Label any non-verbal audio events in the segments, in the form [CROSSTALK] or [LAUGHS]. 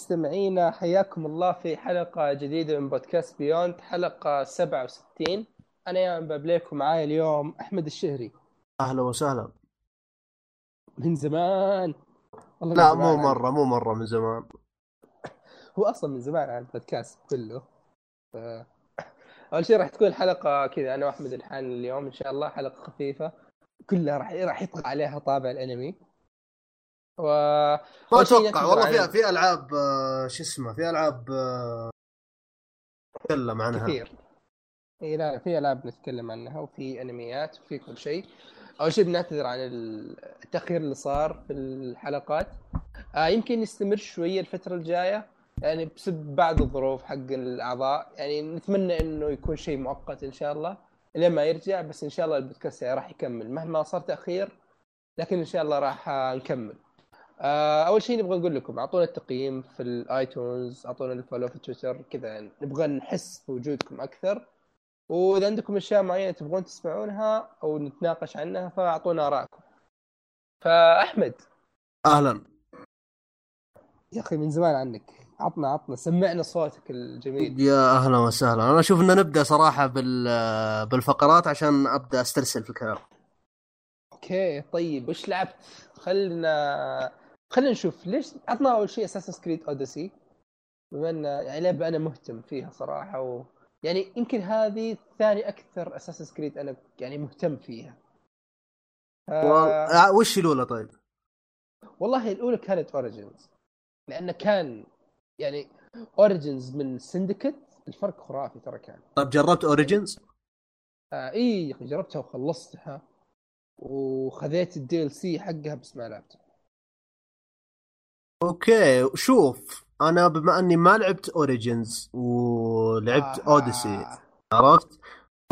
مستمعينا حياكم الله في حلقة جديدة من بودكاست بيوند حلقة 67 أنا يا بابليكم معاي اليوم أحمد الشهري. أهلا وسهلا. من زمان. والله من لا زمان مو عن- مرة مو مرة من زمان. هو أصلا من زمان عن البودكاست كله. ف... أول شيء راح تكون حلقة كذا أنا وأحمد الحان اليوم إن شاء الله حلقة خفيفة. كلها راح راح يطغى عليها طابع الأنمي. و ما أتوقع والله في في ألعاب آه، شو اسمه في ألعاب آه، نتكلم عنها. كثير. إي لا في ألعاب نتكلم عنها وفي أنميات وفي كل شيء. أول شيء بنعتذر عن التأخير اللي صار في الحلقات. آه يمكن يستمر شوية الفترة الجاية يعني بسبب بعض الظروف حق الأعضاء. يعني نتمنى إنه يكون شيء مؤقت إن شاء الله لين ما يرجع بس إن شاء الله البودكاست راح يكمل. مهما صار تأخير لكن إن شاء الله راح آه، نكمل. أول شيء نبغى نقول لكم أعطونا التقييم في الآيتونز أعطونا الفولو في تويتر كذا يعني. نبغى نحس بوجودكم أكثر. وإذا عندكم أشياء معينة تبغون تسمعونها أو نتناقش عنها فأعطونا آرائكم. فأحمد. أهلا. يا أخي من زمان عنك. عطنا عطنا. سمعنا صوتك الجميل. يا أهلا وسهلا. أنا أشوف إن نبدأ صراحة بال آه، بالفقرات عشان أبدأ أسترسل في الكلام. okay طيب. وش لعبت؟ خلنا خلينا نشوف ليش عطنا أول شيء Assassin's Creed Odyssey بما ان يعني لعبة أنا مهتم فيها صراحة و... يعني يمكن هذه ثاني أكثر Assassin's Creed أنا يعني مهتم فيها. آه... وش الأولى طيب؟ والله الأولى كانت Origins لأنه كان يعني Origins من Syndicate الفرق خرافي ترى كان طيب جربت Origins؟ آه اي جربتها وخلصتها وخذيت ال DLC حقها بس ما لعبتها okay شوف أنا بما اني ما لعبت Origins ولعبت آه. Odyssey عرفت؟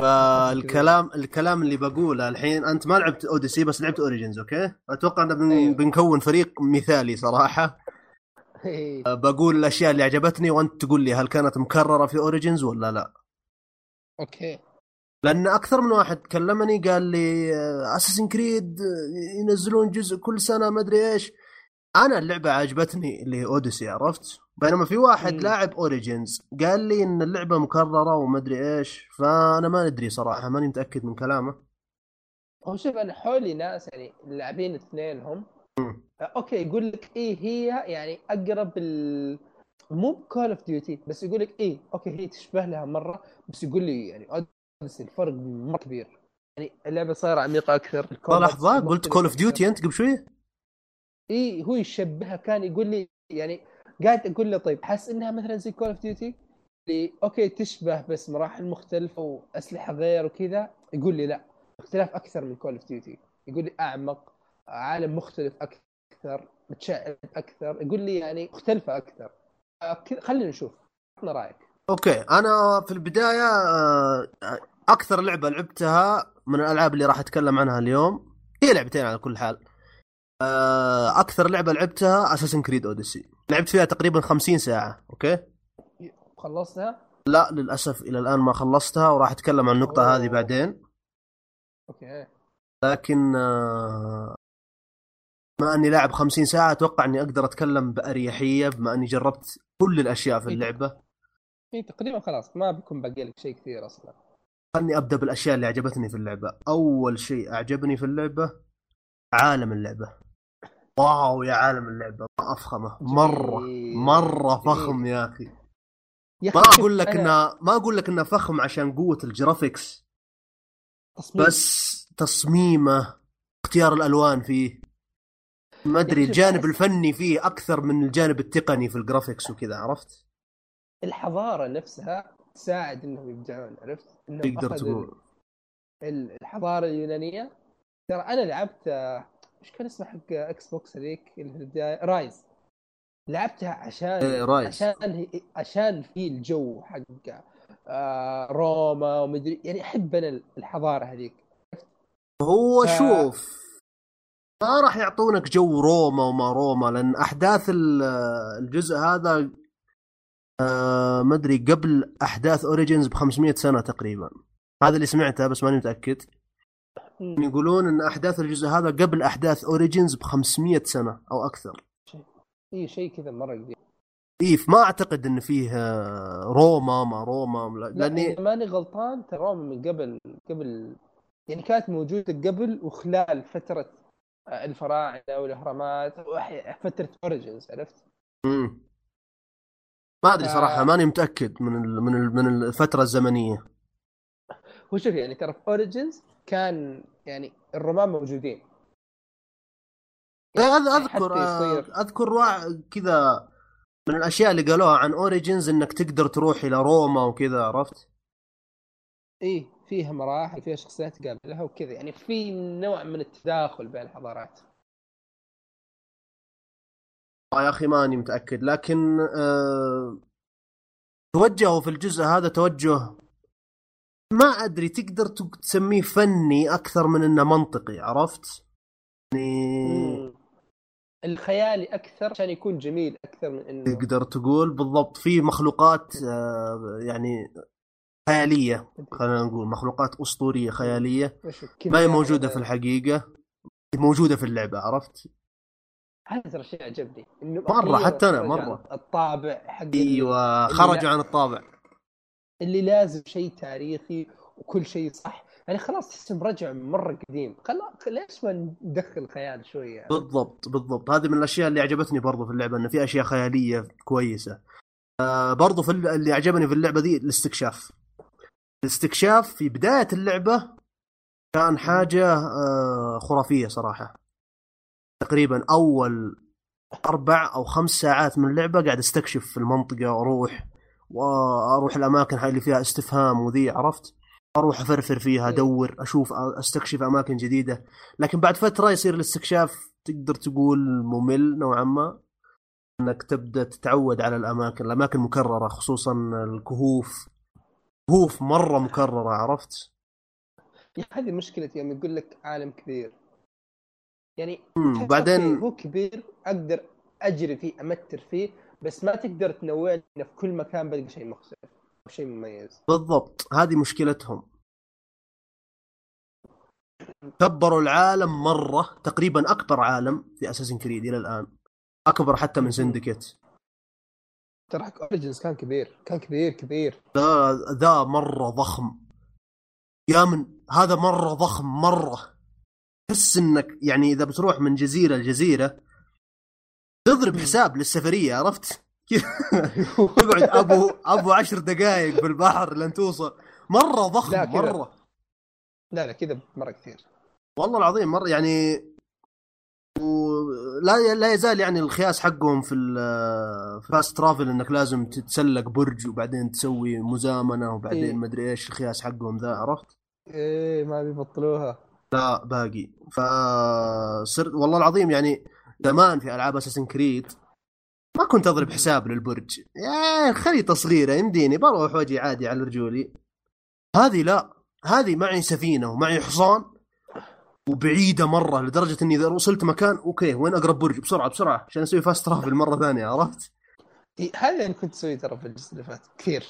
فالكلام الكلام اللي بقوله الحين انت ما لعبت Odyssey بس لعبت Origins okay؟ أتوقع ان بن... أيوه. بنكون فريق مثالي صراحة إيه. بقول الأشياء اللي عجبتني وأنت تقول لي هل كانت مكررة في Origins ولا لا؟ okay لأن أكثر من واحد كلمني قال لي Assassin's Creed ينزلون جزء كل سنة ما أدري إيش أنا اللعبة عجبتني اللي هي Odyssey عرفت؟ بينما في واحد. لاعب Origins قال لي إن اللعبة مكررة وما أدري إيش فأنا ما ندري صراحة ماني متأكد من كلامه. هو شوف أنا حولي ناس يعني اللاعبين اثنينهم مم. آه، okay يقول لك إيه هي يعني أقرب ال مو ب Call of Duty بس يقول لك إيه okay هي تشبه لها مرة بس يقول لي يعني Odyssey الفرق مرة كبير. يعني اللعبة صايرة عميقة أكثر. لحظه قلت Call of Duty أنت قبل شوي إي هو يشبهها كان يقول لي يعني قاعد أقول له طيب حاسس إنها مثلا زي Call of Duty اللي okay تشبه بس مراحل مختلفة وأسلحة غير وكذا. يقول لي لا اختلاف أكثر من Call of Duty يقول لي أعمق عالم مختلف أكثر متشعب أكثر. يقول لي يعني مختلفة أكثر. خلينا نشوف. عطنا رأيك؟ okay أنا في البداية آه، أكثر لعبة لعبتها من الألعاب اللي راح أتكلم عنها اليوم هي لعبتين على كل حال. أكثر لعبة لعبتها Assassin's Creed Odyssey لعبت فيها تقريبا 50 ساعة okay؟ خلصتها؟ لا للأسف إلى الآن ما خلصتها وراح أتكلم عن النقطة أوه. هذه بعدين. okay. لكن آه، بما أني لاعب 50 ساعة أتوقع إني أقدر أتكلم بأريحية بما أني جربت كل الأشياء في إيه. اللعبة. اي تقريبا خلاص ما بيكون باقي لك شيء كثير أصلا. خلني أبدأ بالأشياء اللي عجبتني في اللعبة. أول شيء أعجبني في اللعبة عالم اللعبة. واو يا عالم اللعبة. ما أفخمه. مرة. مرة. فخم يا أخي. ما أقول لك انه ما أقول لك إنه فخم عشان قوة ال graphics تصميم. بس تصميمه اختيار الألوان فيه. ما أدري الجانب الفني فيه أكثر من الجانب التقني في ال graphics وكذا عرفت؟ الحضارة نفسها تساعد إنهم يبدعون عرفت؟ إنهم تقدر تقول. ال- الحضارة اليونانية. ترى أنا لعبت إيش كان اسمه حق Xbox هذيك اللي في البداية Ryse لعبتها عشان إيه، Ryse. عشان عشان في الجو حق آه روما ومدري يعني أحب أنا الحضارة هذيك هو ف- شوف ما راح يعطونك جو روما وما روما لأن أحداث ال- الجزء هذا آه ما أدري قبل أحداث Origins ب 500 سنة تقريبا هذا اللي سمعته بس ماني متأكد. يقولون إن أحداث الجزء هذا قبل أحداث Origins ب 500 سنة أو أكثر. اي شيء كذا مرة قديم. تكييف ما أعتقد إن فيه آه، روما ما روما لا- لا لأني إذا ماني غلطان ترى من قبل قبل يعني كانت موجودة قبل وخلال فترة آه، الفراعنة والأهرامات فترة Origins عرفت؟ مم. ما أدري صراحة ماني متأكد من ال من ال من الفترة الزمنية. هو شوف يعني ترى في Origins كان يعني الرومان موجودين. إيه، يعني أذكر آه، أذكر كذا من الأشياء اللي قالوها عن اوريجنز إنك تقدر تروح إلى روما وكذا عرفت؟ إيه فيها مراحل فيها شخصيات تقابلها وكذا. يعني في نوع من التداخل بين الحضارات. آه يا أخي ماني متأكد لكن آه توجهوا في الجزء هذا توجه ما أدري تقدر تسميه فني أكثر من إنه منطقي عرفت؟ يعني. الخيالي أكثر عشان يكون جميل أكثر من إنه تقدر تقول بالضبط في مخلوقات آه يعني خيالية خلينا نقول مخلوقات أسطورية خيالية ما هي موجودة في الحقيقة موجودة في اللعبة عرفت؟ هذا ترى شيء عجبني إنه أخيراً حتى مرة. عن الطابع حق أيوه خرجوا عن الطابع اللي لازم شيء تاريخي وكل شيء صح. يعني خلاص تحسهم رجع مرة قديم. خلاص ليش ما ندخل خيال شوية؟ يعني. بالضبط بالضبط. هذه من الأشياء اللي عجبتني برضو في اللعبة إنه في أشياء خيالية كويسة. آه برضو في الل- اللي عجبني في اللعبة دي الاستكشاف. الاستكشاف في بداية اللعبة كان حاجة آه خرافية صراحة. تقريبا أول أربع أو خمس ساعات من اللعبة قاعد أستكشف في المنطقة وأروح وأروح الأماكن هاي اللي فيها استفهام وذي عرفت؟ أروح أفرفر فيها إيه. أدور أشوف أستكشف أماكن جديدة. لكن بعد فترة يصير الاستكشاف تقدر تقول ممل نوعا ما إنك تبدأ تتعود على الأماكن. الأماكن مكررة خصوصا الكهوف. كهوف مرة مكررة عرفت؟ هذه مشكلتي يوم يقول لك عالم كبير. يعني بعدين- هو كبير أقدر أجري فيه أمتر فيه بس ما تقدر تنوع إنه في كل مكان بلقى شيء مختلف شيء مميز. بالضبط. هذه مشكلتهم. كبروا العالم مرة تقريبا أكبر عالم في Assassin's Creed إلى الآن. أكبر حتى من Syndicate ترى Origins كان كبير كان كبير كبير. ذا ذا مرة ضخم. يا man هذا مرة ضخم مرة. تحس إنك يعني إذا بتروح من جزيرة لجزيرة تضرب حساب للسفرية عرفت؟ تقعد [LAUGHS] أبو أبو عشر دقائق بالبحر لين توصل مرة ضخم لا،. مرة لا لا كذا مرة كثير والله العظيم مرة يعني لا لا يزال يعني الخياس حقهم في ال fast travel إنك لازم تتسلق برج وبعدين تسوي مزامنة وبعدين إيه. مدري إيش الخياس حقهم ذا عرفت؟ إيه ما بيبطلوها لا باقي فصرت والله العظيم يعني زمان في ألعاب Assassin's Creed ما كنت أضرب حساب للبرج. يا خريطه صغيره يمديني. بروح وأجي عادي على رجولي. هذه لا. هذه معي سفينة ومعي حصان. وبعيدة مرة لدرجة إني إذا وصلت مكان okay وين أقرب برج؟ بسرعة بسرعة عشان أسوي fast travel مرة ثانية عرفت؟ إيه هذا اللي كنت اسويه ترى في الجزء اللي فات؟ كثير.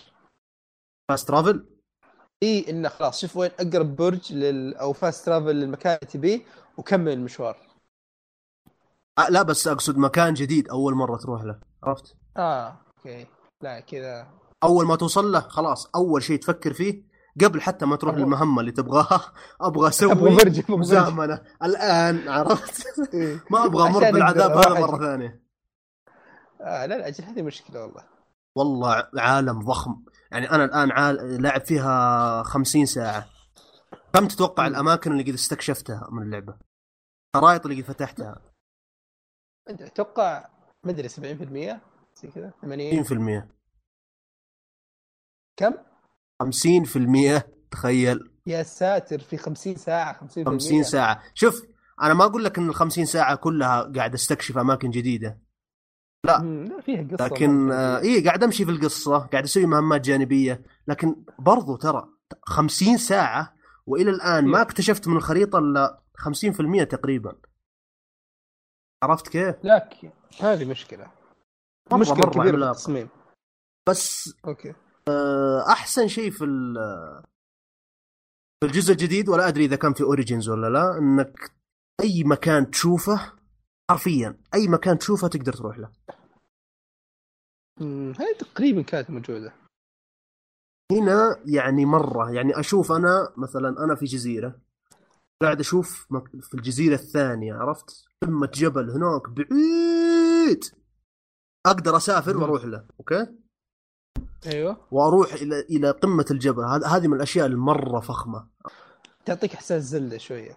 fast travel إي إنه خلاص شوف وين أقرب برج لل... أو fast travel للمكان اللي تبيه وكمل المشوار. آه لا بس أقصد مكان جديد أول مرة تروح له عرفت؟ آه okay. لا كذا. أول ما توصل له خلاص أول شيء تفكر فيه قبل حتى ما تروح للمهمة اللي تبغاها [LAUGHS] أبغى أسوي أبغى برج مزامنه الآن عرفت؟ إيه. [LAUGHS] ما أبغى أمر بالعذاب هذا مرة. ثانية. آه لا لا أجل هذه مشكلة والله. والله عالم ضخم. يعني أنا الآن عال... لاعب فيها خمسين ساعة. كم تتوقع. الأماكن اللي قد استكشفتها من اللعبة؟ الخرائط اللي قد فتحتها؟ أتوقع ما أدري 70% زي كذا 80 60% كم؟ 50% تخيل. يا ساتر في 50 ساعة 50% 50 ساعة. شوف أنا ما أقول لك إن ال 50 ساعة كلها قاعد أستكشف أماكن جديدة. مم، لا فيها قصة لكن آه جميلة. اي قاعد أمشي في القصة قاعد أسوي مهمات جانبية. لكن برضو ترى 50 ساعة وإلى الآن ما. اكتشفت من الخريطة إلا 50% تقريبا. عرفت كيف؟ لكن هذه مشكلة. مرة- مشكلة مرة كبيرة في عملاقة. التصميم. بس أوكي. آه، أحسن شيء في ال- في الجزء الجديد ولا أدري إذا كان في Origins ولا لا إنك أي مكان تشوفه حرفيا أي مكان تشوفه تقدر تروح له. هذه تقريبا كانت موجودة. هنا يعني مرة يعني أشوف أنا مثلا أنا في جزيرة قاعد أشوف في الجزيرة الثانية عرفت؟ قمة جبل هناك بعيد. أقدر أسافر. وأروح له okay؟ أيوه. وأروح إلى إلى قمة الجبل. هذا هذه من الأشياء المرة فخمة. تعطيك إحساس زلدة شوية.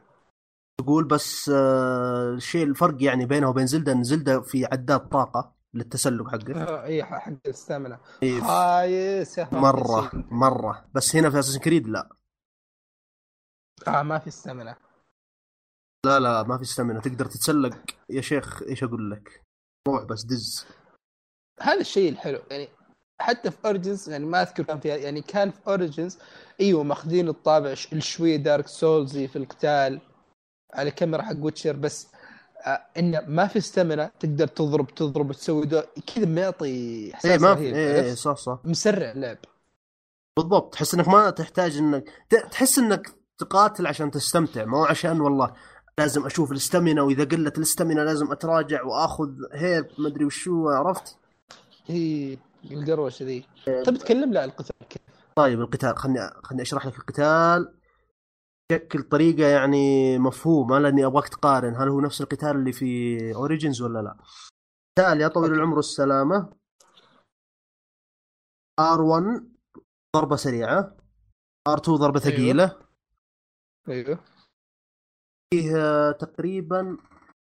تقول بس آه، الشيء الفرق يعني بينه وبين زلدة إن زلدة في عداد طاقة للتسلق حقه. آه، إي حق الستامنا. إيه، خايس. مرة مرة. بس هنا في اساسن كريد لا. آه ما في ستامنا. لا لا ما في ستامina تقدر تتسلق. يا شيخ إيش أقول لك؟ روح بس دز. هذا الشيء الحلو يعني حتى في Origins يعني ما أذكر كان فيها يعني كان في Origins إيوه ماخذين الطابع ش- الشوي Dark Souls ي في القتال على كاميرا حق Witcher بس آه انه ما في stamina تقدر تضرب تضرب وتسوي dodge كذا معطي إحساس إيه ما في رهيب إيه إيه؟ صح صح. مسرع اللعب. بالضبط تحس إنك ما تحتاج إنك تحس إنك تقاتل عشان تستمتع ما هو عشان والله لازم أشوف ال stamina وإذا قلت ال stamina لازم أتراجع وأخذ هيب ما أدري وشو عرفت؟ هي القروشه ذي. طيب تكلم لا القتال كيف؟ طيب القتال خلني خلني أشرح لك القتال. بشكل طريقة يعني مفهومة لأني أبغاك تقارن هل هو نفس القتال اللي في Origins ولا لا؟ قتال يا طويل. العمر والسلامه R1 ضربة سريعة. R2 ضربة أيوه. ثقيلة. أيوه. فيه آه، تقريبا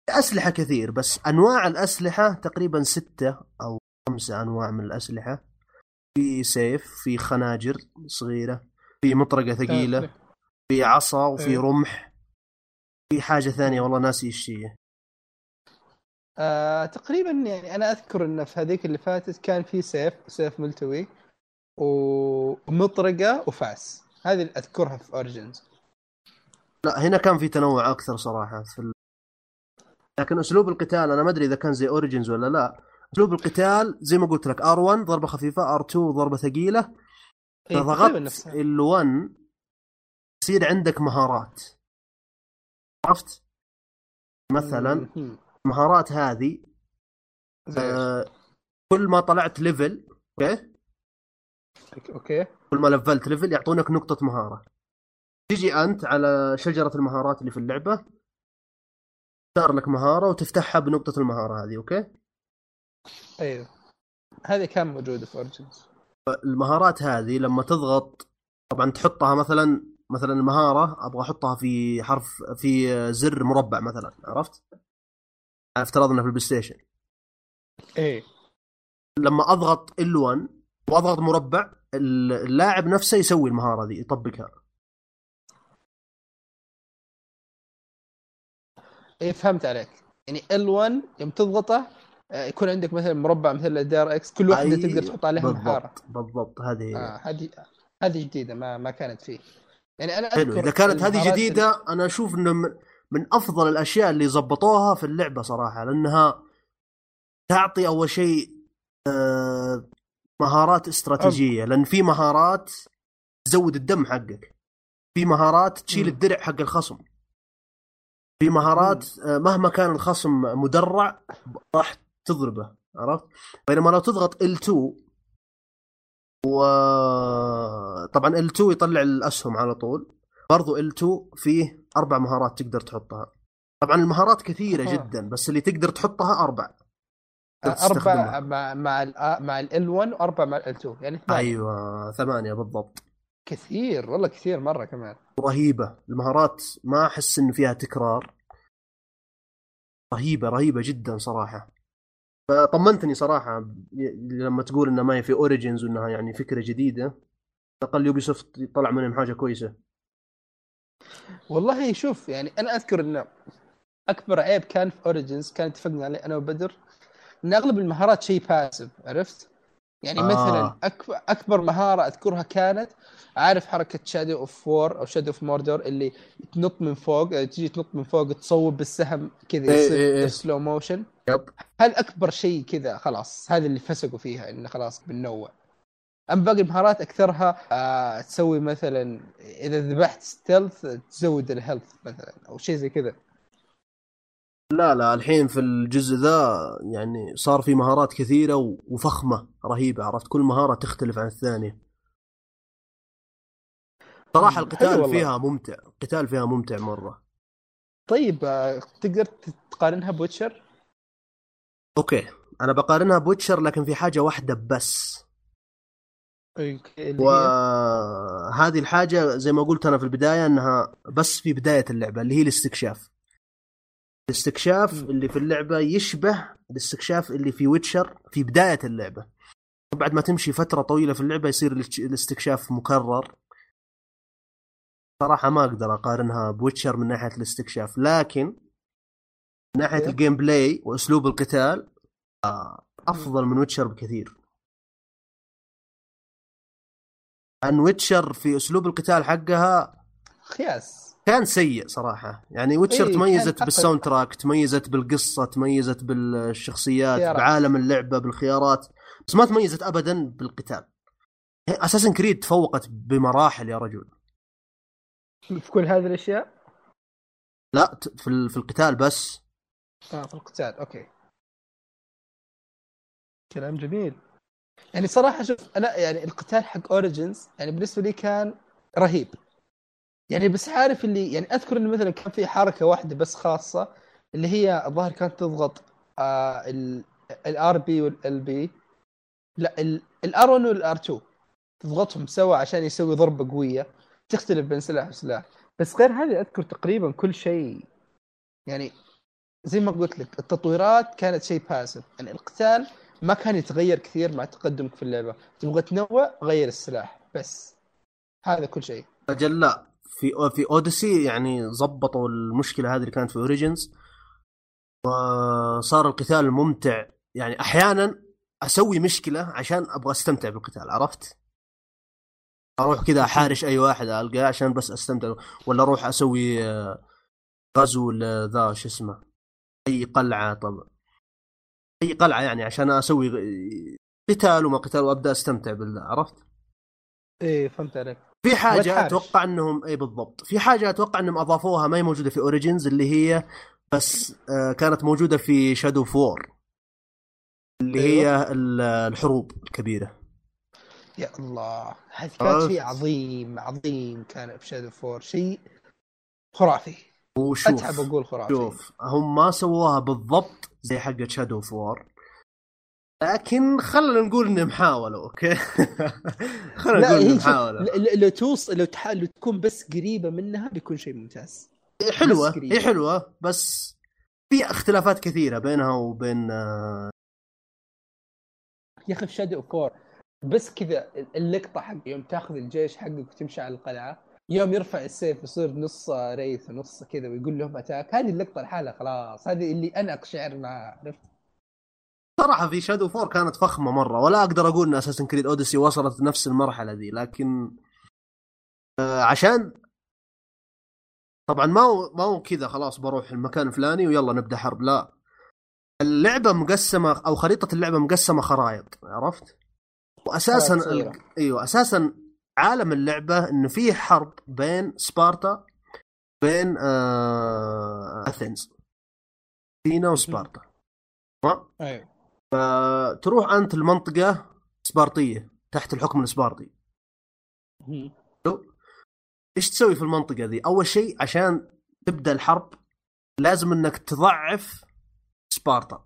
أسلحة كثير بس أنواع الأسلحة تقريبا ستة أو خمسة أنواع من الأسلحة. في سيف في خناجر صغيرة في مطرقة ثقيلة في عصا وفي إيه. رمح. في حاجة ثانية والله ناسي إيش هي. آه تقريبا يعني أنا أذكر انه في هذيك اللي فاتت كان في سيف سيف ملتوي ومطرقة وفاس. هذه اللي أذكرها في اوريجنز لا هنا كان في تنوع أكثر صراحة في ال... لكن أسلوب القتال أنا ما أدري إذا كان زي Origins ولا لا. أسلوب القتال زي ما قلت لك R1 ضربة خفيفة R2 ضربة ثقيلة. إيه، ضغطت نفسها. L1 يصير عندك مهارات. عرفت؟ مثلا. المهارات هذه؟ آه كل ما طلعت level okay؟ okay. كل ما لفلت level يعطونك نقطة مهارة. تجي أنت على شجرة المهارات اللي في اللعبة تختار لك مهارة وتفتحها بنقطة المهارة هذه okay؟ أيوه. هذه كان موجودة في Origins المهارات هذه لما تضغط طبعا تحطها مثلا مثلا المهارة أبغى أحطها في حرف في زر مربع مثلا عرفت؟ افترضنا في ال PlayStation. إيه. لما أضغط L1 وأضغط مربع اللاعب نفسه يسوي المهارة دي يطبقها. إيه فهمت عليك. يعني L1 يوم تضغطه آه، يكون عندك مثلا مربع مثل الدار إكس كل واحدة تقدر تحط عليها بالضبط بالضبط هذه آه هذه هذه جديدة ما ما كانت فيه. يعني أنا حلو إذا كانت هذه جديدة أنا أشوف إنه من, من أفضل الأشياء اللي زبطوها في اللعبة صراحة لأنها تعطي أول شيء آه، مهارات استراتيجية. لأن في مهارات تزود الدم حقك. في مهارات تشيل. الدرع حق الخصم. في مهارات آه، مهما كان الخصم مدرع راح تضربه عرفت بينما لو تضغط L2 وطبعا L2 يطلع الأسهم على طول برضو L2 فيه أربع مهارات تقدر تحطها طبعا المهارات كثيرة. جدا بس اللي تقدر تحطها أربع آه، أربع. مع مع ال آه، مع ال 1 وأربع مع ال 2 يعني ثمانية. أيوه ثمانية بالضبط كثير والله كثير مرة كمان. رهيبة. المهارات ما أحس إن فيها تكرار. رهيبة رهيبة جدا صراحة. فطمنتني صراحة لما تقول انها ما هي في Origins وإنها يعني فكرة جديدة. الأقل Ubisoft طلع منهم حاجة كويسة. والله شوف يعني أنا أذكر انه أكبر عيب كان في Origins كان اتفقنا عليه أنا وبدر إن أغلب المهارات شيء passive عرفت؟ يعني آه. مثلا أكبر, أكبر مهارة أذكرها كانت عارف حركة Shadow of War أو Shadow of Mordor اللي تنط من فوق تجي تنط من فوق تصوب بالسهم كذا إيه يصير إيه إيه. slow motion Yep هذا أكبر شيء كذا خلاص هذا اللي فسقوا فيها إنه خلاص بننوع اما باقي المهارات أكثرها آه تسوي مثلا إذا ذبحت stealth تزود ال health مثلا أو شيء زي كذا لا لا الحين في الجزء ذا يعني صار في مهارات كثيرة و- وفخمة رهيبة عرفت؟ كل مهارة تختلف عن الثانية. صراحة حلو القتال. فيها ممتع القتال فيها ممتع مرة. طيب آه، تقدر تقارنها ب Witcher؟ Okay. أنا بقارنها ب Witcher لكن في حاجة واحدة بس. وهذه الحاجة زي ما قلت أنا في البداية إنها بس في بداية اللعبة اللي هي الاستكشاف. الاستكشاف. اللي في اللعبة يشبه الاستكشاف اللي في Witcher في بداية اللعبة بعد ما تمشي فترة طويلة في اللعبة يصير الاست- الاستكشاف مكرر صراحة ما أقدر أقارنها ب Witcher من ناحية الاستكشاف لكن من ناحية. ال gameplay وأسلوب القتال آه، أفضل من Witcher بكثير عن Witcher في أسلوب القتال حقها خياس كان سيء صراحة. يعني Witcher إيه، تميزت بال soundtrack تميزت بالقصة تميزت بالشخصيات خيارات. بعالم اللعبة بالخيارات بس ما تميزت ابدا بالقتال. Assassin's Creed تفوقت بمراحل يا رجل. في كل هذه الأشياء؟ لا في في القتال بس. آه في القتال okay. كلام جميل. يعني صراحة شوف أنا يعني القتال حق Origins يعني بالنسبة لي كان رهيب. يعني بس عارف اللي يعني أذكر انه مثلا كان في حركة واحدة بس خاصة اللي هي الظاهر كانت تضغط آه ال RB وال LB لا ال R1 وال R2 تضغطهم سوا عشان يسوي ضربة قوية. تختلف بين سلاح وسلاح. بس غير هذه أذكر تقريبا كل شيء. يعني زي ما قلت لك التطويرات كانت شيء passive يعني القتال ما كان يتغير كثير مع تقدمك في اللعبة. تبغى تنوع غير السلاح. بس هذا كل شيء. أجل لا في في Odyssey يعني زبطوا المشكلة هذه اللي كانت في Origins وصار القتال ممتع. يعني أحيانا أسوي مشكلة عشان أبغى أستمتع بالقتال عرفت؟ أروح كذا أحارش أي واحد القاه عشان بس أستمتع. ولا أروح أسوي آه، غزو لذا شو اسمه أي قلعة. طب أي قلعة يعني عشان أسوي غ- قتال وما قتال وأبدأ أستمتع بالله عرفت؟ إيه فهمت عليك. في حاجة وتحارش. أتوقع انهم إي بالضبط، في حاجة أتوقع إنهم أضافوها ما هي موجودة في Origins اللي هي بس آه كانت موجودة في Shadow of War اللي. هي ال- الحروب الكبيرة. يا الله. هذا. كان شيء عظيم عظيم كان في Shadow of War شيء خرافي. وشوف أتعب أقول خرافي. شوف هم ما سووها بالضبط زي حقة Shadow of War لكن خلينا نقول انهم حاولوا okay؟ [LAUGHS] خلينا لا نقول انهم حاولوا لو توصل لو تح... لو تكون بس قريبة منها بيكون شيء ممتاز. بس قريبة. هي حلوة بس في اختلافات كثيرة بينها وبين آه، يا أخي في Shadow of War بس كذا اللقطة حق يوم تاخذ الجيش حقك وتمشي على القلعة يوم يرفع السيف يصير نص wraith ونص كذا ويقول لهم attack هذه اللقطة لحالها خلاص هذه اللي أنا أقشعر معها عرفت؟ صراحة في Shadow of War كانت فخمة مرة ولا أقدر أقول إن Assassin's Creed Odyssey وصلت نفس المرحلة دي لكن آه عشان طبعا ما هو ما هو كذا خلاص بروح المكان الفلاني ويلا نبدأ حرب لا اللعبة مقسمة أو خريطة اللعبة مقسمة خرائط عرفت؟ صغيرة. ال... أيوه أساسا عالم اللعبة إنه فيه حرب بين سبارتا بين آه... أثينز سينا وسبارتا؟ أيوه تروح أنت المنطقة سبارطية تحت الحكم السبارطي. إيش تسوي في المنطقة ذي؟ أول شيء عشان تبدأ الحرب لازم إنك تضعف سبارتا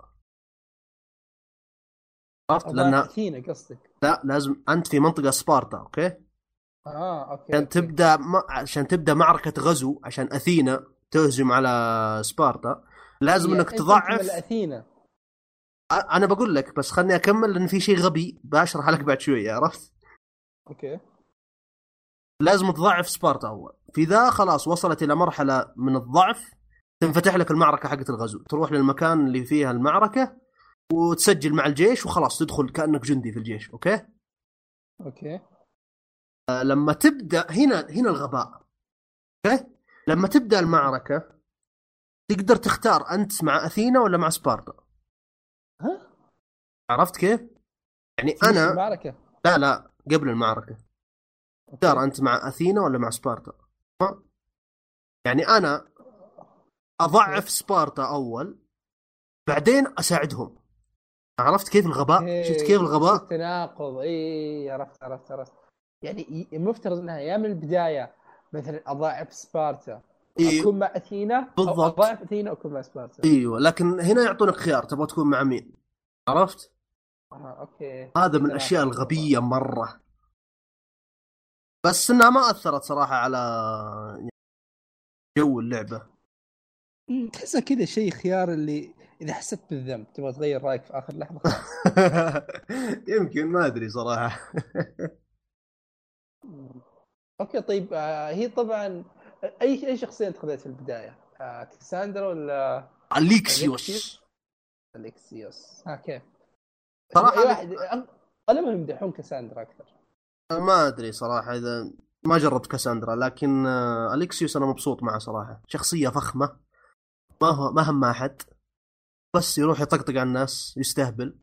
عرفت؟ لانها أثينا قصدك. لا لازم أنت في منطقة سبارتا okay؟ آه okay عشان. تبدأ م... عشان تبدأ معركة غزو عشان أثينا تهجم على سبارتا لازم إنك تضعف أثينا؟ أنا بقول لك بس خلني أكمل لأن في شيء غبي. بشرح لك بعد شوية عرفت؟ Okay. لازم تضعف سبارتا أول. في ذا خلاص وصلت إلى مرحلة من الضعف تنفتح لك المعركة حقت الغزو. تروح للمكان اللي فيها المعركة وتسجل مع الجيش وخلاص تدخل كأنك جندي في الجيش okay؟ Okay. آه، لما تبدأ هنا هنا الغباء okay؟ لما تبدأ المعركة تقدر تختار أنت مع أثينا ولا مع سبارتا؟ عرفت كيف يعني أنا المعركة لا لا قبل المعركة. تختار أنت مع أثينا ولا مع سبارتا؟ يعني أنا أضعف سبارتا أول بعدين أساعدهم عرفت كيف الغباء؟ شفت كيف الغباء؟ التناقض إي عرفت عرفت عرفت يعني المفترض إنها يا من البداية مثلا اضاعف سبارتا إيه. أكون مع أثينا بالضبط اضاعف أثينا وأكون مع سبارتا إيوه لكن هنا يعطونك خيار تبغى تكون مع مين عرفت؟ آه أوكي. هذا من الأشياء الغبية مرة. بس إنها ما أثرت صراحة على جو اللعبة. تحسها كذا شيء خيار اللي إذا حسيت بالذنب تبغى تغير رأيك في آخر لحظة. [LAUGHS] يمكن ما أدري صراحة. [LAUGHS] أوكي طيب آه، هي طبعا أي أي شخصية انت خذيت في البداية؟ آه، كساندرا ولا أليكسيوس. أليكسيوس؟ ها كيف؟ صراحة واحد غالبا يمدحون كاساندرا أكثر. ما أدري صراحة إذا ما جربت كاساندرا لكن آه، أليكسيوس أنا مبسوط معه صراحة. شخصية فخمة ما هو ما هم أحد. بس يروح يطقطق على الناس يستهبل.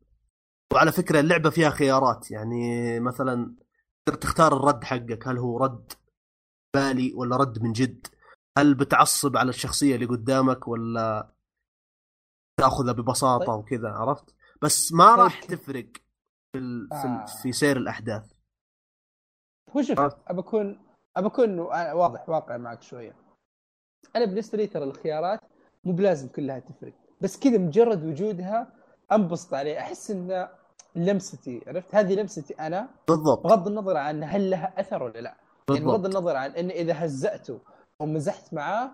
وعلى فكرة اللعبة فيها خيارات يعني مثلا تقدر تختار الرد حقك. هل هو رد بالي ولا رد من جد؟ هل بتعصب على الشخصية اللي قدامك ولا تأخذها ببساطة طيب. وكذا عرفت؟ بس ما طيب. راح تفرق في ال... في, آه. في سير الأحداث. هو شوف أبى اكون أبى أكون واضح واقع معك شوية. أنا بالنسبة لي ترى الخيارات مو بلازم كلها تفرق. بس كذا مجرد وجودها أنبسط عليه. أحس انه لمستي عرفت؟ هذه لمستي أنا. بالضبط. بغض النظر عن هل لها أثر ولا لا. بالضبط. يعني بغض النظر عن إن إذا هزأته أو مزحت معاه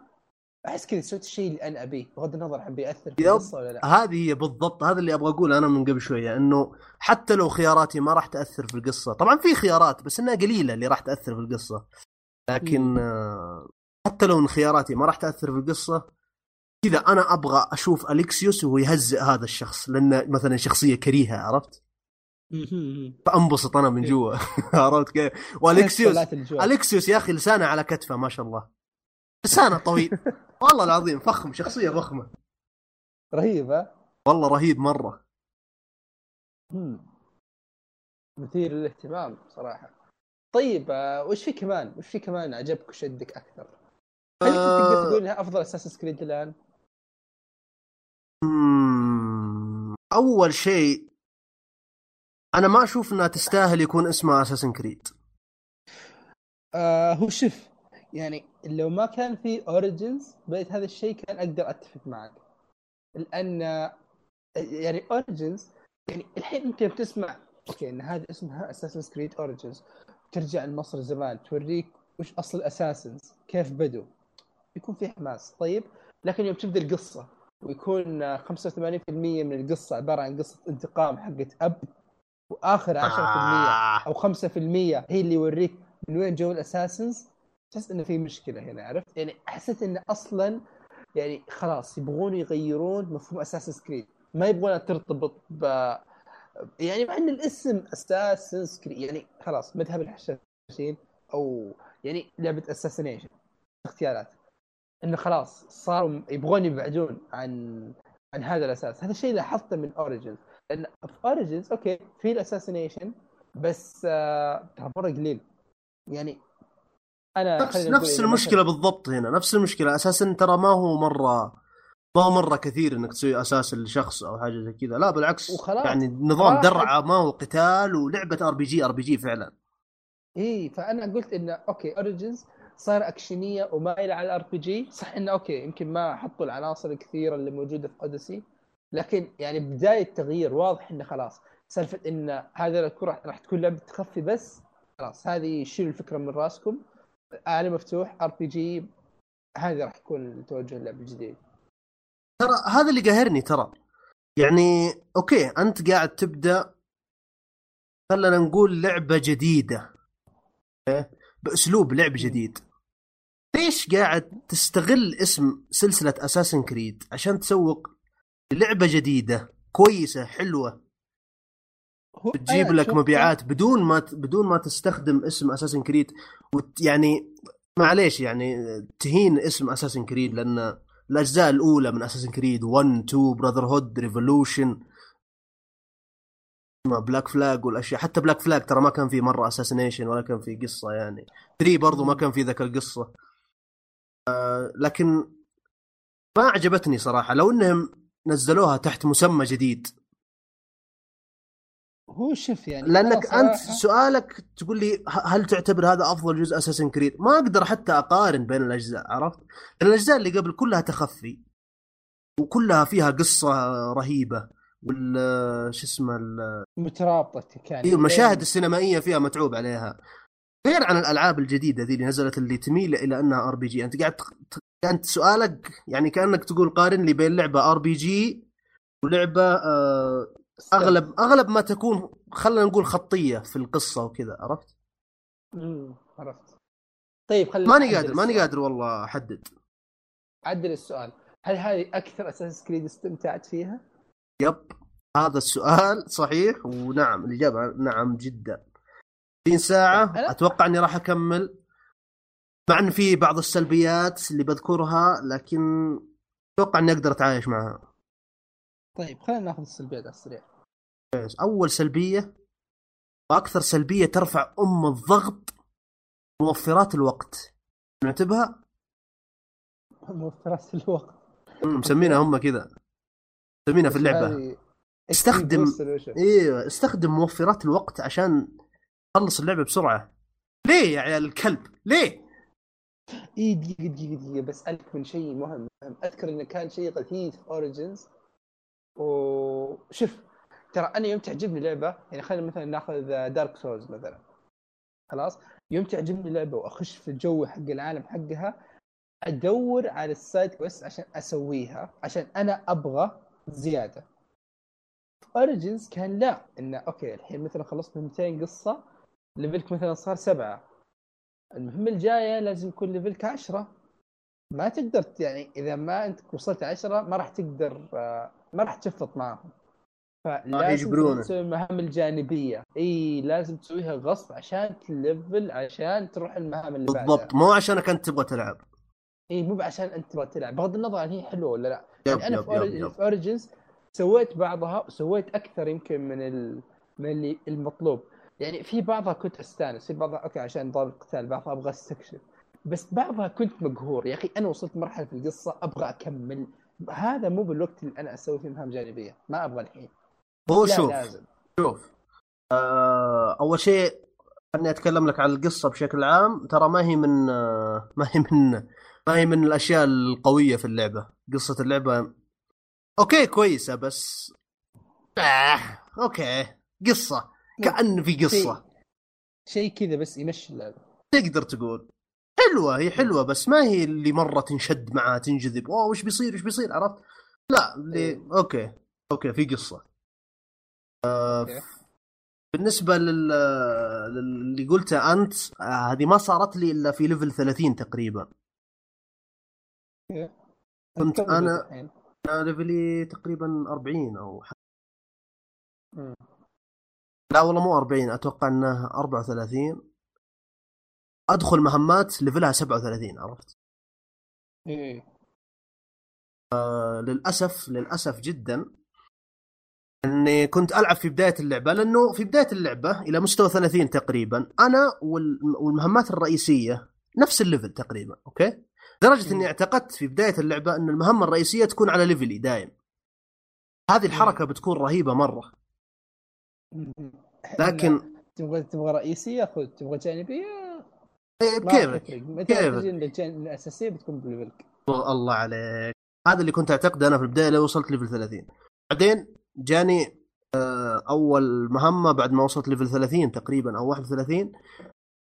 أحس كذا سويت الشيء اللي أنا أبيه بغض النظر عن بيأثر في القصة ولا لا. هذه هي بالضبط هذا اللي أبغى أقوله أنا من قبل شوية إنه حتى لو خياراتي ما راح تأثر في القصة طبعا في خيارات بس إنها قليلة اللي راح تأثر في القصة لكن م. حتى لو إن خياراتي ما راح تأثر في القصة كذا أنا أبغى أشوف أليكسيوس وهو يهزئ هذا الشخص لأنه مثلا شخصية كريهة عرفت؟ فأنبسط أنا من جوا [LAUGHS] عرفت كيف؟ والكسيوس الكسيوس يا أخي لسانه على كتفه ما شاء الله. لسانه طويل. [LAUGHS] والله العظيم فخم شخصية فخمة. رهيبه والله رهيب مرة. مثير للاهتمام صراحة. طيب آه، وش في كمان؟ وش في كمان عجبك وشدك أكثر؟ هل آه... تقدر تقول انها أفضل Assassin's Creed الآن؟ أول شيء أنا ما أشوف إنها تستاهل يكون اسمها Assassin's Creed آه هو شوف يعني لو ما كان في Origins بقيت هذا الشيء كان أقدر أتفق معك. لأن يعني Origins يعني الحين أنت بتسمع أوكي إن هذا اسمها Assassin's Creed Origins ترجع لمصر زمان توريك وش أصل الاساسنز كيف بدوا يكون في حماس طيب؟ لكن يوم تبدا القصة ويكون 85% من القصة عبارة عن قصة انتقام حقت أب وآخر 10% آه. أو 5% هي اللي يوريك من وين جو الأساسنز. تحس إنه في مشكلة هنا عرفت؟ يعني حسيت انه أصلا يعني خلاص يبغون يغيرون مفهوم اساسن كريد ما يبغونها ترتبط ب يعني مع إن الاسم Assassin's Creed يعني خلاص مذهب الحشاشين أو يعني لعبة assassination اختيارات. إنه خلاص صاروا يبغون يبعدون عن عن هذا الأساس. هذا الشيء لاحظته من Origins لأن في Origins أوكي في ال assassination بس آه ترى مرة قليل. يعني أنا نفس, نفس المشكلة بالضبط هنا. نفس المشكلة. أساسا ترى ما هو مره ما هو مرة كثير إنك تسوي assassin لشخص أو حاجة زي كذا. لا بالعكس. وخلاص. يعني نظام درعة ما هو قتال ولعبة ار بي جي ار بي جي فعلا. إي فأنا قلت إنه أوكي Origins صار أكشنية ومايله على ال RPG صح إنه أوكي يمكن ما حطوا العناصر الكثيرة اللي موجودة في Odyssey لكن يعني بداية تغيير واضح إنه خلاص. سالفة إن هذا الكرة راح تكون لعبة تخفي بس خلاص. هذه شيلوا الفكرة من رأسكم. عالم مفتوح RPG هذا راح يكون توجه اللعب الجديد. ترى هذا اللي قاهرني ترى. يعني أوكي أنت قاعد تبدأ خلينا نقول لعبة جديدة. بأسلوب لعب جديد. ليش قاعد تستغل اسم سلسلة Assassin's Creed عشان تسوق لعبة جديدة كويسة حلوة؟ تجيب لك مبيعات بدون ما بدون ما تستخدم اسم Assassin's Creed يعني معليش يعني تهين اسم Assassin's Creed لأن الأجزاء الأولى من Assassin's Creed 1 2 Brotherhood Revolution Black Flag والأشياء. حتى Black Flag ترى ما كان في مرة assassination ولا كان في قصة يعني. 3 برضو ما كان في ذاك القصة. آه لكن ما عجبتني صراحة. لو إنهم نزلوها تحت مسمى جديد هو شوف يعني لأنك أنت سؤالك تقول لي هل تعتبر هذا أفضل جزء Assassin's Creed؟ ما أقدر حتى أقارن بين الأجزاء عرفت؟ الأجزاء اللي قبل كلها تخفي وكلها فيها قصة رهيبة وال شو اسمه ال- مترابطة كان إيه، المشاهد السينمائية فيها متعوب عليها غير عن الألعاب الجديدة ذي اللي نزلت اللي تميل إلى أنها RPG أنت قاعد انت سؤالك يعني كأنك تقول قارن لي بين لعبة RPG ولعبة آه اغلب أغلب ما تكون خلينا نقول خطية في القصة وكذا عرفت؟ مم، عرفت. طيب خلينا ماني قادر ماني. قادر والله أحدد. عدل السؤال. هل هذه أكثر أساس كريد استمتعت فيها؟ يب. هذا السؤال صحيح ونعم الإجابة نعم جدا. 30 ساعة أنا- أتوقع إني راح أكمل. مع إن في بعض السلبيات اللي بذكرها لكن أتوقع إني أقدر أتعايش معها. طيب خلينا ناخذ السلبيات على السريع. أول سلبية وأكثر سلبية ترفع أم الضغط موفرات الوقت. نعتبها؟ موفرات الوقت. مسمينها هم كذا. مسمينها في اللعبة. استخدم-. إيوه استخدم موفرات الوقت عشان تخلص اللعبة بسرعة. ليه يا عيال الكلب؟ ليه؟ اي دقيقة دقيقة دقيقة بسألك من شيء مهم. أذكر إنه كان شيء غثيث Origins وشوف ترى أنا يوم تعجبني لعبة يعني خلينا مثلا ناخذ Dark Souls مثلا. خلاص؟ يوم تعجبني لعبة وأخش في الجو حق العالم حقها أدور على ال side quest عشان أسويها عشان أنا أبغى زيادة. Origins كان لا إنه أوكي الحين مثلا خلصت من 200 قصة level ك مثلا صار سبعة. المهمة الجاية لازم يكون level ك 10 ما تقدر يعني إذا ما أنت وصلت 10 ما راح تقدر آه، ما راح تشفط معهم فلازم. تسوي المهام الجانبية. إي لازم تسويها غصب عشان تلفل عشان تروح المهام اللي بعدها. بالضبط مو عشانك انت تبغى تلعب. إي مو عشان أنت تبغى تلعب. بغض النظر عن هي حلوة ولا لا. yep يعني أنا yep في, yep Origins سويت بعضها وسويت أكثر يمكن من ال... من اللي المطلوب. يعني في بعضها كنت أستانس في بعضها أوكي عشان ضرب القتال بعضها أبغى أستكشف. بس بعضها كنت مقهور. يا أخي أنا وصلت مرحلة في القصة أبغى أكمل. هذا مو بالوقت اللي أنا أسوي فيه مهام جانبية. ما أبغى الحين. هو لا شوف لازم شوف آه أول شيء خلني أتكلم لك عن القصة بشكل عام. ترى ما هي من آه [LAUGHS] ما هي من ما هي من الأشياء القوية في اللعبة. قصة اللعبة أوكي كويسة بس آه أوكي قصة كأن في قصة. شيء كذا بس يمشي اللعبة. تقدر تقول. حلوة هي حلوة بس ما هي اللي مرة تنشد معها تنجذب. أوه وش بيصير وش بيصير؟ عرفت؟ لا اللي إيه. أوكي أوكي في قصة. أوكي. بالنسبة لل للي قلته أنت آه هذه ما صارت لي إلا في level 30 تقريبا كنت أنا- level الحين؟ أنا level ي تقريبا 40 أو ح... مم. لا والله مو 40 أتوقع إنه 34 أدخل مهمات level ها 37 عرفت؟ إيه آه، للأسف للأسف جدا إني كنت ألعب في بداية اللعبة لأنه في بداية اللعبة إلى مستوى 30 تقريبا أنا وال- والمهمات الرئيسية نفس ال level تقريبا okay؟ لدرجة. إني اعتقدت في بداية اللعبة إن المهمة الرئيسية تكون على level ي دايم. هذه الحركة بتكون رهيبة مرة. لكن تبغى تبغى رئيسية خذ تبغى جانبية؟ إيه، بكيفك متى كيفك. الأساسية بتكون ب level ك الله عليك. هذا اللي كنت اعتقده أنا في البداية لو وصلت level 30 بعدين جاني آه، أول مهمة بعد ما وصلت level 30 تقريبا أو 31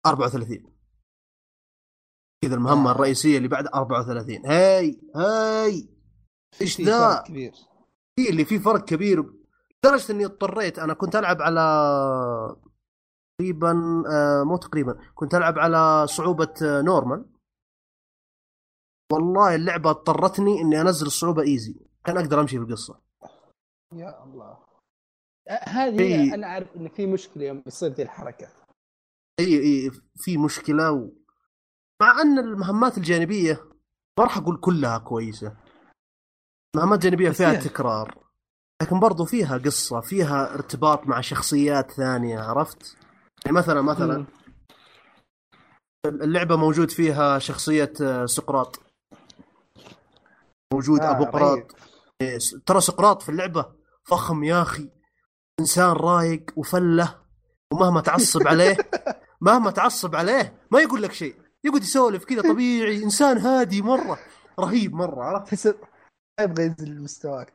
34 كذا المهمة آه. الرئيسية اللي بعد 34 هاي هاي إيش ذا؟ كبير. في اللي في فرق كبير لدرجة إني اضطريت أنا كنت ألعب على تقريبا آه، مو تقريبا كنت ألعب على صعوبة normal. والله اللعبة اضطرتني إني أنزل الصعوبة easy كان أقدر أمشي في القصة. يا الله هذه إيه. أنا أعرف إن في مشكلة يوم يصير ذي الحركة إي إي في مشكلة و... مع أن المهمات الجانبية ما راح أقول كلها كويسة مهمات جانبيه فيها. تكرار لكن برضو فيها قصة فيها ارتباط مع شخصيات ثانية عرفت يعني مثلا مثلا مم. اللعبة موجود فيها شخصية آه، سقراط موجود آه، أبو قراط رهيب. إيه، ترى سقراط في اللعبة فخم يا أخي. إنسان رايق وفلة ومهما تعصب عليه [LAUGHS] مهما تعصب عليه ما يقول لك شيء. يقعد يسولف كذا طبيعي إنسان هادي مرة رهيب مرة عرفت؟ تحس ما يبغى ينزل مستواك.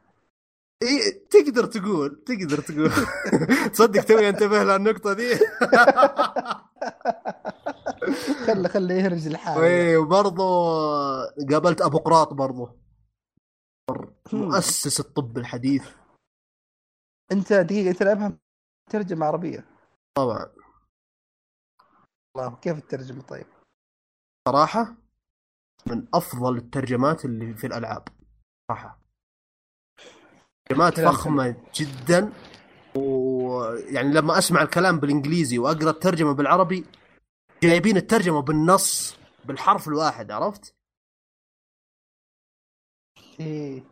إيه تقدر تقول تقدر تقول. [LAUGHS] تصدق توي انتبه للنقطه دي؟ [LAUGHS] خله خله يهرج الحال. إيه وبرضه قابلت أبو قراط برضه. مؤسس الطب الحديث. أنت دقيقة تلعبها ترجمة عربية. طبعا. الله كيف الترجمة طيب؟ صراحة من أفضل الترجمات اللي في الألعاب. صراحة. ترجمات فخمة جدا ويعني لما أسمع الكلام بالإنجليزي وأقرأ الترجمة بالعربي جايبين الترجمة بالنص بالحرف الواحد عرفت؟ إيه.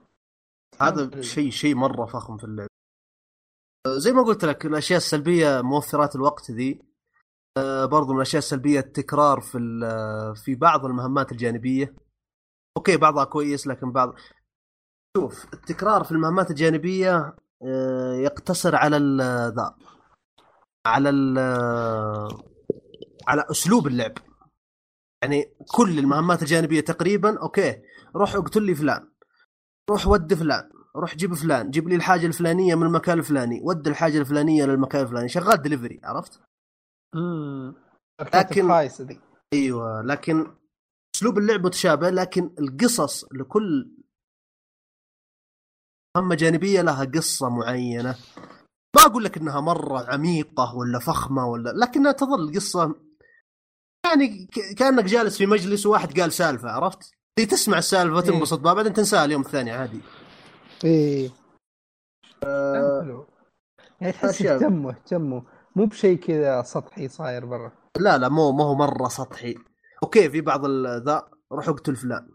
هذا. شيء شيء مرة فخم في اللعبة. زي ما قلت لك الأشياء السلبية موفرات الوقت ذي. آه، برضو من الأشياء السلبية التكرار في ال- في بعض المهمات الجانبية. أوكي بعضها كويس لكن بعض. شوف التكرار في المهمات الجانبية آه، يقتصر على ذا على ال على أسلوب اللعب. يعني كل المهمات الجانبية تقريبا okay روح اقتل لي فلان روح ود فلان. روح جيب فلان جيب لي الحاجة الفلانية من المكان الفلاني ود الحاجة الفلانية للمكان الفلاني. شغال دليفري عرفت؟ امم لكن- أيوه لكن أسلوب اللعب متشابه لكن القصص لكل مهمة جانبية لها قصة معينة. ما أقول لك إنها مرة عميقة ولا فخمة ولا لكنها تظل قصة يعني ك- كأنك جالس في مجلس وواحد قال سالفة عرفت؟ تسمع السالفة إيه. تنبسط بها بعدين تنساها اليوم الثاني عادي. إيه. حلو. يعني تحس أشياء. اهتموا اهتموا مو بشيء كذا سطحي صاير برا. لا لا مو ما هو مرة سطحي. okay في بعض ال- ذا روح اقتل فلان.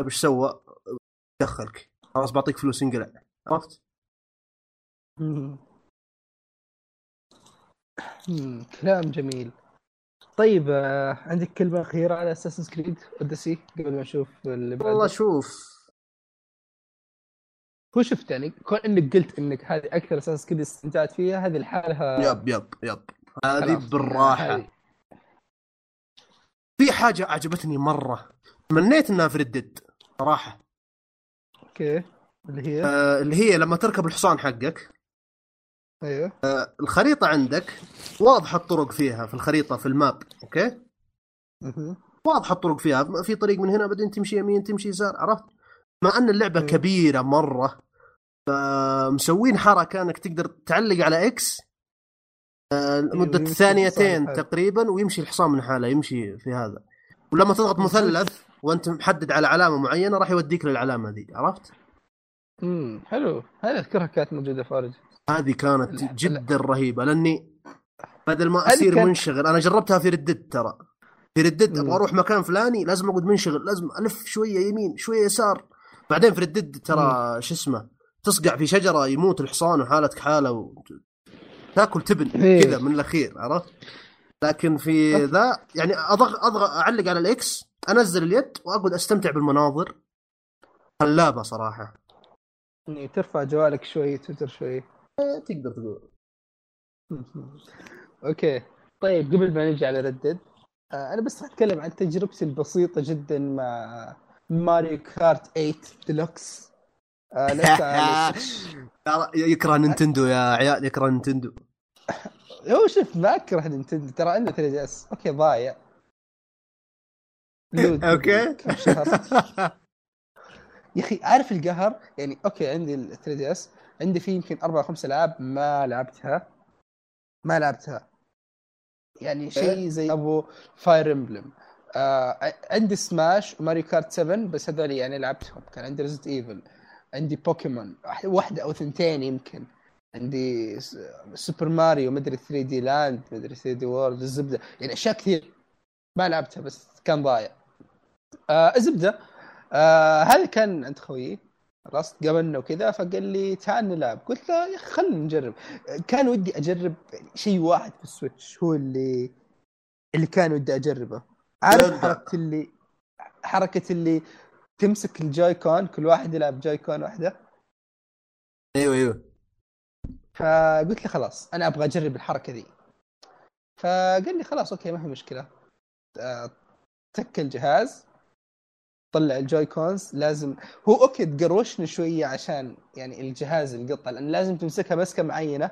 طيب إيش سوى؟ دخلك. خلاص بعطيك فلوس انقلع. عرفت؟ كلام جميل. طيب آه، عندك كلمة أخيرة على Assassin's Creed Odyssey قبل ما نشوف اللي بعده؟ والله شوف. هو شفت يعني كون إنك قلت إنك هذه أكثر Assassin's Creed استمتعت فيها هذه لحالها يب يب يب. هذه. بالراحة. في حاجة عجبتني مرة. تمنيت إنها في Red Dead صراحة. okay. اللي هي؟ آه اللي هي لما تركب الحصان حقك. أيوه. الخريطة عندك واضحه الطرق فيها في الخريطة في ال map okay. واضحه الطرق فيها. في طريق من هنا بعدين تمشي يمين تمشي يسار عرفت؟ مع أن اللعبة مم. كبيرة مرة فمسوين حركة إنك تقدر تعلق على X آه، مده ويمشي ثانيتين. تقريبا ويمشي الحصان من حاله يمشي في هذا. ولما تضغط مثلث وأنت محدد على علامة معينة راح يوديك للعلامة ذي عرفت؟ امم حلو. هذه أذكرها كانت موجودة في Origins هذه كانت لا، جدا رهيبة لأني بدل ما اصير كان- منشغل أنا جربتها في Red Dead ترى. في Red Dead. أبغى أروح مكان فلاني لازم أقعد منشغل لازم ألف شوية يمين شوية يسار. بعدين في Red Dead ترى شو اسمه تصقع في شجرة يموت الحصان وحالتك حالة و... تاكل تبن إيه. كذا من الأخير عرفت؟ لكن في ذا يعني اضغط اضغط أعلق على ال X أنزل اليد وأقعد أستمتع بالمناظر. خلابة صراحة. يعني ترفع جوالك شوي تويتر شوي. تقدر تقول. [LAUGHS] okay. طيب قبل ما نجي على Red Dead آه أنا بس راح أتكلم عن تجربتي البسيطة جدا مع Mario Kart 8 ديلوكس. آه [LAUGHS] يكره Nintendo يا عيال يكره Nintendo. هو شوف ما اكره Nintendo. ترى عنده 3DS. okay ضايع. okay. يا أخي عارف القهر؟ يعني okay عندي ال 3DS. عندي فيه يمكن أربع خمس ألعاب ما لعبتها. ما لعبتها. يعني شيء زي أبو Fire Emblem آه عندي سماش و Mario Kart 7 بس هذول يعني لعبتهم. كان عندي Resident Evil عندي بوكيمون واحدة أو ثنتين يمكن. عندي Super Mario مدري 3D Land مدري 3D World الزبدة. يعني أشياء كثير ما لعبتها بس كان ضايع. آه الزبدة. آه هذا كان عند خويي. خلاص قابلنا وكذا فقال لي تعال نلعب. قلت له يا أخي خلينا نجرب. كان ودي أجرب شيء واحد في ال Switch هو اللي اللي كان ودي أجربه. عارف. حركة اللي حركة اللي تمسك ال Joy-Con كل واحد يلعب Joy-Con واحدة. أيوه أيوه. فقلت له خلاص أنا أبغى أجرب الحركة ذي. فقال لي خلاص okay ما في مشكلة. آه، تك الجهاز طلع ال Joy-Cons لازم هو okay تقروشني شوية عشان يعني الجهاز يلقطه لأن لازم تمسكها مسكة معينة.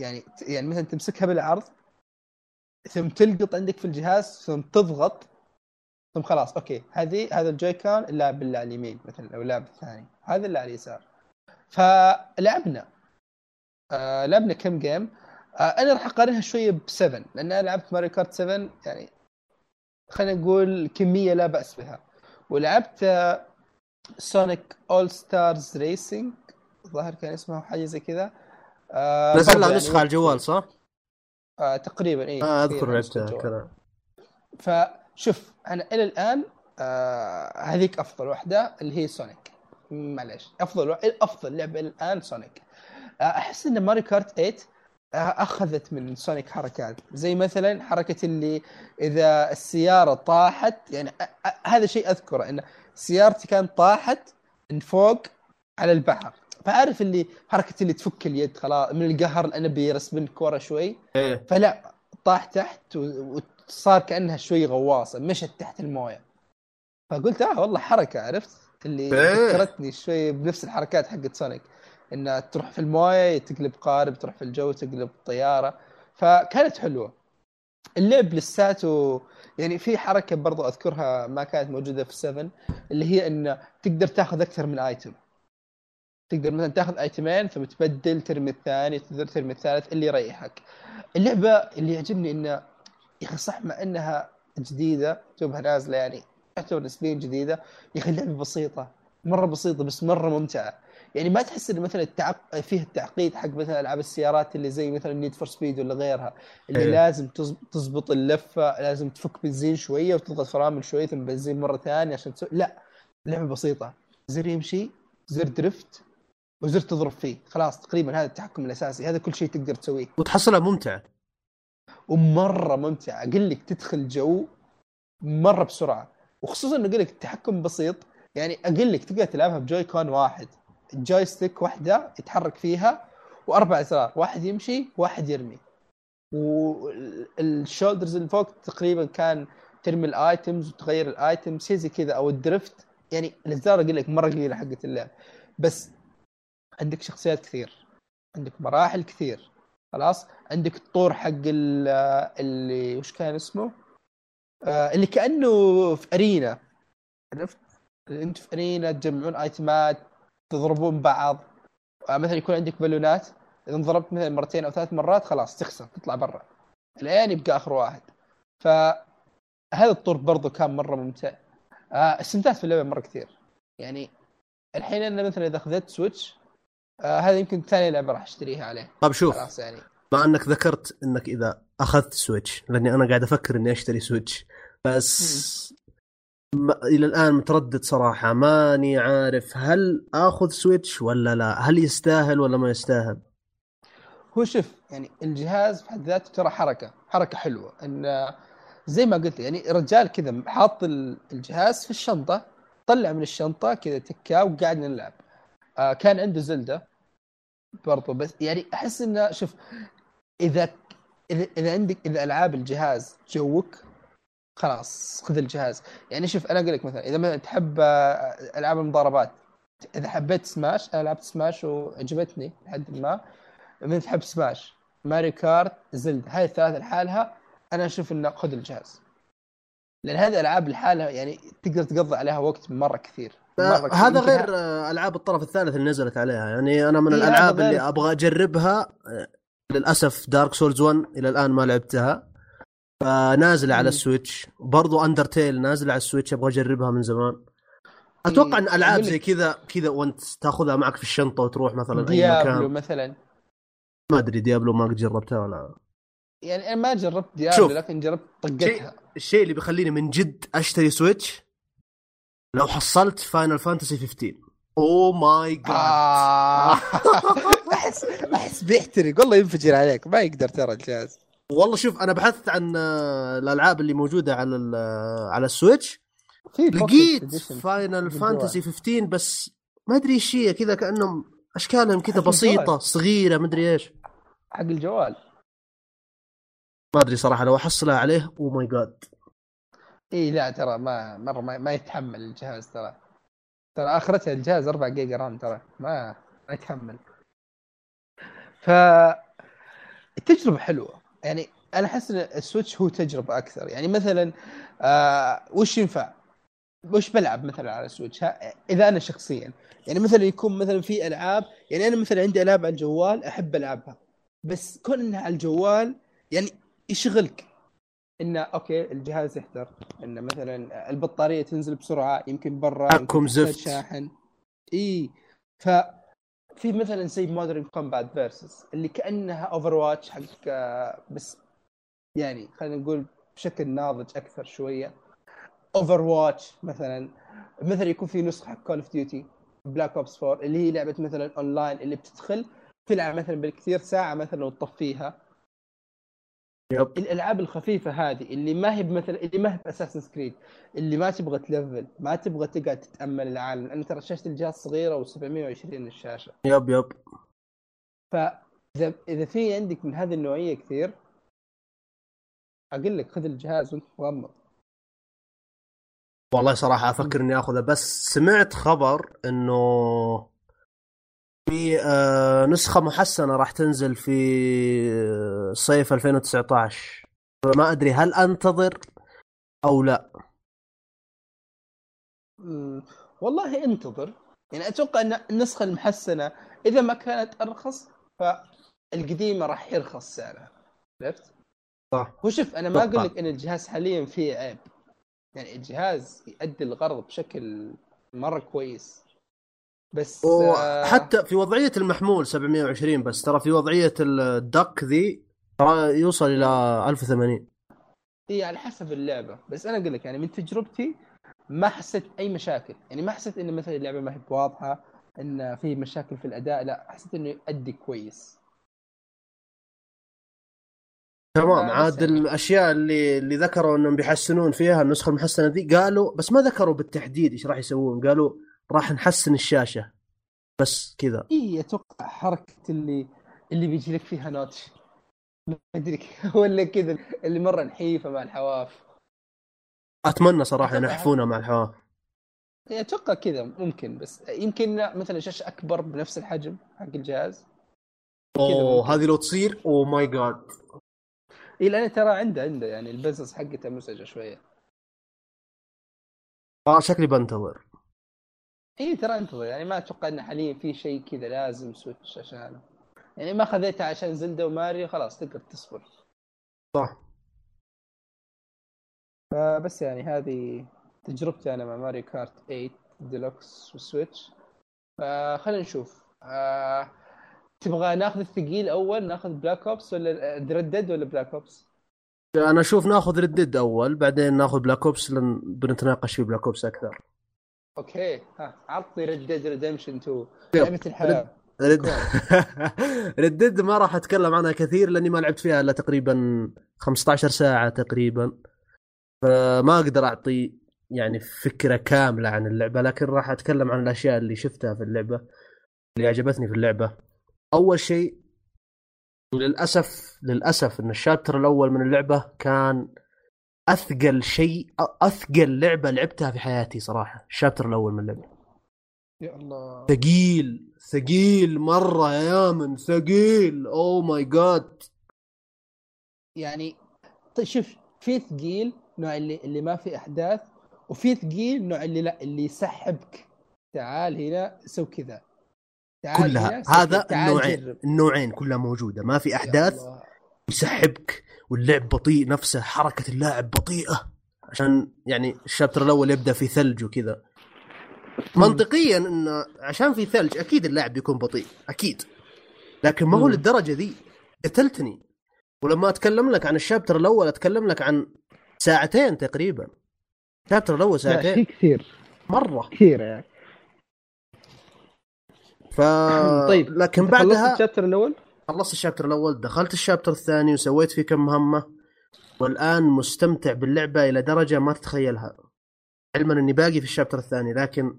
يعني يعني مثلا تمسكها بالعرض ثم تلقط عندك في الجهاز ثم تضغط ثم خلاص okay. هذه هذا ال joy-con اللاعب اللي على اليمين مثلا أو اللاعب الثاني هذا اللي على اليسار. فلعبنا. آه لعبنا كم game آه أنا راح أقارنها شوية ب 7 لأن أنا لعبت ماريو كارت 7 يعني خلينا نقول كمية لا بأس بها. ولعبت سونيك أول ستارز ريسنج الظاهر كان اسمه حاجة زي كذا. آه نزل لها يعني نسخة على الجوال صح؟ آه تقريبا اي آه أذكر تقريباً لعبتها كذا. فشوف أنا إلى الآن آه هذيك أفضل واحدة اللي هي سونيك معلش أفضل وا- أفضل لعبة إلى الآن سونيك آه أحس إن ماريو كارت 8 آه أخذت من سونيك حركات. زي مثلا حركة اللي إذا السيارة طاحت يعني هذا شيء أذكره إن سيارتي كانت طاحت من فوق على البحر. فعارف اللي حركة اللي تفك اليد خلاص من القهر لأنه بيرسم الكورة شوي. إيه. فلا طاح تحت وصار كأنها شوي غواصة مشت تحت الموية. فقلت آه والله حركة عرفت؟ اللي إيه. ذكرتني شوي بنفس الحركات حقت سونيك انها تروح في الموية تقلب قارب تروح في الجو تقلب طيارة. فكانت حلوة. اللعب لساته يعني في حركة برضو أذكرها ما كانت موجودة في 7 اللي هي ان تقدر تاخذ أكثر من item تقدر مثلا تاخذ ايتمين ثم تبدل ترمي الثاني تقدر ترمي الثالث اللي يريحك. اللعبة اللي يعجبني إنه يا أخي صح مع إنها جديدة توها نازلة يعني تعتبر نسبيا جديدة يا أخي اللعبة بسيطة مرة بسيطة بس مرة ممتعة. يعني ما تحس إن مثلا التعق... فيه التعقيد حق مثلا ألعاب السيارات اللي زي مثلا نيد فور سبيد ولا غيرها اللي إيه. لازم تز- تزبط اللفة لازم تفك بنزين شوية وتضغط فرامل شوية ثم بنزين مرة ثانية عشان تسوي لا لعبة بسيطة. زر يمشي زر درفت وزر تضرب فيه. خلاص تقريبا هذا التحكم الأساسي. هذا كل شيء تقدر تسويه. وتحصلها ممتعه ومرة ممتع. أقول لك تدخل جو مرة بسرعة. وخصوصا انه أقول لك التحكم بسيط. يعني أقول لك تقدر تلعبها بجوي كون واحد. الجوي ستيك واحدة يتحرك فيها وأربع ازرار واحد يمشي واحد يرمي. وال shoulders اللي فوق تقريبا كان ترمي ال items وتغير ال items شيء زي كذا. أو ال drift. يعني الازرار أقول لك مرة قليلة حقت اللعب. بس عندك شخصيات كثير. عندك مراحل كثير. خلاص؟ عندك الطور حق ال- اللي وش كان اسمه؟ آه اللي كأنه في arena. عرفت؟ أنت في arena تجمعون آيتمات تضربون بعض. آه مثلا يكون عندك بالونات. إذا انضربت مثلا مرتين أو ثلاث مرات خلاص تخسر تطلع برا. الآن يبقى آخر واحد. فهذا الطور برضو كان مرة ممتع. آه استمتعت في اللعبة مرة كثير. يعني الحين أنا مثلا إذا أخذت سويتش آه هذا يمكن ثاني لعبة راح أشتريها عليه. طب شوف خلاص يعني. مع إنك ذكرت إنك إذا أخذت سويتش لأني أنا قاعد أفكر إني أشتري سويتش بس ما إلى الآن متردد صراحة ماني عارف هل آخذ سويتش ولا لا هل يستاهل ولا ما يستاهل؟ هو شوف يعني الجهاز في حد ذاته ترى حركة حركة حلوة. إن زي ما قلت يعني رجال كذا حاط ال- الجهاز في الشنطة طلع من الشنطة كذا تكاه وقاعد نلعب. آه كان عنده زلدة برضو بس يعني أحس إنه شوف إذا إذا عندك إذا ألعاب الجهاز جوك خلاص خذ الجهاز. يعني شوف أنا أقول لك مثلا إذا مثلا تحب آه، ألعاب المضاربات إذا حبيت سماش أنا لعبت سماش وعجبتني لحد ما. من تحب سماش ماري كارت زلد هاي الثلاثة لحالها أنا أشوف إنه خذ الجهاز. لأن هذه الألعاب لحالها يعني تقدر تقضي عليها وقت مرة كثير. هذا غير ألعاب الطرف الثالث اللي نزلت عليها. يعني أنا من إيه، الألعاب اللي أبغى أجربها آه، للأسف دارك سولز 1 إلى الآن ما لعبتها. فنازلة على. السويتش. برضو اندرتيل نازلة على السويتش أبغى أجربها من زمان. أتوقع إن ألعاب زي كذا كذا وانت تاخذها معك في الشنطة وتروح مثلا أي ديابلو مكان. مثلا. ما أدري ديابلو ما قد جربتها ولا. يعني أنا ما جربت ديابلو شوف. لكن جربت طقتها. الشيء اللي بيخليني من جد أشتري سويتش لو حصلت فاينل فانتسي 15 oh my god. احس أحس بيحترق. والله ينفجر عليك. ما يقدر ترى الجهاز. والله شوف أنا بحثت عن آه، الألعاب اللي موجودة على ال- آه، على السويتش. لقيت فاينل. فانتسي 15 بس ما أدري إيش هي. كذا كأنهم أشكالهم كذا بسيطه الجوال. صغيرة ما أدري إيش. حق الجوال. ما أدري صراحة لو أحصلها عليه oh my god إي لا ترى ما مرة ما, ما يتحمل الجهاز ترى. ترى آخرتها الجهاز 4 giga RAM ترى ما ما يتحمل. ف التجربه حلوة. يعني أنا أحس إن السويتش هو تجربة أكثر. يعني مثلا آه وش ينفع؟ وش بلعب مثلا على السويتش؟ إذا أنا شخصيا. يعني مثلا يكون مثلا في ألعاب يعني أنا مثلا عندي ألعاب على الجوال أحب ألعبها. بس كون إنها على الجوال يعني يشغلك. إنه okay الجهاز يحتر إنه مثلا البطارية تنزل بسرعة يمكن برا يمكن تحتاج زفت. شاحن. إي. ف في مثلا زي مودرن كومبات فيرسس اللي كأنها اوفر واتش حق آه، بس يعني خلينا نقول بشكل ناضج أكثر شوية. اوفر واتش مثلا مثلا يكون في نسخة حق كول اوف ديوتي بلاك اوبس 4 اللي هي لعبة مثلا اونلاين اللي بتدخل تلعب مثلا بالكثير ساعة مثلا وتطفيها. يب. الألعاب الخفيفة هذه اللي ما هي مثلا اللي ما هي باساسن كريد اللي ما تبغى تلفل ما تبغى تقعد تتأمل العالم. لأن ترى شاشة الجهاز صغيرة و720 الشاشة. يب يب. فاذا إذا في عندك من هذه النوعية كثير أقول لك خذ الجهاز وانت مغمض. والله صراحة أفكر إني آخذه بس سمعت خبر إنه في آه نسخة محسنة راح تنزل في آه، صيف 2019 فما أدري هل أنتظر أو لا. والله انتظر. يعني أتوقع إن النسخة المحسنة إذا ما كانت أرخص فالقديمة راح يرخص سعرها. عرفت؟ صح. هو شوف أنا ما. أقول لك إن الجهاز حاليا فيه عيب. يعني الجهاز يؤدي الغرض بشكل مرة كويس. بس آه، وحتى في وضعية المحمول 720 بس ترى في وضعية الدك ذي ترى يوصل إلى 1080 هي على حسب اللعبة. بس أنا أقول لك يعني من تجربتي ما حسيت أي مشاكل. يعني ما حسيت إن مثلا اللعبة ما هي واضحه إن في مشاكل في الأداء لا حسيت إنه يؤدي كويس. تمام. عاد يعني- الأشياء اللي اللي ذكروا إنهم بيحسنون فيها النسخة المحسنة ذي قالوا بس ما ذكروا بالتحديد إيش راح يسوون. قالوا راح نحسن الشاشة. بس كذا. إي أتوقع حركة اللي اللي بيجي لك فيها notch. ما أدري [LAUGHS] ولا كذا اللي مرة نحيفة مع الحواف. أتمنى صراحة ينحفونها مع الحواف. أتوقع كذا ممكن بس يمكن مثلا شاشة أكبر بنفس الحجم حق الجهاز. أوه. هذه لو تصير؟ oh my god إي لأن ترى عنده عنده يعني ال business حقته مزعجه شوية. آه شكلي بنتظر. اي ترى انتظر يعني ما أتوقع انه حاليا في شيء كذا لازم سويتش عشانه يعني ما خذيتها عشان زلدا وماريو خلاص تقدر تصبر. صح. فبس يعني هذه تجربتي أنا مع ماريو كارت 8 ديلوكس والسويتش فخلينا نشوف. آه... تبغى ناخذ الثقيل أول ناخذ بلاك اوبس ولا Red Dead ولا بلاك اوبس؟ أنا أشوف ناخذ Red Dead أول بعدين ناخذ بلاك اوبس لأن بنتناقش في بلاك اوبس أكثر. okay ها عطني Red Dead Redemption 2 yep. لعبه الحياة رد ردد ما راح أتكلم عنها كثير لأني ما لعبت فيها إلا تقريبا 15 ساعة تقريبا. فما أقدر أعطي يعني فكرة كاملة عن اللعبة لكن راح أتكلم عن الأشياء اللي شفتها في اللعبة اللي عجبتني في اللعبة. أول شيء للاسف للأسف إن الشابتر الأول من اللعبة كان أثقل شيء أثقل لعبة لعبتها في حياتي صراحة الشابتر الأول من اللعبة. يا الله. ثقيل ثقيل مرة يا يامن ثقيل. اوه ماي جاد يعني طيب شوف في ثقيل نوع اللي اللي ما في أحداث وفي ثقيل نوع اللي لا اللي يسحبك. تعال هنا سو كذا. تعال كلها هذا النوعين. النوعين كلها موجودة ما في أحداث. يسحبك واللعب بطيء نفسه حركة اللاعب بطيئة. عشان يعني الشابتر الأول يبدأ في ثلج وكذا. منطقيا إن عشان في ثلج أكيد اللاعب بيكون بطيء أكيد. لكن ما هو. للدرجة ذي. قتلتني. ولما أتكلم لك عن الشابتر الأول أتكلم لك عن ساعتين تقريبا. ال chapter الأول لا ساعتين. شيء كثير. مرة. كثير يعني. ف طيب، لكن بعدها ال chapter الأول؟ خلصت ال chapter الأول دخلت ال chapter الثاني وسويت فيه كم مهمه والآن مستمتع باللعبة إلى درجة ما تتخيلها. علما إني باقي في ال chapter الثاني لكن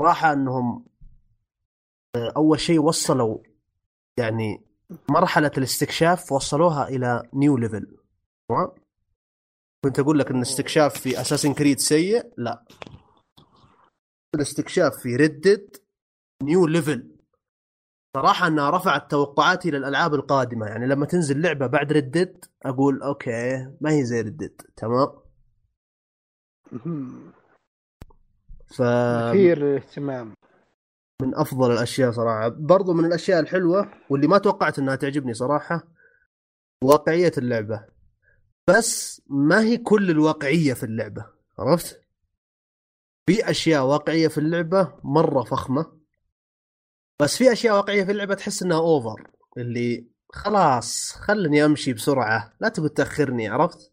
صراحة إنهم آه، أول شيء وصلوا يعني مرحلة الاستكشاف وصلوها إلى new level تمام؟ كنت أقول لك إن الاستكشاف في Assassin's Creed سيء؟ لا. الاستكشاف في Red new level صراحة أنها رفعت توقعاتي للألعاب القادمة. يعني لما تنزل لعبة بعد Red أقول okay ما هي زي Red تمام. ف مثير اهتمام من أفضل الأشياء صراحة. برضو من الأشياء الحلوة واللي ما توقعت أنها تعجبني صراحة واقعية اللعبة. بس ما هي كل الواقعية في اللعبة عرفت؟ في أشياء واقعية في اللعبة مرة فخمة. بس في أشياء واقعية في اللعبة تحس إنها اوفر اللي خلاص خلني أمشي بسرعة لا تبي تأخرني عرفت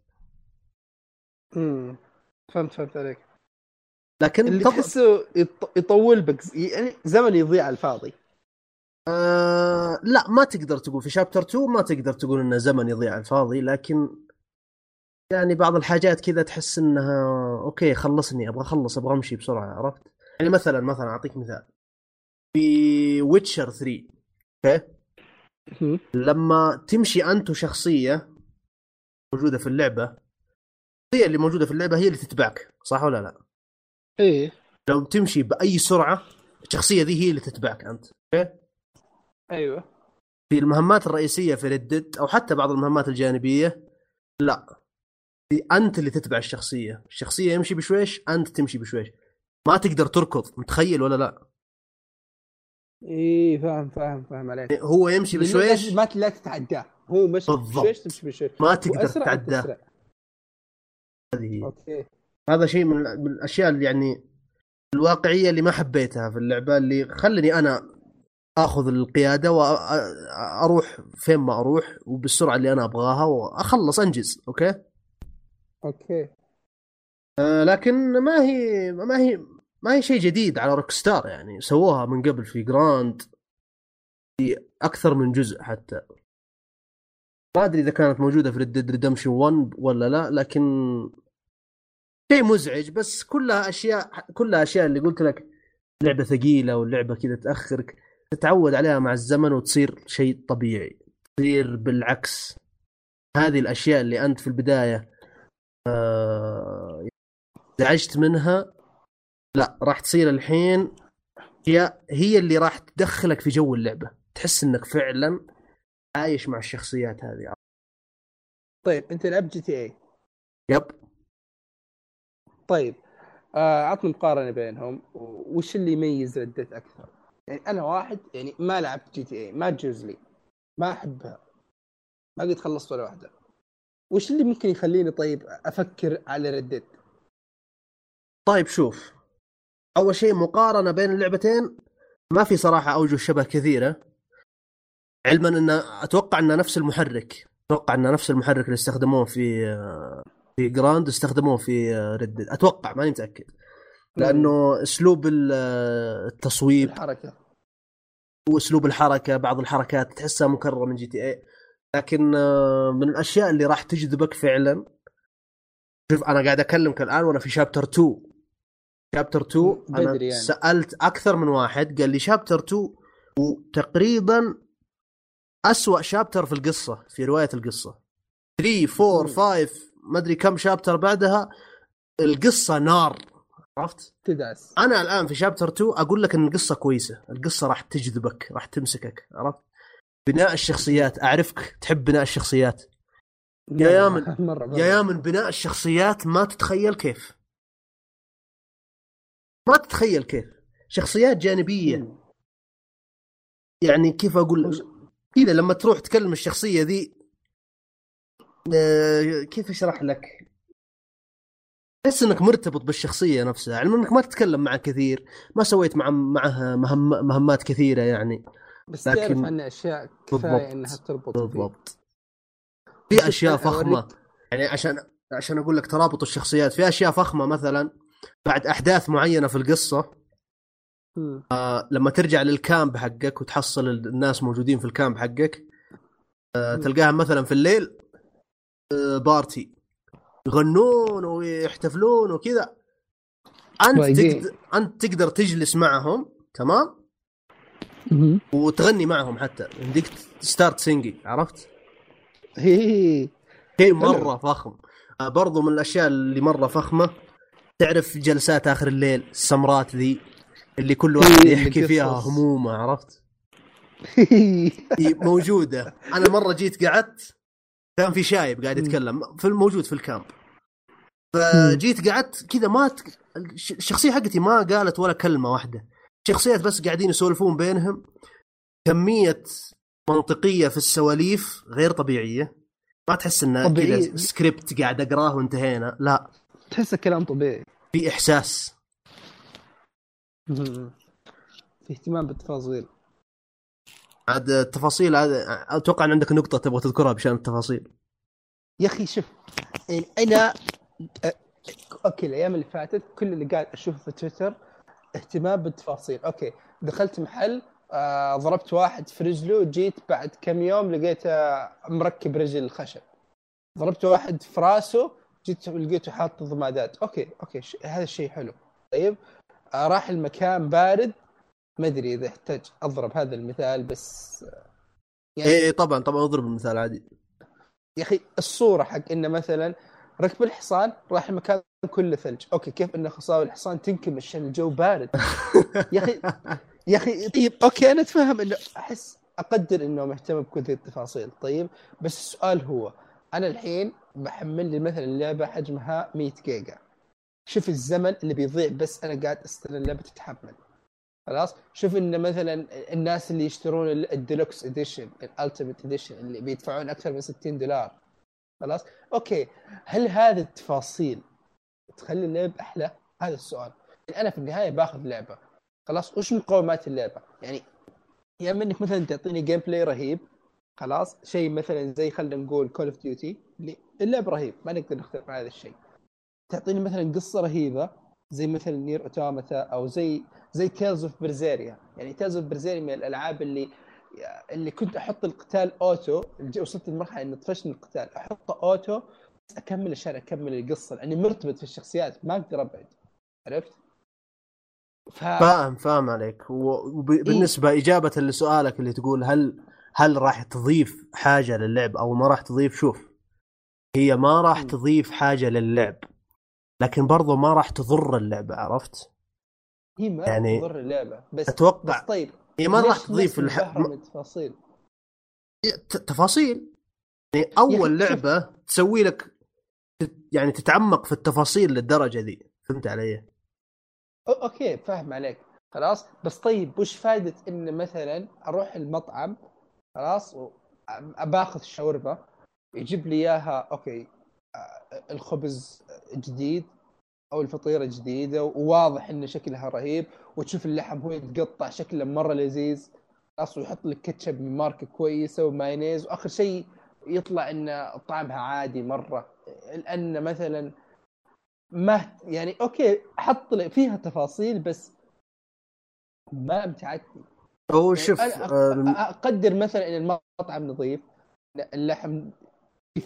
مم. فهمت فهمت عليك لكن اللي طب... تحسه يط- يطول بك يعني زمن يضيع على الفاضي آه لا ما تقدر تقول في chapter 2 ما تقدر تقول إنه زمن يضيع على الفاضي لكن يعني بعض الحاجات كذا تحس إنها okay خلصني أبغى أخلص أبغى أمشي بسرعة عرفت؟ يعني مثلا مثلا أعطيك مثال في Witcher 3 okay. لما تمشي أنت وشخصيه موجودة في اللعبة هي اللي موجودة في اللعبة هي اللي تتبعك صح ولا لا؟ إيه. لو تمشي بأي سرعة الشخصية ذي هي اللي تتبعك أنت أوكي؟ أيوه. في المهمات الرئيسية في ردد أو حتى بعض المهمات الجانبية لا. أنت اللي تتبع الشخصية الشخصية يمشي بشويش أنت تمشي بشويش. ما تقدر تركض متخيل ولا لا؟ إيه فاهم فاهم فاهم عليك. هو يمشي بشويش؟ ما لا تتعداه. هو مش. بشويش تمشي بشويش. ما تقدر تتعداه. هذه هي. okay. هذا شيء من من الأشياء اللي يعني الواقعية اللي ما حبيتها في اللعبة اللي خلني أنا آخذ القيادة وأروح فين ما أروح وبالسرعة اللي أنا أبغاها وأخلص أنجز okay؟ okay. آه، لكن ما هي ما هي ما هي شيء جديد على Rockstar يعني سووها من قبل في Grand في أكثر من جزء حتى. ما أدري إذا كانت موجودة في Red Redemption 1 ولا لا لكن شيء مزعج بس كلها أشياء كلها أشياء اللي قلت لك لعبة ثقيلة واللعبة كذا تأخرك تتعود عليها مع الزمن وتصير شيء طبيعي تصير بالعكس. هذه الأشياء اللي أنت في البداية آه، منها لا راح تصير الحين هي هي اللي راح تدخلك في جو اللعبة. تحس إنك فعلا عايش مع الشخصيات هذه. طيب أنت لعبت GTA yep. طيب آه، عطني مقارنة بينهم. وش اللي يميز Red أكثر؟ يعني أنا واحد يعني ما لعبت GTA ما تجوز لي. ما أحبها. ما قد خلصت ولا واحدة. وش اللي ممكن يخليني طيب أفكر على Red طيب شوف. أول شيء مقارنة بين اللعبتين ما في صراحة أوجه شبه كثيرة علما إن أتوقع إن نفس المحرك أتوقع إن نفس المحرك اللي استخدموه في في Grand استخدموه في Red أتوقع ماني متأكد لأنه أسلوب ال- التصويب الحركة. وأسلوب الحركة بعض الحركات تحسها مكررة من GTA لكن آه، من الأشياء اللي راح تجذبك فعلا شوف أنا قاعد أكلمك الآن وأنا في chapter 2 شابتر 2 أنا يعني. سألت أكثر من واحد قال لي شابتر 2 وتقريبا أسوأ شابتر في القصة في رواية القصة. 3 4 5 ما أدري كم شابتر بعدها القصة نار. عرفت؟ تدعس. أنا الآن في شابتر 2 أقول لك إن القصة كويسة. القصة راح تجذبك راح تمسكك عرفت؟ بناء الشخصيات أعرفك تحب بناء الشخصيات. يا يامن. يا يا من بناء الشخصيات ما تتخيل كيف. ما تتخيل كيف. شخصيات جانبية. يعني كيف أقول؟ كذا لما تروح تكلم الشخصية ذي آه، كيف أشرح لك؟ تحس إنك مرتبط بالشخصية نفسها. علما إنك ما تتكلم معه كثير. ما سويت مع معها مهم مهمات كثيرة يعني. بس لكن- تعرف عنها أشياء كفاية بالضبط. إنها تربط. بالضبط. في أشياء [LAUGHS] فخمة. يعني عشان عشان أقول لك ترابط الشخصيات. في أشياء فخمة مثلا. بعد أحداث معينة في القصة. آه لما ترجع لل camp حقك وتحصل الناس موجودين في ال camp حقك آه مم. تلقاهم مثلا في الليل آه party يغنون ويحتفلون وكذا أنت. تقدر أنت تقدر تجلس معهم تمام وتغني معهم حتى يمديك start singing عرفت؟ هي شيء مرة فخم آه، برضو من الأشياء اللي مرة فخمة تعرف جلسات آخر الليل السمرات ذي اللي كل واحد إيه، يحكي اللي فيها. همومه عرفت؟ [LAUGHS] إي، موجودة أنا مرة جيت قعدت كان في شايب قاعد. يتكلم في موجود في ال camp فجيت قعدت كذا ما ت... الش- الشخصية حقتي ما قالت ولا كلمة واحدة شخصيات بس قاعدين يسولفون بينهم كمية منطقية في السواليف غير طبيعية ما تحس انه. كذا سكريبت قاعد أقراه وانتهينا لا تحسه كلام طبيعي. في إحساس. في اهتمام بالتفاصيل. عاد التفاصيل هذا أتوقع إن عندك نقطة تبغى تذكرها بشأن التفاصيل. يا أخي شوف يعني أنا okay الأيام اللي فاتت كل اللي قاعد أشوفه في تويتر اهتمام بالتفاصيل. okay دخلت محل آه ضربت واحد في رجله جيت بعد كم يوم لقيته مركب رجل الخشب. ضربت واحد في راسه جيت لقيته حاط ضمادات okay okay ش... هذا الشيء حلو. طيب آه راح المكان بارد. ما أدري إذا احتاج أضرب هذا المثال بس آه، يعني اي طبعا طبعا أضرب المثال عادي. يا أخي الصورة حق إنه مثلا ركب الحصان راح المكان كله ثلج. okay كيف ان خصاوي الحصان تنكمش عشان الجو بارد؟ يا أخي [LAUGHS] يا أخي طيب okay أنا أتفهم إنه أحس أقدر إنه مهتم بكل ذي التفاصيل. طيب بس السؤال هو أنا الحين بحمل لي مثلا لعبة حجمها 100 جيجا. شوف الزمن اللي بيضيع بس أنا قاعد استنى اللعبة تتحمل. خلاص؟ شوف إن مثلا الناس اللي يشترون ال- ال deluxe edition ال ultimate edition اللي بيدفعون أكثر من 60 دولار. خلاص؟ okay. هل هذه التفاصيل تخلي اللعب أحلى؟ هذا السؤال. يعني أنا في النهاية باخذ لعبة. خلاص؟ وش مقومات اللعبة؟ يعني يا إما إنك مثلا تعطيني gameplay رهيب خلاص شيء مثلا زي خلينا نقول Call of Duty اللعب رهيب ما نقدر نختلف على هذا الشيء. تعطيني مثلا قصة رهيبة زي مثلا Nier Automata أو زي زي Tales of Berseria يعني Tales of Berseria من الألعاب اللي اللي كنت أحط القتال أوتو وصلت لمرحلة انه طفشني القتال. احطه أوتو بس أكمل عشان أكمل القصة لأني مرتبط في الشخصيات ما أقدر أبعد. عرفت؟ ف فاهم فاهم عليك. وبالنسبه إجابة لسؤالك اللي تقول هل هل راح تضيف حاجة للعب أو ما راح تضيف شوف هي ما راح. تضيف حاجة للعب لكن برضو ما راح تضر اللعبة عرفت هي ما يعني يعني تضر اللعبة بس أتوقع بس طيب هي ما راح تضيف الح... منبهرة من التفاصيل ت- تفاصيل يعني أول شوف. لعبة تسوي لك يعني تتعمق في التفاصيل للدرجة ذي فهمت علي؟ okay فاهم عليك خلاص بس طيب وش فائده إن مثلا أروح المطعم خلاص باخذ شاورما. يجيب لي إياها okay الخبز جديد أو الفطيرة جديدة وواضح إن شكلها رهيب وتشوف اللحم هو يتقطع شكله مرة لذيذ. خلاص ويحط لك كاتشب من ماركة كويسة ومايونيز. وآخر شيء يطلع إن طعمها عادي مرة. لأن مثلا ما يعني أوكي حط فيها تفاصيل بس ما امتعتني هو يعني شوف آه، أقدر مثلا إن المطعم نظيف اللحم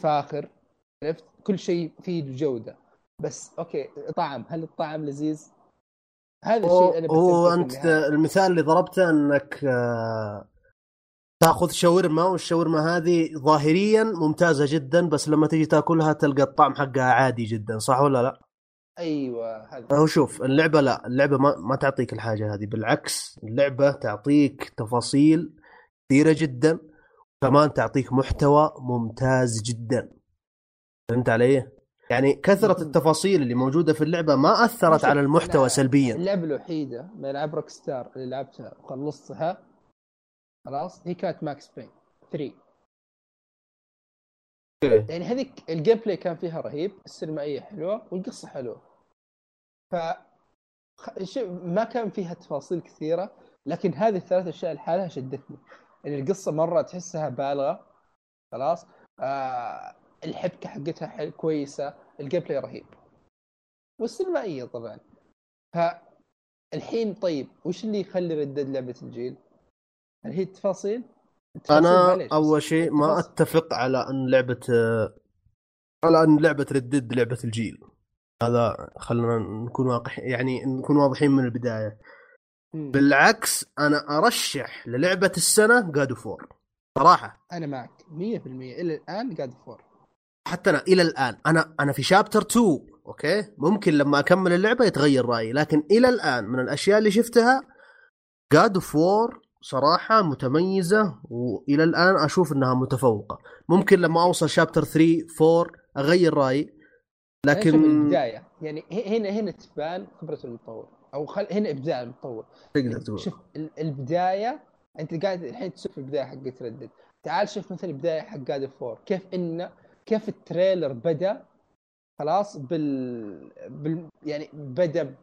فاخر عرفت كل شيء فيه جودة بس أوكي طعم هل الطعم لذيذ؟ هذا الشيء أنا هو أنت. المثال اللي ضربته إنك آه، تأخذ شاورما والشاورما هذه ظاهريا ممتازة جدا بس لما تجي تأكلها تلقى الطعم حقها عادي جدا صح ولا لا؟ أيوه هذا. هو شوف اللعبة لا اللعبة ما, ما تعطيك الحاجة هذه بالعكس اللعبة تعطيك تفاصيل كثيرة جدا كمان تعطيك محتوى ممتاز جدا. فهمت علي؟ يعني كثرة مم. التفاصيل اللي موجودة في اللعبة ما أثرت شوف، على المحتوى سلبيا. اللعبة الوحيدة من العاب Rockstar اللي لعبتها وخلصتها خلاص هي كانت Max Payne 3 يعني هذيك ال gameplay كان فيها رهيب السينمائية حلوة والقصة حلوة. ف ما كان فيها تفاصيل كثيرة لكن هذه الثلاث أشياء لحالها شدتني. يعني القصة مرة تحسها بالغة خلاص؟ آه الحبكة حقتها حل كويسة ال gameplay رهيب. والسينمائية طبعا. فالحين طيب وش اللي يخلي Red Dead لعبة الجيل؟ هل هي التفاصيل؟ التفاصيل أنا أول شيء ما أتفق على أن لعبة على أن لعبة Red Dead لعبة الجيل. هذا خلينا نكون واقع يعني نكون واضحين من البداية. مم. بالعكس أنا أرشح للعبة السنة God of War صراحة. أنا معك 100% إلى الآن God of War حتى أنا إلى الآن. أنا أنا في chapter 2 okay؟ ممكن لما أكمل اللعبة يتغير رأيي لكن إلى الآن من الأشياء اللي شفتها God of War صراحة متميزة وإلى الآن أشوف إنها متفوقة. ممكن لما أوصل chapter 3 4 أغير رأيي. لكن البدايه يعني هنا هنا تبان خبرة المطور. أو خل... هنا إبداع المطور. تقدر تقول. شوف ال- البدايه أنت قاعد الحين تشوف البداية حقت Red Dead تعال شوف مثلا البداية حق God of War كيف انه كيف ال trailer بدأ خلاص بال, بال... يعني بدأ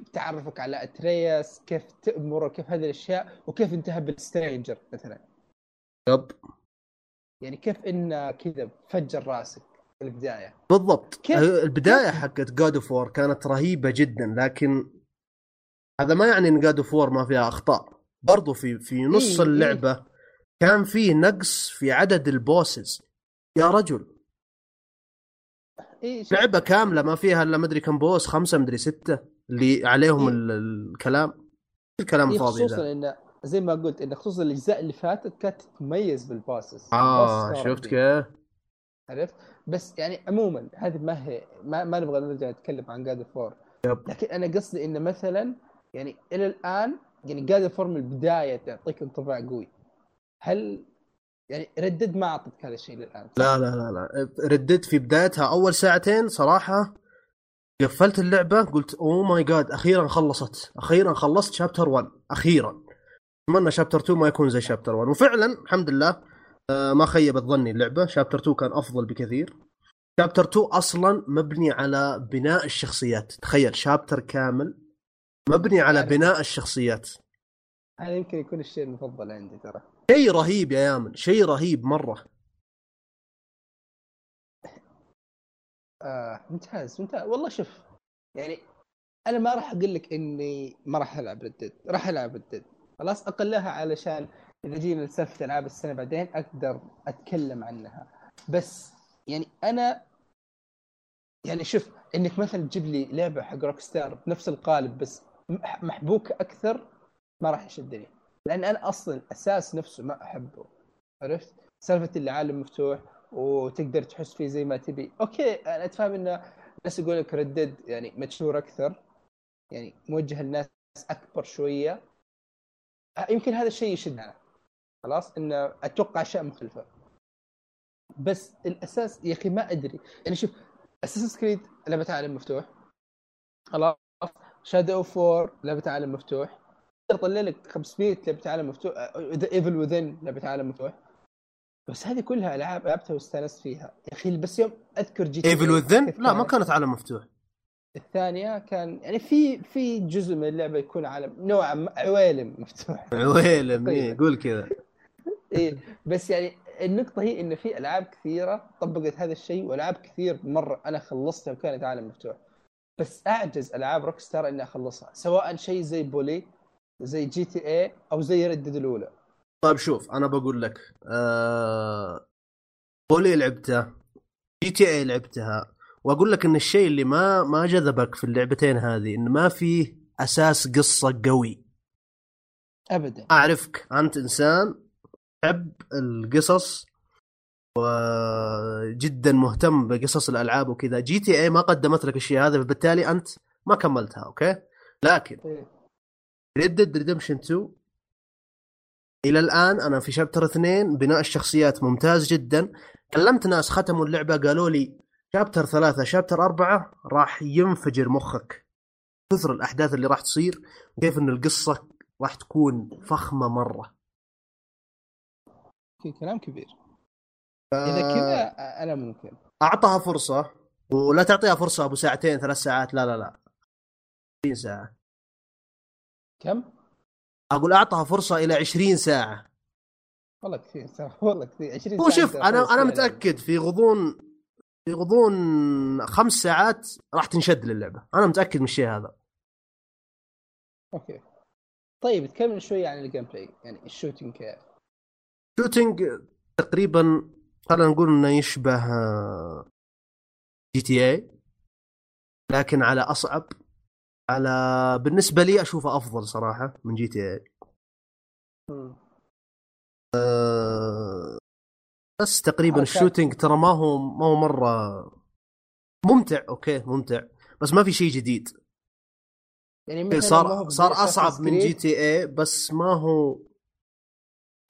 بتعرفك على Atreus كيف تأمره كيف هذه الأشياء وكيف انتهى بال Stranger مثلا. yep. يعني كيف إنه كذا فجر راسك. البداية بالضبط كيف- البداية كيف؟ حقت God of War كانت رهيبة جدا لكن هذا ما يعني إن God of War ما فيها أخطاء برضو في في نص إيه، إيه. اللعبة كان في نقص في عدد ال bosses يا رجل شوف لعبة كاملة ما فيها إلا مدري كم boss خمسة مدري ستة اللي عليهم إيه. ال- الكلام الكلام إيه الفاضي خصوصا انه زي ما قلت انه خصوصا الأجزاء اللي فاتت كانت تتميز بال bosses آه شفت. كيف؟ عرفت بس يعني عموما هذه ما هي ما, ما نبغى نرجع نتكلم عن God of War. لكن أنا قصدي إنه مثلا يعني إلى الآن يعني God of War من البداية تعطيك انطباع قوي. هل يعني Red Dead ما اعطتك هذا الشيء للان لا لا لا لا. Red Dead في بدايتها أول ساعتين صراحة قفلت اللعبة قلت اوه ماي جاد أخيرا خلصت أخيرا خلصت شابتر 1 أخيرا. أتمنى شابتر 2 ما يكون زي شابتر 1 وفعلا الحمد لله ما خيبت ظني اللعبة. شابتر 2 كان أفضل بكثير. شابتر 2 أصلا مبني على بناء الشخصيات. تخيل شابتر كامل مبني على يعني- بناء الشخصيات. هذا يمكن يكون الشيء المفضل عندي ترى. شيء رهيب يا يامن شيء رهيب مرة. آه ممتاز ممتاز. والله شوف يعني أنا ما راح أقول لك إني ما راح ألعب ردد راح ألعب ردد خلاص أقلها علشان إذا جينا لسالفة ألعاب السنة بعدين أقدر أتكلم عنها. بس يعني أنا يعني شوف إنك مثلا تجيب لي لعبة حق روك ستار بنفس القالب بس مح- محبوكه أكثر ما راح يشدني. لأن أنا أصلا الاساس نفسه ما أحبه. عرفت؟ سالفة العالم مفتوح وتقدر تحس فيه زي ما تبي. okay أنا اتفهم إنه الناس يقول لك Red Dead يعني mature أكثر. يعني موجه للناس أكبر شوية. يمكن هذا الشيء يشدنا. خلاص انه أتوقع اشياء مختلفه بس الأساس يا أخي ما أدري. يعني شوف Assassin's Creed لعبة عالم مفتوح. خلاص. Shadow of War لعبة عالم مفتوح. تقدر تطلع لك 500 لعبة عالم مفتوح The Evil Within لعبة عالم مفتوح. بس هذه كلها ألعاب لعبتها واستأنست فيها. يا أخي بس يوم أذكر The Evil Within لا ما كانت عالم مفتوح. الثانية كان يعني في في جزء من اللعبة يكون عالم نوعا ما عوالم مفتوح. عويلم طيب. إيه، قول كذا. إيه بس يعني النقطة هي إن في ألعاب كثيرة طبقت هذا الشيء وألعاب كثير مرة أنا خلصتها وكانت عالم مفتوح. بس أعجز ألعاب Rockstar إني أخلصها سواء شيء زي Bully زي GTA أو زي Red Dead الأولى. طيب شوف أنا بقول لك آه... Bully لعبته GTA لعبتها وأقول لك إن الشيء اللي ما ما جذبك في اللعبتين هذه إن ما فيه أساس قصة قوي. ابدا. أعرفك أنت إنسان تحب القصص وجدا مهتم بقصص الألعاب وكذا. GTA ما قدمت لك الشيء هذا فبالتالي أنت ما كملتها okay؟ لكن. Red Dead Redemption 2 إلى الآن أنا في chapter اثنين بناء الشخصيات ممتاز جدا. كلمت ناس ختموا اللعبة قالوا لي chapter ثلاثة chapter أربعة راح ينفجر مخك. كثر الأحداث اللي راح تصير وكيف أن القصة راح تكون فخمة مرة. كلام كبير. إذا كذا أنا ممكن. أعطها فرصة ولا تعطيها فرصة أبو ساعتين ثلاث ساعات لا لا لا. 20 ساعة. كم؟ أقول أعطها فرصة إلى 20 ساعة. والله كثير [LAUGHS] والله كثير. 20 هو شوف أنا أنا متأكد في غضون في غضون خمس ساعات راح تنشد للعبة. أنا متأكد من الشيء هذا. okay. طيب تكلم شوي عن ال gameplay يعني ال shooting كيف؟ shooting تقريبا خلينا نقول إنه يشبه GTA لكن على أصعب على بالنسبة لي أشوفه أفضل صراحة من GTA. أه بس تقريبا. ال shooting ترى ما هو ما هو مرة ممتع okay ممتع بس ما في شيء جديد يعني ما صار صار أصعب من. جي تي اي بس ما هو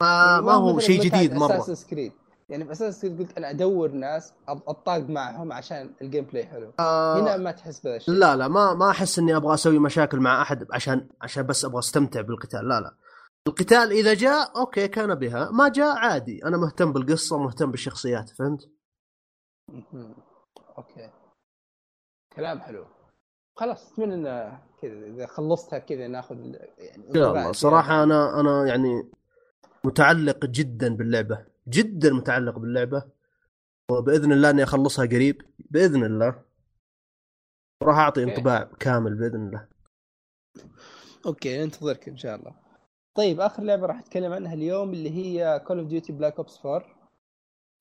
ما, يعني هو شيء جديد مرة. Creed. يعني في أساس قلت أنا أدور ناس أطاق معهم عشان ال gameplay حلو. آه هنا ما تحس بهذا الشيء. لا لا ما ما أحس إني أبغى أسوي مشاكل مع أحد عشان عشان بس أبغى أستمتع بالقتال. لا لا. القتال إذا جاء okay كان بها. ما جاء عادي. أنا مهتم بالقصة مهتم بالشخصيات فهمت. okay. كلام حلو. خلاص أتمنى إن كذا إذا خلصتها كذا ناخذ يعني ان شاء الله صراحة أنا أنا يعني متعلق جدا باللعبة جدا متعلق باللعبة. وبإذن الله إني أخلصها قريب بإذن الله. راح أعطي. انطباع كامل بإذن الله. okay ننتظرك إن شاء الله. طيب آخر لعبة راح أتكلم عنها اليوم اللي هي Call of Duty Black Ops 4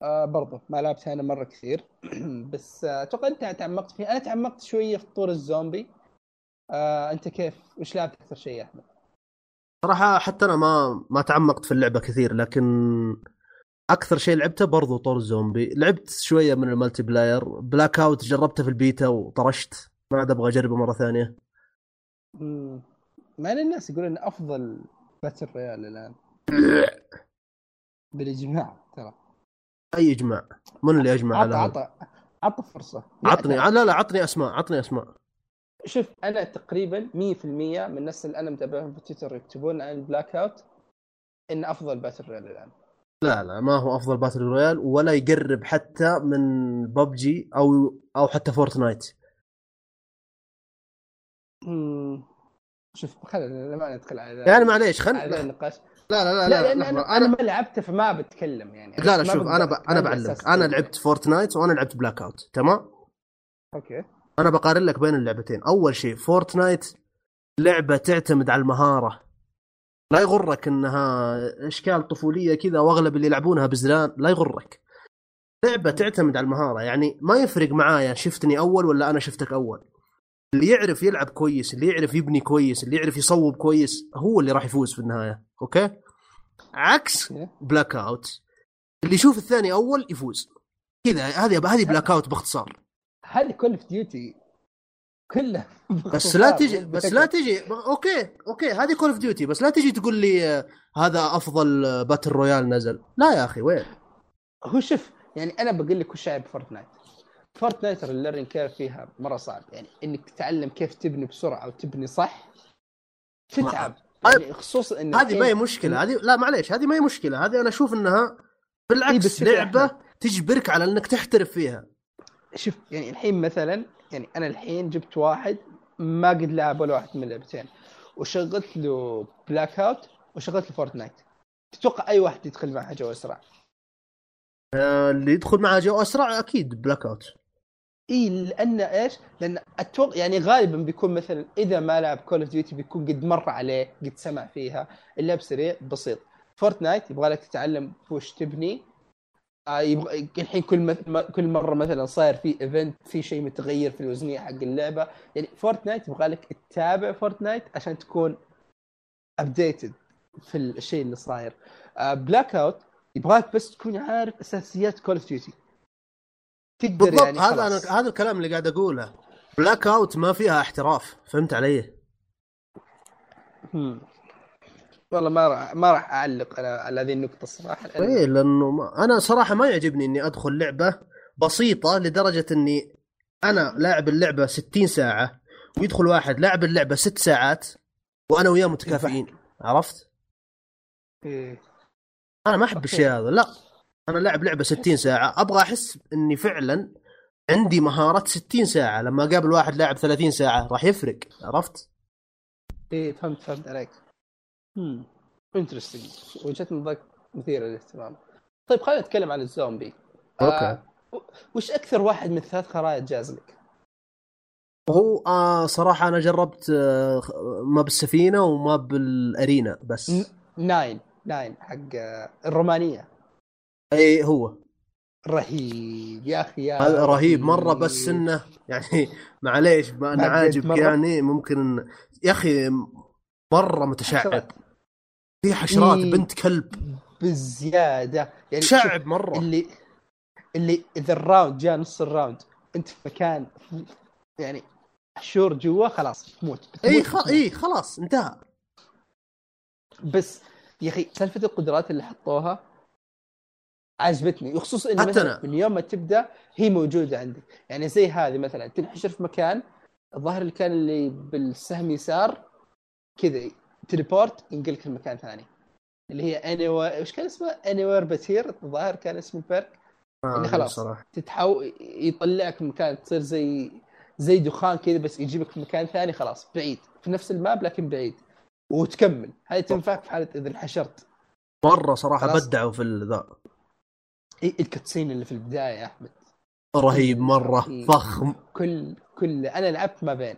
آه برضو ما لعبتها أنا مرة كثير. [CLEARS THROAT] بس آه، أتوقع أنت تعمقت فيها. أنا تعمقت شوية في طور الزومبي. آه أنت كيف؟ وش لعبت أكثر شيء يا أحمد؟ صراحة حتى أنا ما ما تعمقت في اللعبة كثير لكن أكثر شيء لعبته برضو طور الزومبي. لعبت شوية من ال multiplayer. Blackout جربته في البيتا وطرشت. ما عاد أبغى أجربه مرة ثانية. مم. مع إن الناس يقولون إن أفضل battle royale الآن. [LAUGHS] بالإجماع ترى. أي إجماع؟ من اللي أجمع على عطى هذا؟ عطى عطى فرصة. عطني لا، لا لا عطني أسماء عطني أسماء. شوف أنا تقريبا 100% من الناس اللي أنا متابعهم في تويتر يكتبون عن ال Blackout إن أفضل battle royale الآن لا لا ما هو أفضل battle royale ولا يقرب حتى من ببجي أو أو حتى Fortnite مم. شوف خلينا ما ندخل على يعني معليش خل على ذا النقاش لا لا لا لا, لا, لأن لحظة. أنا أنا ما لعبته فما بتكلم يعني لا لا شوف أنا ب... أنا بعلمك أنا. لعبت Fortnite وأنا لعبت Blackout تمام okay أنا بقارن لك بين اللعبتين. أول شيء Fortnite لعبة تعتمد على المهارة. لا يغرك إنها أشكال طفولية كذا وأغلب اللي يلعبونها بزران لا يغرك. لعبة تعتمد على المهارة. يعني ما يفرق معايا شفتني أول ولا أنا شفتك أول. اللي يعرف يلعب كويس اللي يعرف يبني كويس اللي يعرف يصوب كويس هو اللي راح يفوز في النهاية. okay؟ عكس. Blackout اللي يشوف الثاني أول يفوز. كذا هذه هذه Blackout باختصار. هذه Call of Duty كلها [LAUGHS] بس لا تجي بس لا تجي okay okay هذه Call of Duty بس لا تجي تقول لي آه، هذا أفضل آه، battle royale نزل. لا يا أخي وين؟ هو شوف يعني أنا بقول لك وش عيب Fortnite Fortnite ال learning curve فيها مرة صعب. يعني إنك تتعلم كيف تبني بسرعة وتبني صح تتعب. يعني خصوصا إن هذه ما هي مشكلة هذه لا معليش هذه ما هي مشكلة. هذه أنا أشوف إنها إيه بالعكس لعبة. تجبرك على إنك تحترف فيها. شوف يعني الحين مثلا يعني أنا الحين جبت واحد ما قد لعب ولا واحد من اللعبتين وشغلت له Blackout وشغلت له Fortnite تتوقع أي واحد يدخل معها جو اسرع آه، اللي يدخل معها جو اسرع أكيد Blackout إي لأن إيش؟ لأن أتوقع يعني غالبا بيكون مثلا إذا ما لعب Call of Duty بيكون قد مر عليه قد سمع فيها. اللعب سريع بسيط. Fortnite يبغى لك تتعلم وش تبني. يبغى الحين كل. كل مرة مثلا صاير في event في شيء متغير في الوزنية حق اللعبة يعني Fortnite يبغى لك تتابع Fortnite عشان تكون updated في الشيء اللي صاير آه Blackout يبغاك بس تكون عارف أساسيات Call of Duty تقدر بالضبط يعني هذا خلاص. أنا هذا الكلام اللي قاعد أقوله Black out ما فيها احتراف فهمت علي؟ والله ما راح ما راح أعلق أنا على هذه النقطة الصراحة لأن- إيه لأنه ما أنا صراحة ما يعجبني إني أدخل لعبة بسيطة لدرجة إني أنا لاعب اللعبة 60 ساعة ويدخل واحد لاعب اللعبة ست ساعات وأنا وياه متكافئين عرفت؟ إيه. أنا ما أحب. الشيء هذا لا أنا لاعب لعبة 60 ساعة أبغى أحس إني فعلا عندي مهاره 60 ساعة لما أقابل واحد لاعب 30 ساعة راح يفرق عرفت؟ إيه فهمت فهمت عليك interesting وجهه نظرك مثيره للاهتمام. طيب خلينا نتكلم عن ال zombie. okay. آه وش أكثر واحد من الثلاث خرائط جاز لك؟ هو آه صراحة أنا جربت آه ما بالسفينة وما بالأرينا بس. ناين ناين حق آه، الرومانية. إي هو. رهيب يا أخي يا هذا رهيب مرة بس إنه يعني [LAUGHS] معليش معقد عاجبك. يعني ممكن يا أخي مرة متشعب. في حشرات إيه. بنت كلب. بزيادة. يعني شعب مرة. اللي اللي إذا ال round جاء نص الراوند أنت في مكان يعني حشور جوا خلاص تموت. إي خ... إي خلاص انتهى. بس يا أخي سالفة القدرات اللي حطوها عجبتني. وخصوصا إنه مثلا. من يوم ما تبدأ هي موجودة عندك. يعني زي هذه مثلا تنحشر في مكان الظاهر اللي كان اللي بالسهم يسار كذا. teleport ينقلك لمكان ثاني. اللي هي any إيش كان اسمه؟ Anywhere But Here الظاهر كان اسم ال perk آه إني خلاص. تتحول يطلعك مكان تصير زي زي دخان كذا بس يجيبك في مكان ثاني خلاص بعيد. في نفس ال map لكن بعيد. وتكمل. هذه تنفعك في حالة إذا انحشرت. مرة صراحة خلاص. بدعوا في ذا. ال cutscene اللي في البداية يا أحمد. رهيب مرة. فخم. كل كل أنا لعبت ما بين.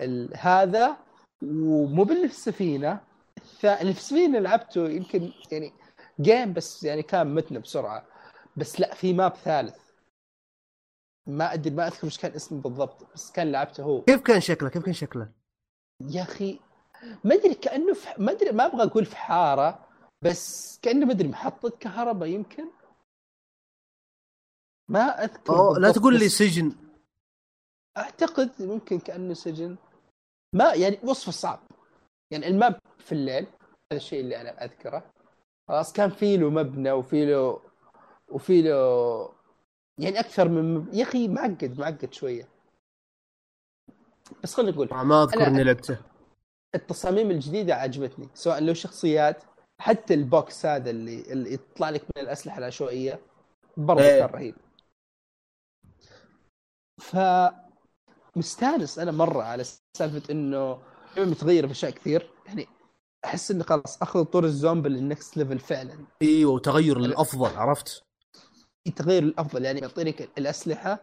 ال... هذا ومو باللي في السفينة. اللي في السفينه لعبته يمكن يعني جيم بس يعني كان متنا بسرعة. بس لا في ماب ثالث. ما أدري ما أذكر إيش كان اسمه بالضبط بس كان لعبته هو. كيف كان شكله؟ كيف كان شكله؟ يا أخي ما أدري كأنه في ما أدري ما أبغى أقول في حارة بس كأنه ما أدري محطة كهرباء يمكن. ما أذكر أوه لا تقول لي سجن. أعتقد ممكن كأنه سجن. ما يعني وصفه صعب. يعني ال map في الليل هذا الشيء اللي أنا أذكره. خلاص كان في له مبنى وفي له وفي له يعني أكثر من map... يا أخي معقد معقد شوية. بس خلينا نقول ما أذكر إني لعبته. التصاميم الجديدة عجبتني سواء لو شخصيات حتى ال box هذا اللي اللي يطلع لك من الأسلحة العشوائية برضه إيه. كان رهيب. ف مستانس أنا مرة على سالفة إنه لعبة متغيره في أشياء كثير. يعني أحس انه خلاص أخذ طور الزومبي لل next level فعلا. إيوه وتغير للأفضل عرفت؟ التغير الافضل يعني يعطيك الأسلحة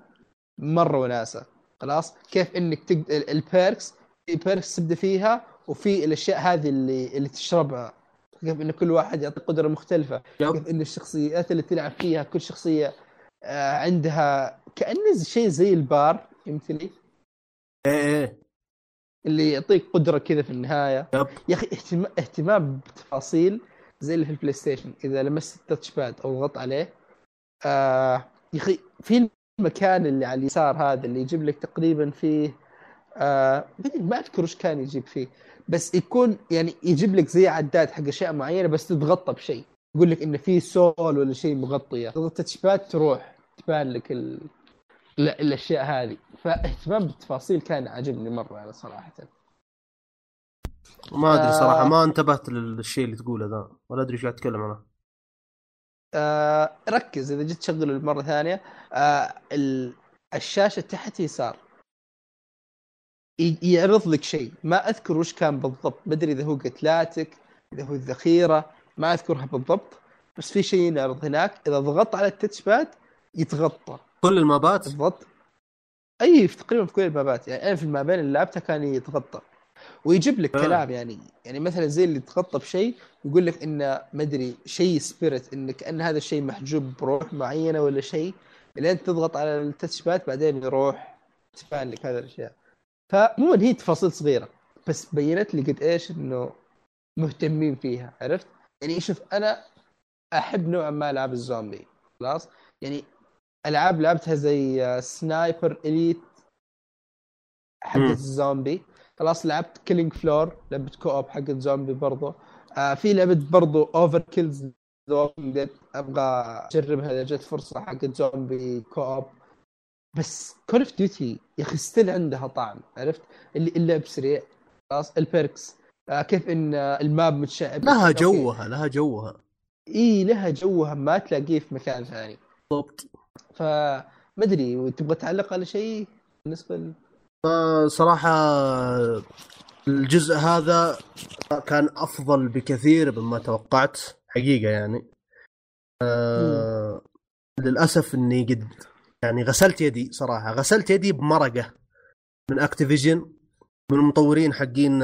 مرة وناسة. خلاص؟ كيف إنك تقد... ال- ال perks في perks تبدأ فيها وفي الأشياء هذه اللي اللي تشربها. كيف إن كل واحد يعطي قدرة مختلفة. كيف إن الشخصيات اللي تلعب فيها كل شخصية آه، عندها كانه شيء زي البار فهمتني؟ اللي يعطيك قدرة كذا في النهاية. yep. يا أخي اهتمام اهتمام بتفاصيل زي اللي في ال PlayStation إذا لمست ال touch pad أو ضغط عليه آه يا أخي في المكان اللي على اليسار هذا اللي يجيب لك تقريبا فيه آه ما أذكر إيش كان يجيب فيه. بس يكون يعني يجيب لك زي عداد حق أشياء معينة بس تتغطى بشيء. يقول لك انه في soul ولا شيء مغطيه تضغط ال touch pad تروح تبان لك ال... ال- الاشياء هذه. فاهتمام بالتفاصيل كان عاجبني مرة أنا صراحة. ما أدري صراحة آه. ما انتبهت للشيء اللي تقوله ذا ولا أدري إيش قاعد تتكلم عنه. آه ركز إذا جيت تشغله مره ثانية. آه ال- الشاشة تحت يسار. يعرض لك شيء. ما أذكر وش كان بالضبط. ما أدري إذا هو قتلاتك إذا هو الذخيرة ما أذكرها بالضبط. بس في شيء ينعرض هناك. إذا ضغطت على ال touch pad يتغطى. كل المابات؟ بالضبط. أي في تقريبا في كل المابات. يعني أنا في المابين اللي لعبتها كان يتغطى. ويجيب لك آه. كلام يعني. يعني مثلا زي اللي يتغطى بشيء يقول لك انه ما أدري شيء spirit إن كأن هذا الشيء محجوب بروح معينة ولا شيء. لين تضغط على ال touch pad بعدين يروح تبان لك هذه الأشياء. فعموما هي تفاصيل صغيرة بس بينت لي قد إيش إنه مهتمين فيها عرفت؟ يعني شوف أنا أحب نوعا ما العاب الزومبي خلاص؟ يعني العاب لعبتها زي Sniper Elite حقت مم. الزومبي خلاص لعبت Killing Floor لعبه co-op حقت زومبي برضو. آه في لعبة برضو Overkill's أبغى أجربها إذا جت فرصة حقت زومبي co-op بس Call of Duty يا أخي still عندها طعم عرفت؟ اللي اللعب سريع. خلاص ال perks آه كيف إن آه، ال map متشعب. لها. جوها لها جوها. إي لها جوها ما تلاقيه في مكان ثاني. بالضبط. فما أدري تبغى تعلق على شيء بالنسبة ل... صراحة الجزء هذا كان أفضل بكثير مما توقعت حقيقة يعني. آه للأسف إني قد يعني غسلت يدي صراحة غسلت يدي بمرقة من Activision من المطورين حقين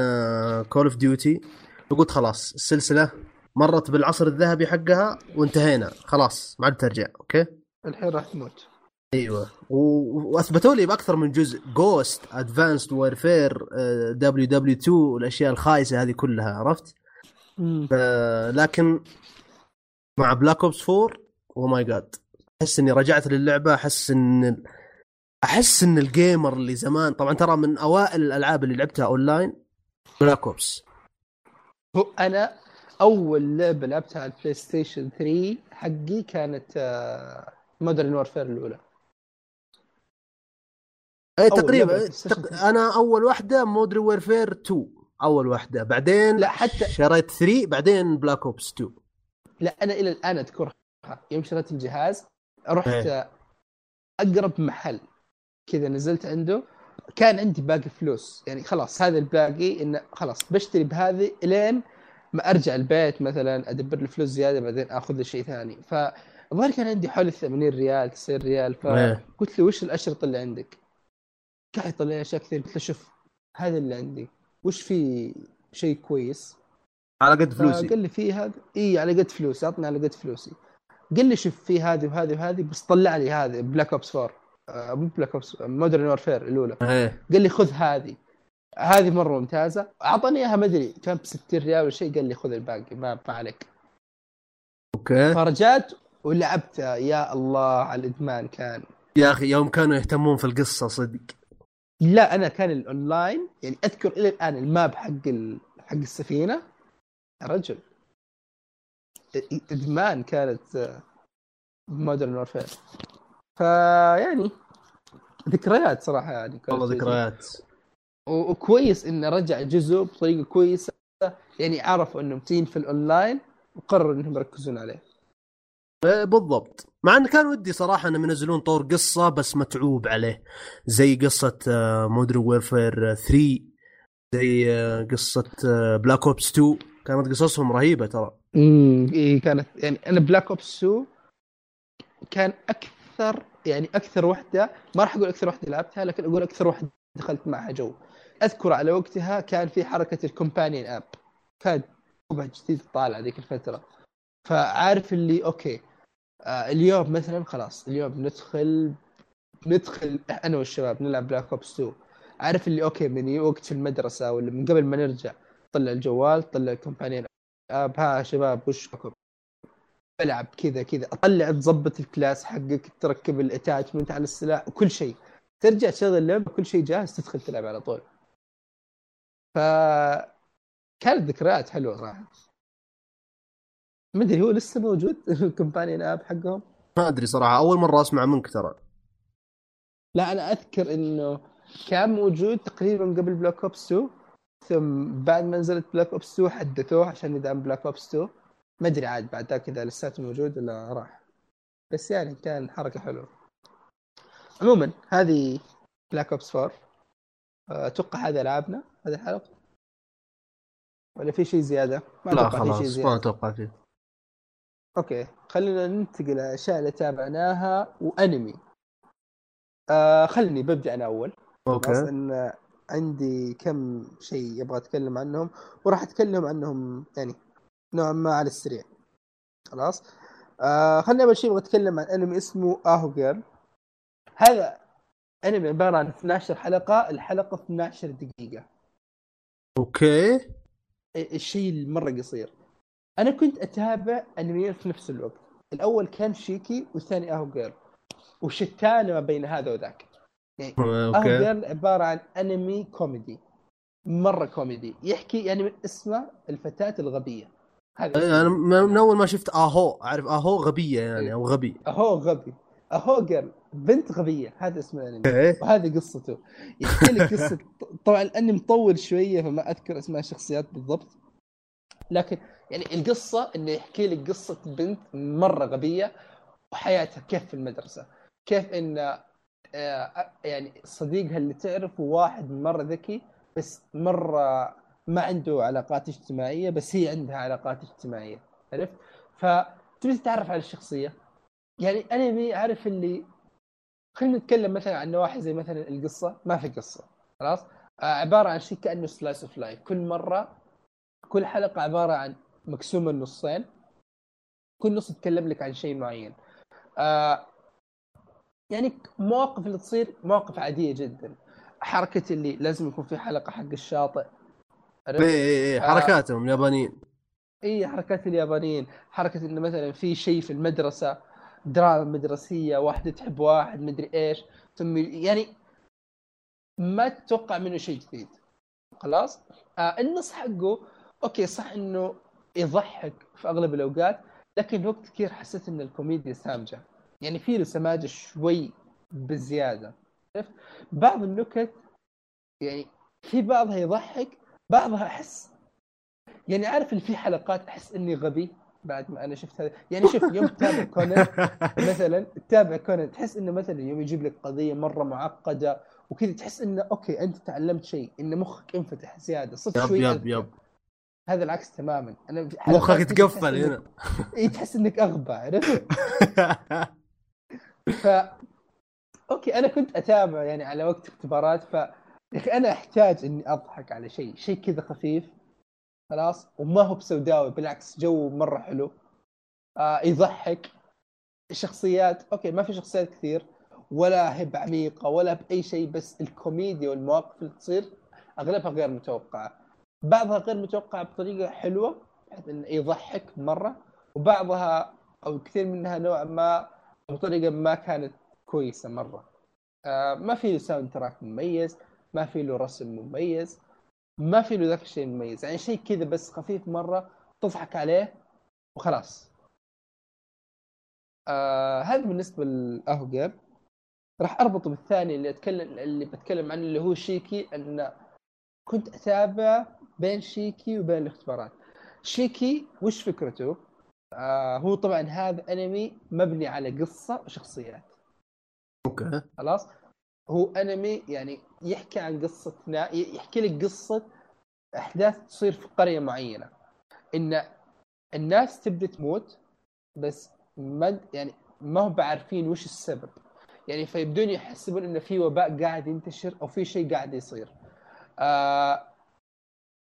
Call of Duty وقلت خلاص السلسلة مرت بالعصر الذهبي حقها وانتهينا خلاص ما عاد ترجع أوكي؟ الحين راح تموت. أيوه. و- وأثبتوا لي بأكثر من جزء. Ghosts Advanced Warfare WW 2 والاشياء الخايسة هذه كلها عرفت؟ آه، لكن مع Black Ops 4 oh my god أحس إني رجعت للعبة أحس إن أحس إن ال gamer اللي زمان طبعا ترى من أوائل الألعاب اللي لعبتها online Black Ops هو أنا أول لعبة لعبتها على ال PlayStation 3 حقي كانت Modern Warfare الأولى. اي تقريبا تق... أنا أول واحدة Modern Warfare 2 أول واحدة. بعدين لا، حتى- شريت 3 بعدين Black Ops 2 لا أنا إلى الآن أذكرها. يوم شريت الجهاز رحت إيه. أقرب محل كذا نزلت عنده. كان عندي باقي فلوس. يعني خلاص هذا الباقي انه خلاص بشتري بهذه إلين ما أرجع البيت مثلا أدبر لي فلوس زيادة بعدين آخذ شيء ثاني. فالظاهر كان عندي حوالي 80 ريال 90 ريال إيه. فقلت له وش الاشرطه اللي عندك؟ قاعد يطلع لي أشياء كثير قلت له شوف هذا اللي عندي وش في شيء كويس؟ على قد فلوسي. فقال لي في هذا إي على قد فلوسي أعطني على قد فلوسي. قال لي شوف في هذه وهذه وهذه بس طلع لي هذه Black Ops 4 آه، مو Black Ops Modern Warfare الأولى. إيه. قال لي خذ هذه. هذه مرة ممتازة. اعطاني إياها ما أدري كان ب 60 ريال ولا شيء قال لي خذ الباقي ما ما عليك. okay. فرجعت ولعبتها يا الله على الإدمان كان. يا أخي يوم كانوا يهتمون في القصة صدق. لا أنا كان الأونلاين يعني أذكر إلى الآن ال map حق ال... حق السفينة. يا رجل. إدمان كانت Modern Warfare فيعني ذكريات صراحة يعني والله ذكريات. وكويس إنه رجع جزء بطريقة كويسة. يعني عرفوا إنهم متين في الأونلاين وقرروا إنهم يركزون عليه. بالضبط. مع إن كان ودي صراحة إنهم ينزلون طور قصة بس متعوب عليه. زي قصة Modern Warfare 3 زي آه، قصة Black Ops 2 كانت قصصهم رهيبة ترى. امم إيه كانت يعني أنا Black Ops 2 كان أكثر يعني أكثر وحدة ما راح أقول أكثر وحدة لعبتها لكن أقول أكثر وحدة دخلت معها جو. أذكر على وقتها كان في حركة ال companion app. كان جديد طالع ذيك الفترة. فعارف اللي okay. آه اليوم مثلا خلاص اليوم ندخل ندخل أنا والشباب نلعب Black Ops 2 عارف اللي okay من وقت في المدرسة ولا من قبل ما نرجع طلع الجوال طلع ال companion app ها شباب وش بكم بلعب كذا كذا. أطلع تظبط ال class حقك تركب ال attachment على السلاح وكل شيء. ترجع تشغل اللعبة كل شيء جاهز تدخل تلعب على طول. ف كانت ذكريات حلوة صراحة. ما أدري هو لسه موجود؟ [LAUGHS] ال companion app حقهم؟ ما أدري صراحة أول مرة أسمع منك ترى. لا أنا أذكر إنه كان موجود تقريبا قبل Black Ops 2 ثم بعد ما نزلت Black Ops 2 حدثوه عشان يدعم Black Ops 2 ما أدري عاد بعد ذاك إذا لساته موجود ولا راح. بس يعني كان حركة حلوة. عموما هذه Black Ops 4 آه، أتوقع هذا ألعابنا هذه الحلقة؟ ولا في شيء زيادة؟ ما لا أتوقع في شيء خلاص زيادة. ما أتوقع فيه. okay خلينا ننتقل للاشياء اللي تابعناها وأنمي. آه خلني ببدأ أنا أول. okay. إن عندي كم شيء أبغى أتكلم عنهم وراح أتكلم عنهم يعني نوعا ما على السريع. خلاص؟ آه خلينا أول شيء أبغى أتكلم عن أنمي اسمه Aho Girl. هذا أنمي عبارة عن 12 حلقة الحلقة 12 دقيقة. okay. الشيء المره قصير. أنا كنت أتابع انميين في نفس الوقت. الأول كان شيكي والثاني Aho Girl. وشتان ما بين هذا وذاك. يعني Aho Girl عبارة عن أنمي كوميدي. مرة كوميدي. يحكي يعني من اسمه الفتاة الغبية. هذا إيه،. أنا من أول ما شفت aho أعرف aho غبية يعني أو غبي. aho غبي. Aho Girl. بنت غبية. هذا اسم الأنمي. okay وهذه قصته. يحكي لك قصة. [LAUGHS] طبعا الأنمي مطول شوية فما أذكر أسماء الشخصيات بالضبط. لكن يعني القصة إنه يحكي لك قصة بنت مرة غبية وحياتها كيف في المدرسة. كيف إن آه، يعني صديقها اللي تعرفه واحد مرة ذكي بس مرة ما عنده علاقات اجتماعية بس هي عندها علاقات اجتماعية عرفت؟ فتبي تتعرف على الشخصية. يعني انمي عارف اللي خلينا نتكلم مثلا عن نواحي زي مثلا القصة. ما في قصة خلاص؟ آه عبارة عن شيء كأنه slice of life كل مرة كل حلقة عبارة عن مقسومة نصين كل نص يتكلم لك عن شيء معين. آه يعني مواقف اللي تصير مواقف عادية جدا. حركة اللي لازم يكون في حلقة حق الشاطئ. اي اي اي حركاتهم اليابانيين. اي حركات اليابانيين. حركة انه مثلا في شيء في المدرسة دراما مدرسية واحدة تحب واحد مدري إيش. ثم يعني ما تتوقع منه شيء جديد. خلاص؟ آه النص حقه okay صح إنه يضحك في أغلب الأوقات لكن وقت كثير حسيت إن الكوميديا سامجة. يعني في له سماجه شوي بزيادة عرفت؟ بعض النكت يعني في بعضها يضحك بعضها أحس يعني عارف اللي في حلقات أحس إني غبي بعد ما أنا شفت هذا. يعني شوف يوم تتابع [LAUGHS] كونان مثلا تتابع كونان تحس إنه مثلا يوم يجيب لك قضية مرة معقدة وكذا تحس إنه okay أنت تعلمت شيء ان مخك انفتح زيادة صرت yep شوي yep. yep. هذا العكس تماما. أنا مخك تقفل هنا. إي تحس إنك أغبى عرفت؟ [LAUGHS] ف okay أنا كنت أتابع يعني على وقت اختبارات ف يا أخي أنا أحتاج إني أضحك على شيء شيء كذا خفيف خلاص وما هو بسوداوي بالعكس جو مرة حلو. آه يضحك. الشخصيات okay ما في شخصيات كثير ولا هي بعميقه ولا باي شيء بس الكوميديا والمواقف اللي تصير أغلبها غير متوقعة. بعضها غير متوقعة بطريقة حلوة بحيث إنه يضحك مرة وبعضها أو كثير منها نوعا ما بطريقة ما كانت كويسة مرة. آه ما في له soundtrack مميز ما في له رسم مميز ما في له ذاك الشيء مميز يعني شيء كذا بس خفيف مرة تضحك عليه وخلاص. آه هذا بالنسبة ل Aho Girl راح أربطه بالثاني اللي أتكلم اللي بتكلم عنه اللي هو شيكي إن كنت أتابع بين شيكي وبين الاختبارات. شيكي وش فكرته؟ آه هو طبعا هذا أنمي مبني على قصة وشخصيات. أوكي. خلاص؟ هو أنمي يعني يحكي عن قصة نا... يحكي لك قصة أحداث تصير في قرية معينة. إن الناس تبدأ تموت بس ما يعني ما هم بعارفين وش السبب. يعني فيبدون يحسبون إن في وباء قاعد ينتشر أو في شيء قاعد يصير. آه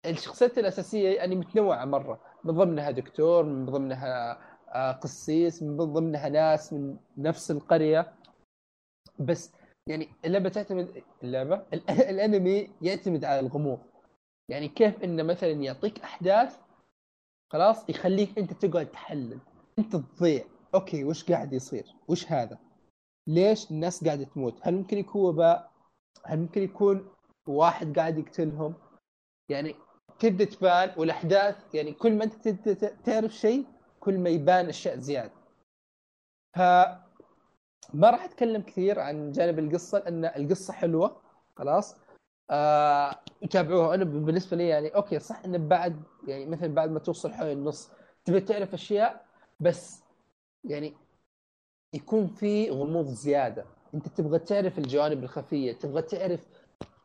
الشخصيات الأساسية يعني متنوعة مرة. من ضمنها دكتور من ضمنها آه قسيس من ضمنها ناس من نفس القرية. بس يعني اللعبة تعتمد اللعبة؟ ال- [LAUGHS] الأنمي يعتمد على الغموض. يعني كيف إنه مثلا يعطيك أحداث خلاص يخليك أنت تقعد تحلل. أنت تضيع. أوكي وش قاعد يصير؟ وش هذا؟ ليش الناس قاعدة تموت؟ هل ممكن يكون وباء هل ممكن يكون واحد قاعد يقتلهم؟ يعني تبدأ تبان والأحداث يعني كل ما أنت تعرف شيء كل ما يبان أشياء زيادة. ف ما راح أتكلم كثير عن جانب القصة لأن القصة حلوة. خلاص؟ آه تابعوها. أنا بالنسبة لي يعني أوكي صح انه بعد يعني مثلا بعد ما توصل حول النص تبي تعرف أشياء بس يعني يكون في غموض زيادة. أنت تبغى تعرف الجوانب الخفية تبغى تعرف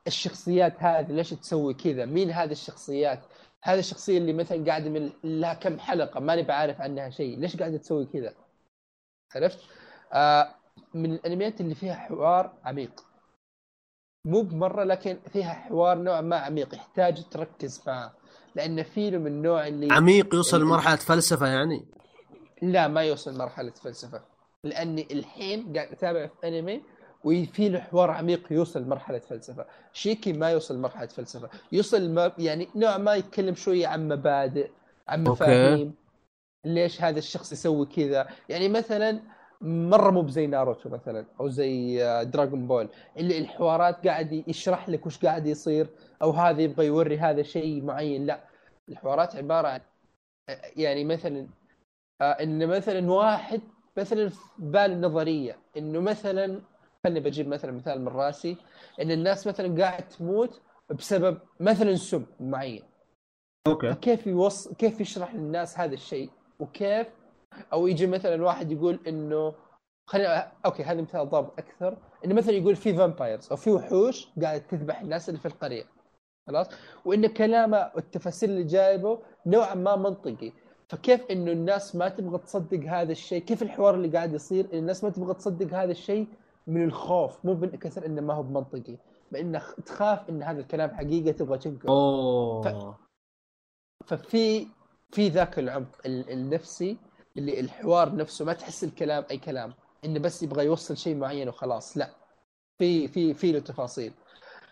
الشخصيات هذه ليش تسوي كذا؟ مين هذه الشخصيات؟ هذه الشخصية اللي مثلا قاعدة من لها كم حلقة ماني بعرف عنها شيء. ليش قاعدة تسوي كذا؟ عرفت؟ آه من الانميات اللي فيها حوار عميق. مو بمرة لكن فيها حوار نوعا ما عميق يحتاج تركز معه لأن في من النوع اللي عميق يوصل لمرحلة فلسفة يعني؟ لا ما يوصل مرحله فلسفة. لأني الحين قاعد أتابع في أنمي وفي له حوار عميق يوصل لمرحلة فلسفة. شيكي ما يوصل لمرحلة فلسفة. يوصل ما يعني نوع ما يتكلم شوية عن مبادئ عن. مفاهيم. ليش هذا الشخص يسوي كذا؟ يعني مثلا مرة مو بزي ناروتو مثلا أو زي آه، دراغون بول. اللي الحوارات قاعد يشرح لك وش قاعد يصير أو هذا يبغى يوري هذا شيء معين. لا الحوارات عبارة عن آه، يعني مثلا آه، إن مثلا واحد مثلا في باله نظريه إنه مثلا خلني بجيب مثلا مثال من راسي إن الناس مثلا قاعد تموت بسبب مثلا سم معين. okay. كيف يوص كيف يشرح للناس هذا الشيء؟ وكيف؟ أو يجي مثلا واحد يقول إنه خلينا okay هذا مثال ضابط أكثر. إنه مثلا يقول في vampires أو في وحوش قاعدة تذبح الناس اللي في القرية. خلاص؟ وإن كلامه والتفاسير اللي جايبه نوعا ما منطقي. فكيف إنه الناس ما تبغى تصدق هذا الشيء؟ كيف الحوار اللي قاعد يصير؟ إن الناس ما تبغى تصدق هذا الشيء؟ من الخوف مو من كثر إنه ما هو بمنطقي بإنه تخاف إن هذا الكلام حقيقة تبغى تنقل أوه. ففي في ذاك العمق ال- النفسي اللي الحوار نفسه ما تحس الكلام أي كلام إنه بس يبغى يوصل شيء معين وخلاص لا. في في في له تفاصيل.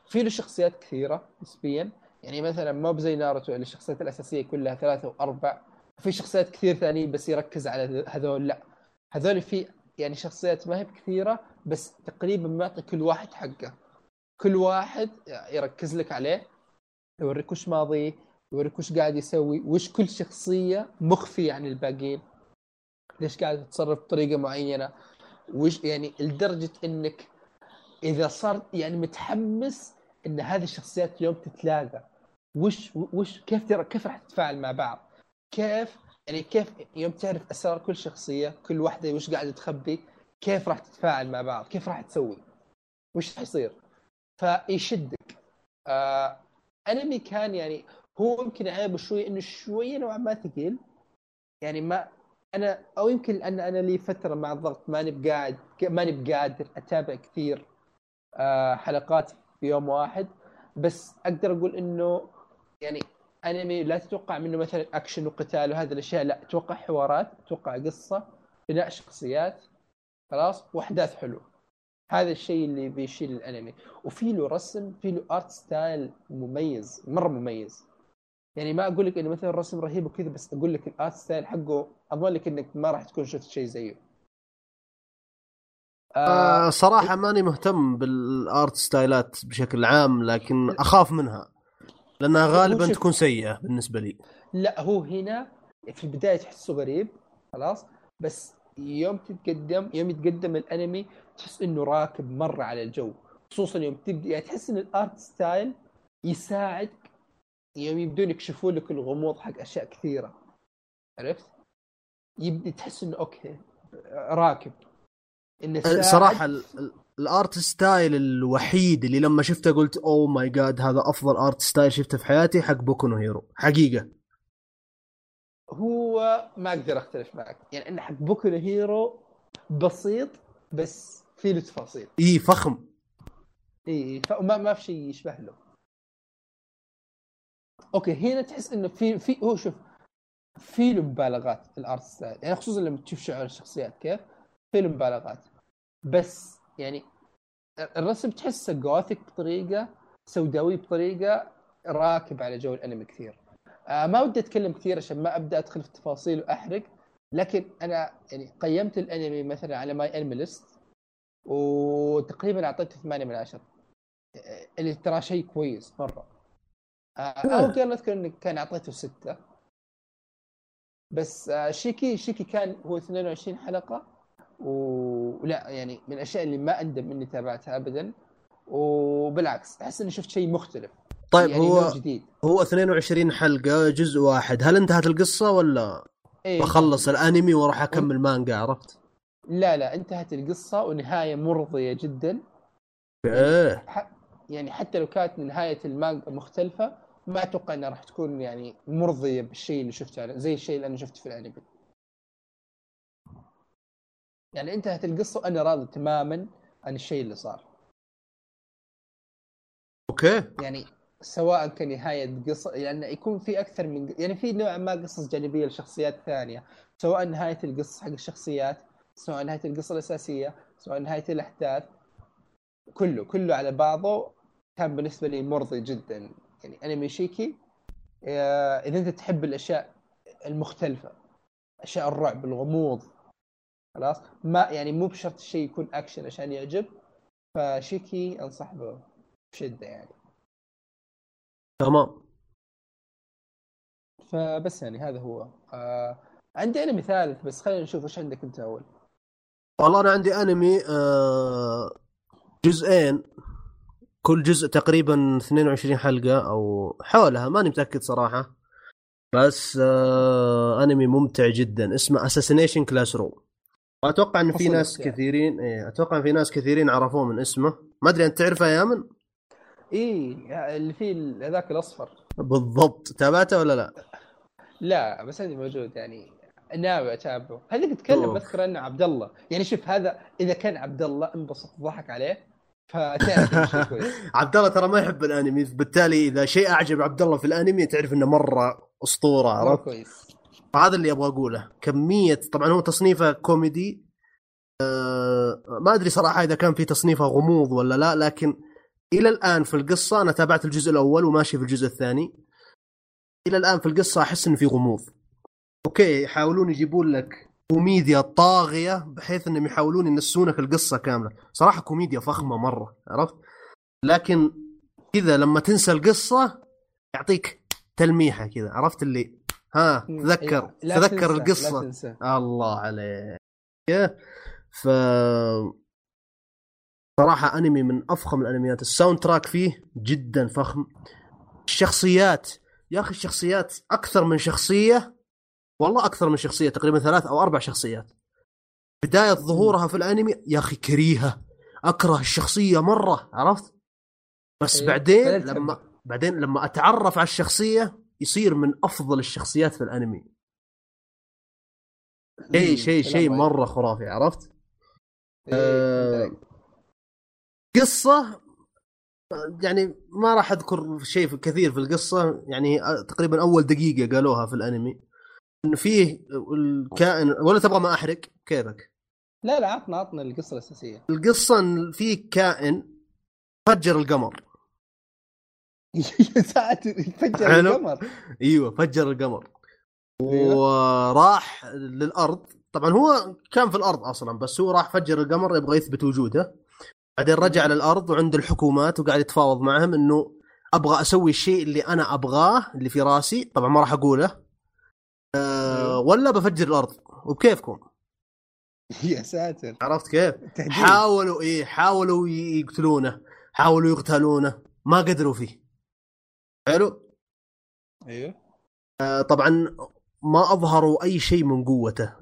في له شخصيات كثيرة نسبيا يعني مثلا ما بزي ناروتو اللي الشخصيات الأساسية كلها ثلاثة واربع في شخصيات كثير ثانيين بس يركز على هذول لا. هذول في يعني شخصيات ما هي بكثيرة بس تقريبا معطي كل واحد حقه. كل واحد يركز لك عليه يوريك وش ماضيه يوريك وش قاعد يسوي وش كل شخصية مخفية عن الباقيين. ليش قاعد تتصرف بطريقة معينة. وش يعني لدرجة إنك إذا صرت يعني متحمس إن هذه الشخصيات اليوم تتلاقى. وش وش كيف ترى كيف راح تتفاعل مع بعض؟ كيف يعني كيف يوم تعرف أسرار كل شخصية كل واحدة وش قاعدة تخبي؟ كيف راح تتفاعل مع بعض؟ كيف راح تسوي؟ وش حيصير فيشدك. آه انمي كان يعني هو يمكن عيبه شوي إنه شوية نوعا ما ثقيل. يعني ما أنا أو يمكن لأن أنا لي فترة مع الضغط ماني بقاعد ماني بقادر أتابع كثير آه حلقات في يوم واحد. بس أقدر أقول إنه يعني أنمي لا تتوقع منه مثلا أكشن وقتال وهذه الأشياء لا أتوقع حوارات أتوقع قصة بناء شخصيات. خلاص؟ وأحداث حلوة. هذا الشيء اللي بيشيل الأنمي. وفي له رسم في له art style مميز مرة مميز. يعني ما أقول لك إنه مثلا الرسم رهيب وكذا بس أقول لك ال art style حقه اضمن لك إنك ما راح تكون شفت شيء زيه. آه, آه صراحة ماني مهتم بال art style ات بشكل عام لكن أخاف منها. لأنها غالبا تكون سيئة بالنسبة لي. لا هو هنا في البداية تحسه غريب خلاص؟ بس يوم تتقدم يوم يتقدم الانمي تحس إنه راكب مرة على الجو. خصوصا يوم تبدأ يعني تحس إن ال art style يساعدك يوم يبدون يكشفون لك الغموض حق أشياء كثيرة. عرفت؟ يبدأ تحس إنه okay راكب. إنه صراحة ال art style الوحيد اللي لما شفته قلت oh my God هذا أفضل art style شفته في حياتي حق بوكو هيرو. حقيقة. هو ما أقدر أختلف معك. يعني ان حق بوكو هيرو بسيط بس في له تفاصيل. اي فخم. اي فما ما في شيء يشبه له. okay هنا تحس إنه في في هو شوف في له مبالغات في ال art style. يعني خصوصا لما تشوف شعور الشخصيات كيف؟ في له مبالغات. بس يعني الرسم تحسه gothic بطريقة سوداوي بطريقة راكب على جو الأنمي كثير. ما ودي أتكلم كثير عشان ما أبدأ أدخل في التفاصيل وأحرق لكن أنا يعني قيمت الأنمي مثلا على MyAnimeList وتقريبا أعطيته 8 من 10 اللي ترى شيء كويس مرة. آه أو كان أذكر إني كان أعطيته 6 بس آه شيكي شيكي كان هو 22 حلقة ولا يعني من الأشياء اللي ما أندم إني تابعتها ابدا. وبالعكس أحس إني شفت شيء مختلف. طيب يعني هو جديد. هو 22 حلقة جزء واحد. هل انتهت القصة ولا إيه بخلص الأنمي وأروح أكمل مانجا عرفت؟ لا لا انتهت القصة ونهاية مرضية جدا. إيه. يعني حتى لو كانت نهاية المانجا مختلفة ما أتوقع إنها راح تكون يعني مرضية بالشيء اللي شفته زي الشيء اللي أنا شفته في الأنمي. يعني انتهت القصة وأنا راضي تماما عن الشيء اللي صار. أوكي. يعني سواء كان نهاية قصة يعني يكون في أكثر من يعني في نوعا ما قصص جانبية لشخصيات ثانية. سواء نهاية القصة حق الشخصيات سواء نهاية القصة الأساسية سواء نهاية الأحداث. كله كله على بعضه كان بالنسبة لي مرضي جدا. يعني أنمي شيكي آه، إذا أنت تحب الأشياء المختلفة أشياء الرعب الغموض خلاص؟ ما يعني مو بشرط الشيء يكون أكشن عشان يعجب. فشيكي انصح به بشدة يعني. تمام. فبس يعني هذا هو. آه عندي انمي ثالث بس خلينا نشوف إيش عندك أنت أول. والله أنا عندي انمي آه جزئين. كل جزء تقريبا 22 حلقة أو حولها ماني متأكد صراحة. بس آه انمي ممتع جدا اسمه Assassination Classroom أتوقع إن في ناس يعني. كثيرين إيه أتوقع إن في ناس كثيرين عرفوه من اسمه. ما أدري أنت تعرفه يا من؟ إيه اللي فيه هذاك الأصفر. بالضبط. تابعته ولا لا؟ لا بس هذه موجود يعني. ناوي اتابعه هذيك تتكلم اذكر انه عبد الله يعني شوف هذا إذا كان عبد الله انبسط ضحك عليه فتعرف [LAUGHS] عبد الله ترى ما يحب الأنمي. بالتالي إذا شيء أعجب عبد الله في الأنمي تعرف إنه مرة أسطورة عرفت؟ كويس. فهذا اللي أبغى أقوله. كمية طبعا هو تصنيفه كوميدي. آه ما أدري صراحة إذا كان في تصنيفها غموض ولا لا لكن إلى الآن في القصة أنا تابعت الجزء الأول وماشي في الجزء الثاني. إلى الآن في القصة أحس إنه في غموض. okay يحاولون يجيبون لك كوميديا طاغية بحيث إنهم يحاولون ينسونك القصة كاملة. صراحة كوميديا فخمة مرة عرفت؟ لكن كذا لما تنسى القصة يعطيك تلميحة كذا عرفت اللي؟ ها تذكر لا تذكر تنسى، لا القصة. تنسى. الله عليك. ف صراحة أنمي من أفخم الأنميات. الساوند تراك فيه جدا فخم. الشخصيات يا أخي الشخصيات أكثر من شخصية والله أكثر من شخصية تقريبا ثلاث أو أربع شخصيات. بداية ظهورها في الأنمي يا أخي كريهة. أكره الشخصية مرة عرفت؟ بس أيوه. بعدين تحب. لما بعدين لما أتعرف على الشخصية يصير من أفضل الشخصيات في الأنمي. شيء شيء شيء. مرة خرافي عرفت؟ إيه، قصة يعني ما راح أذكر شيء في- كثير في القصة يعني آه، تقريبا أول دقيقة قالوها في الأنمي. انه فيه الكائن ولا تبغى ما أحرق؟ كيفك؟ لا لا عطنا عطنا القصة الأساسية. القصة إن فيه كائن فجر القمر. [LAUGHS] فجر. القمر. أيوه فجر القمر. أيوه. وراح للأرض. طبعا هو كان في الأرض أصلا بس هو راح فجر القمر يبغى يثبت وجوده. بعدين رجع للأرض وعند الحكومات وقاعد يتفاوض معهم إنه أبغى أسوي الشيء اللي أنا أبغاه اللي في راسي. طبعا ما راح أقوله. أه. ولا بفجر الأرض. وبكيفكم؟ [LAUGHS] يا ساتر. عرفت كيف؟ تهديد. حاولوا إيه حاولوا يقتلونه حاولوا يقتلونه. ما قدروا فيه. حلو؟ أيوه. آه، طبعا ما أظهروا أي شيء من قوته.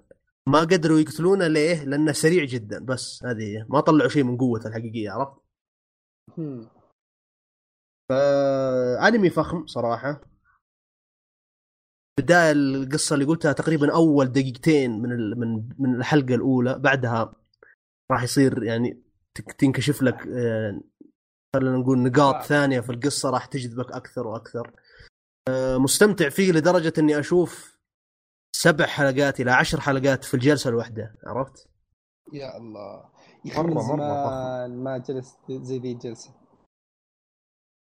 ما قدروا يقتلونه ليه؟ لأنه سريع جدا بس هذه ما طلعوا شيء من قوته الحقيقية عرفت؟ فانمي فخم صراحة بدايه القصة اللي قلتها تقريبا أول دقيقتين من ال- من من الحلقة الأولى بعدها راح يصير يعني تنكشف لك آه، خلينا نقول نقاط آه. ثانية في القصة راح تجذبك أكثر وأكثر آه، مستمتع فيه لدرجة إني أشوف سبع حلقات إلى عشر حلقات في الجلسة الواحدة عرفت؟ يا الله. يا مرة- مرة ما جلست زي ذي الجلسة.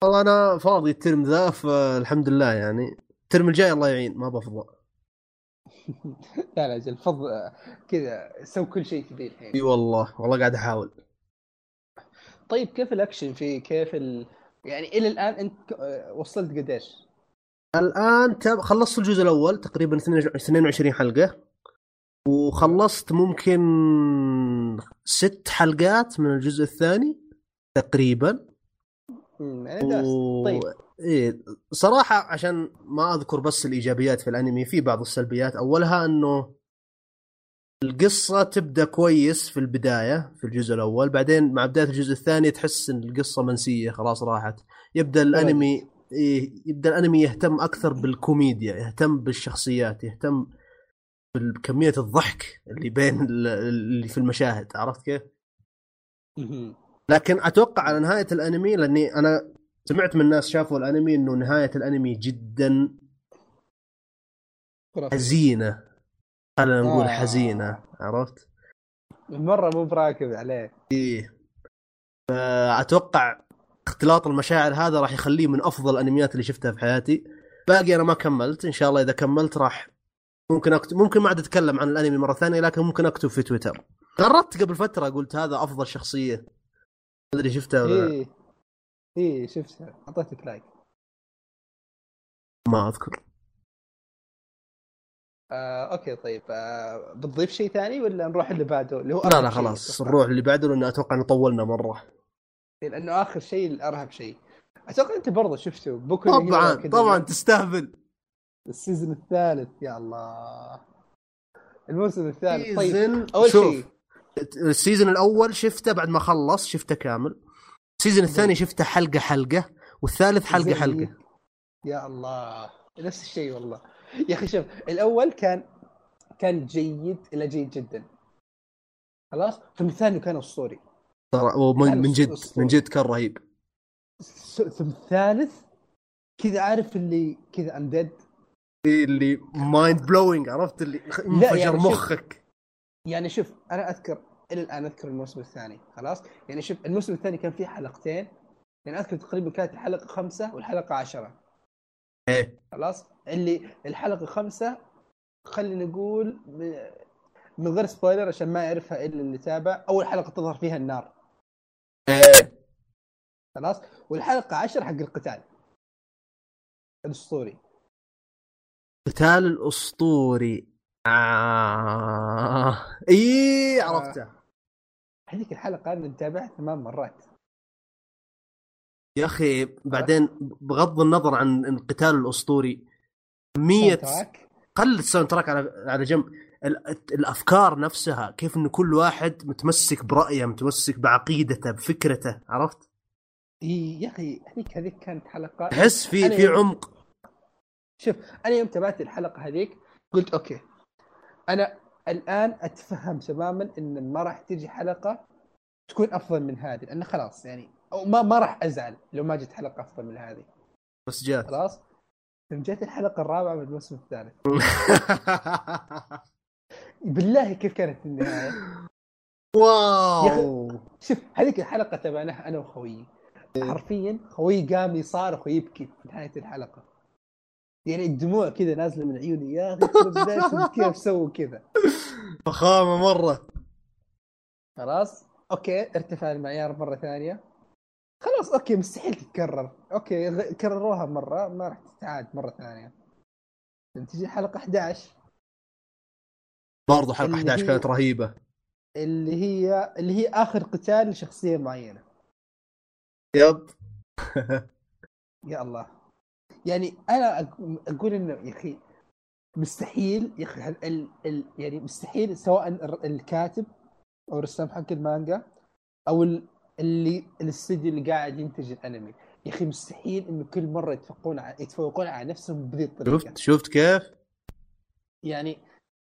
والله أنا فاضي الترم ذا فالحمد لله يعني. الترم الجاي الله يعين ما بفضى. [LAUGHS] لا لا جل فض كذا سوي كل شيء تبيه الحين. إي والله والله قاعد أحاول. طيب كيف الأكشن فيه كيف ال... يعني إلى الآن أنت آه، وصلت قديش؟ الآن تب... خلصت الجزء الأول تقريبا 22 حلقة. وخلصت ممكن ست حلقات من الجزء الثاني تقريبا. يعني و... طيب. إيه صراحة عشان ما أذكر بس الإيجابيات في الأنمي في بعض السلبيات. أولها أنه القصة تبدأ كويس في البداية في الجزء الأول. بعدين مع بداية الجزء الثاني تحس أن القصة منسية خلاص راحت. يبدأ الأنمي إيه يبدأ الأنمي يهتم أكثر بالكوميديا يهتم بالشخصيات يهتم بكمية الضحك اللي بين ال- اللي في المشاهد عرفت كيف؟ لكن أتوقع على نهاية الأنمي لأني أنا سمعت من ناس شافوا الأنمي إنه نهاية الأنمي جدا. حزينة خلينا نقول آه. حزينة عرفت؟ مرة مو براكب عليه إيه فأتوقع اختلاط المشاعر هذا راح يخليه من أفضل الأنميات اللي شفتها في حياتي. باقي أنا ما كملت إن شاء الله إذا كملت راح ممكن أكتب ممكن ما عاد أتكلم عن الأنمي مرة ثانية لكن ممكن أكتب في تويتر. قررت قبل فترة قلت هذا أفضل شخصية ادري شفتها ولا لا. إيه. إيه شفتها. أعطيتك like ما أذكر. آه، okay طيب. آه، بتضيف شيء ثاني ولا نروح اللي بعده؟ اللي هو لا لا خلاص. نروح اللي بعده لأن أتوقع ان طولنا مرة. لأنه آخر شيء الارهب شيء. أتوقع أنت برضه شفته بوكو طبعا. طبعا تستهبل. ال season الثالث يا الله الموسم الثالث طيب. أول شوف شيء. ال season الأول شفته بعد ما خلص شفته كامل. ال season الثاني شفته حلقة حلقة والثالث حلقة زي- حلقة. يا الله. نفس الشيء والله. يا أخي شوف الأول كان كان جيد إلى جيد جدا. خلاص؟ ثم الثاني كان أسطوري. ترى من جد. من جد كان رهيب. ثم الثالث كذا عارف اللي كذا اندد اللي mind blowing عرفت؟ اللي انفجر يعني مخك. يعني شوف أنا أذكر إلى الآن أذكر الموسم الثاني خلاص؟ يعني شوف الموسم الثاني كان فيه حلقتين. يعني أذكر تقريبا كانت الحلقة خمسة والحلقة عشرة. إيه. خلاص؟ اللي الحلقة خمسة خلينا نقول من غير spoiler عشان ما يعرفها إلا اللي تابع أول حلقة تظهر فيها النار. خلاص؟ والحلقة 10 حق القتال. الأسطوري. قتال الأسطوري. آه. اي عرفته. هذيك الحلقة أنا متابعها ثمان مرات. يا أخي بعدين بغض النظر عن القتال الأسطوري تراك. قل ال soundtrack على على جنب. الأفكار نفسها كيف إنه كل واحد متمسك برأيه متمسك بعقيدته بفكرته عرفت؟ يا أخي هذيك هذيك كانت حلقة تحس في في عمق. شوف أنا يوم تابعت الحلقة هذيك قلت أوكي أنا الآن أتفهم تماما إن ما راح تجي حلقة تكون أفضل من هذه لأنه خلاص يعني أو ما ما راح أزعل لو ما جت حلقة أفضل من هذه. بس جات. خلاص؟ جت الحلقة الرابعة من الموسم الثالث. [LAUGHS] بالله كيف كانت النهاية؟ wow. شوف هذيك الحلقة تابعناها أنا وخويي حرفيا خويي قام يصارخ ويبكي في نهاية الحلقة. يعني الدموع كذا نازلة من عيوني يا أخي كيف سووا كذا. فخامة مرة. خلاص؟ okay ارتفع المعيار مرة ثانية. خلاص okay مستحيل تتكرر. okay كرروها مرة ما راح تتعاد مرة ثانية. تجي حلقه 11 برضو حلقة اللي 11 هي- كانت رهيبة. اللي هي اللي هي آخر قتال لشخصية معينة. يب. [LAUGHS] يا الله. يعني أنا أقول إنه يا أخي مستحيل يا أخي ال... ال... يعني مستحيل سواء الكاتب أو الرسام حق المانجا أو ال... اللي الاستديو اللي قاعد ينتج الأنمي. يا أخي مستحيل إنه كل مرة يتفوقون على يتفوقون على نفسهم بذي الطريقة. شفت شفت كيف؟ يعني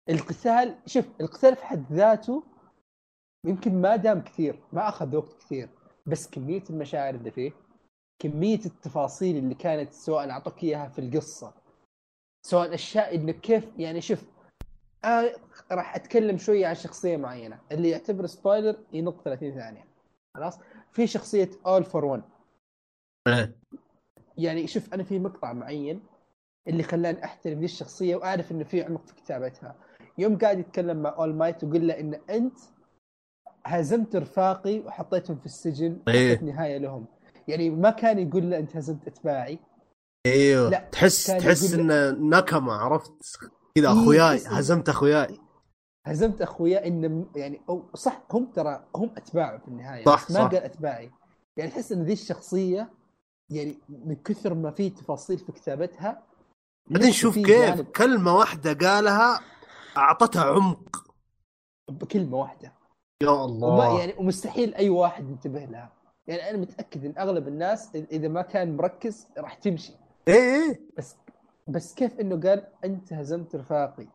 القتال شوف القتال في حد ذاته يمكن ما دام كثير ما أخذ وقت كثير بس كمية المشاعر اللي فيه كمية التفاصيل اللي كانت سواء أعطوك إياها في القصة سواء أشياء إنه كيف يعني شوف آه راح أتكلم شوية عن شخصية معينة اللي يعتبر spoiler ينط 30 ثانية خلاص؟ في شخصية All For 1 إيه. يعني شوف أنا في مقطع معين اللي خلاني أحترم ذي الشخصية وأعرف إنه في عمق في كتابتها. يوم قاعد يتكلم مع اول مايت وقال له إن أنت هزمت رفاقي وحطيتهم في السجن إيه. نهاية لهم. يعني ما كان يقول له أنت هزمت إتباعي. أيوه لا، تحس تحس إنه نكمة عرفت؟ كذا إيه، أخوياي هزمت أخوياي. هزمت اخويا إن يعني أو صح هم ترى هم أتباعه في النهاية صح، ما صح. قال إتباعي. يعني تحس إن ذي الشخصية يعني من كثر ما في تفاصيل في كتابتها بعدين شوف كيف جانب. كلمة واحدة قالها أعطتها عمق. بكلمة واحدة. يا وما الله يعني ومستحيل أي واحد ينتبه لها. يعني أنا متأكد إن أغلب الناس إذا ما كان مركز راح تمشي. إيه إيه. بس بس كيف إنه قال أنت هزمت رفاقي؟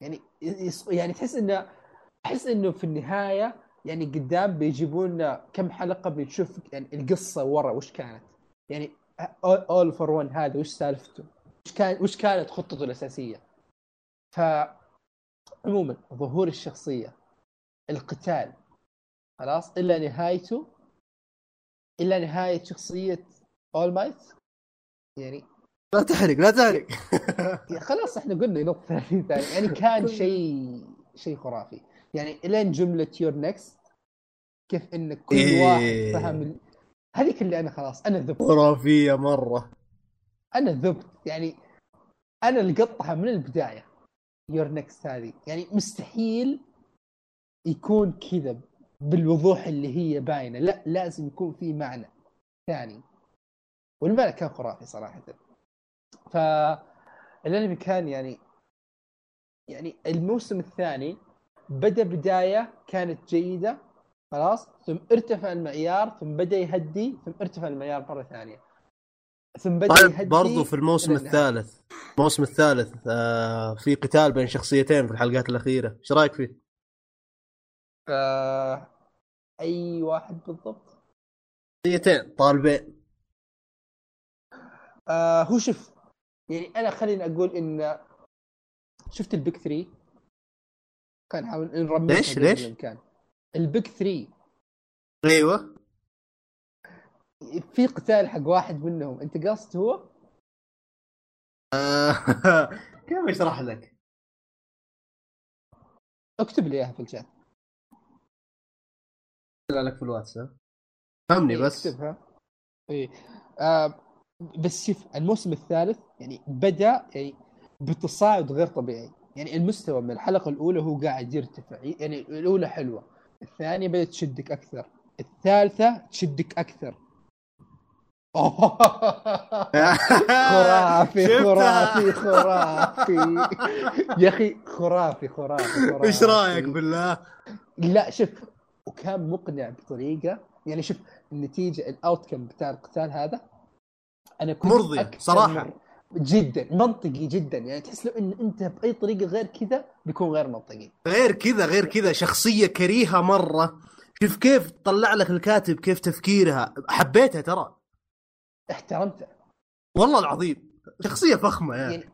يعني يعني تحس إنه أحس إنه في النهاية يعني قدام بيجيبوا لنا كم حلقة بنشوف يعني القصة ورا وش كانت. يعني All For One هذا وش سالفته؟ وش كان وش كانت خطته الأساسية؟ ف عموما ظهور الشخصية القتال خلاص إلا نهايته إلا نهاية شخصية All Might يعني لا تحرق لا تحرق. خلاص إحنا قلنا نقطة 30 [LAUGHS] ثانية. يعني كان شيء شيء خرافي. يعني إلين جملة you're next كيف إن كل إيه. واحد فهم ال... هذيك اللي أنا خلاص أنا ذبت. خرافية مرة. أنا ذبت. يعني أنا لقطها من البداية. you're next هذه يعني مستحيل يكون كذا بالوضوح اللي هي باينة. لا لازم يكون في معنى ثاني. والمعنى كان خرافي صراحة. فالانمي كان يعني يعني الموسم الثاني بدأ بداية كانت جيدة خلاص ثم ارتفع المعيار ثم بدأ يهدي ثم ارتفع المعيار مرة ثانية. ثم بدا طيب برضو في الموسم. الثالث الموسم الثالث آه في قتال بين شخصيتين في الحلقات الأخيرة إيش رأيك فيه؟ آه أي واحد بالضبط شخصيتين طالبين آه هو شوف يعني أنا خليني أقول إن شفت البيك 3 كان حاول نرمي ليش؟ ليش؟ البيج 3 أيوه في قتال حق واحد منهم. انت قصد هو؟ [LAUGHS] كيف اشرح لك؟ اكتب لي اياها في الشات. لك في الواتساب. فهمني إيه، بس. اكتبها. اي آه بس شوف الموسم الثالث يعني بدأ يعني بتصاعد غير طبيعي. يعني المستوى من الحلقة الأولى هو قاعد يرتفع. يعني الأولى حلوة. الثانية بدأت تشدك أكثر. الثالثة تشدك أكثر. [LAUGHS] خرافي؟ خرافي خرافي. يا أخي خرافي خرافي خرافي. إيش رأيك بالله؟ لا شوف وكان مقنع بطريقة. يعني شوف النتيجة الاوتكم بتاع القتال هذا أنا كنت صراحة. من- جدا منطقي جدا. يعني تحس لو إن أنت بأي طريقة غير كذا بيكون غير منطقي. غير كذا غير كذا. شخصية كريهة مرة. شوف كيف طلع لك الكاتب كيف تفكيرها. حبيتها ترى. احترمته. والله العظيم. شخصية فخمة يعني يعني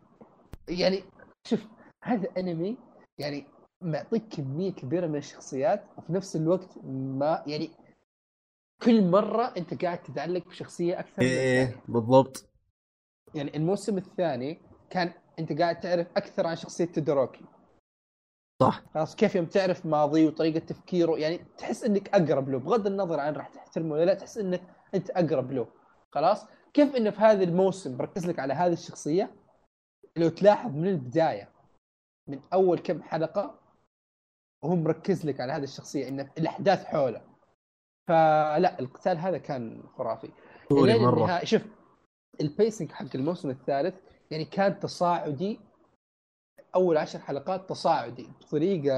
يعني شوف هذا أنمي يعني معطيك كمية كبيرة من الشخصيات وفي نفس الوقت ما يعني كل مرة أنت قاعد تتعلق بشخصية أكثر. إيه بالضبط. يعني الموسم الثاني كان أنت قاعد تعرف أكثر عن شخصية تودوروكي. صح. خلاص كيف يوم تعرف ماضيه وطريقة تفكيره؟ يعني تحس إنك أقرب له بغض النظر عن راح تحترمه ولا لا تحس إنك أنت أقرب له. خلاص؟ كيف إنه في هذا الموسم بركز لك على هذه الشخصية؟ لو تلاحظ من البداية من أول كم حلقة وهو مركز لك على هذه الشخصية إنه الأحداث حوله. فلا القتال هذا كان خرافي. النهاية- شوف البيسنج حق الموسم الثالث يعني كان تصاعدي. أول عشر حلقات تصاعدي بطريقة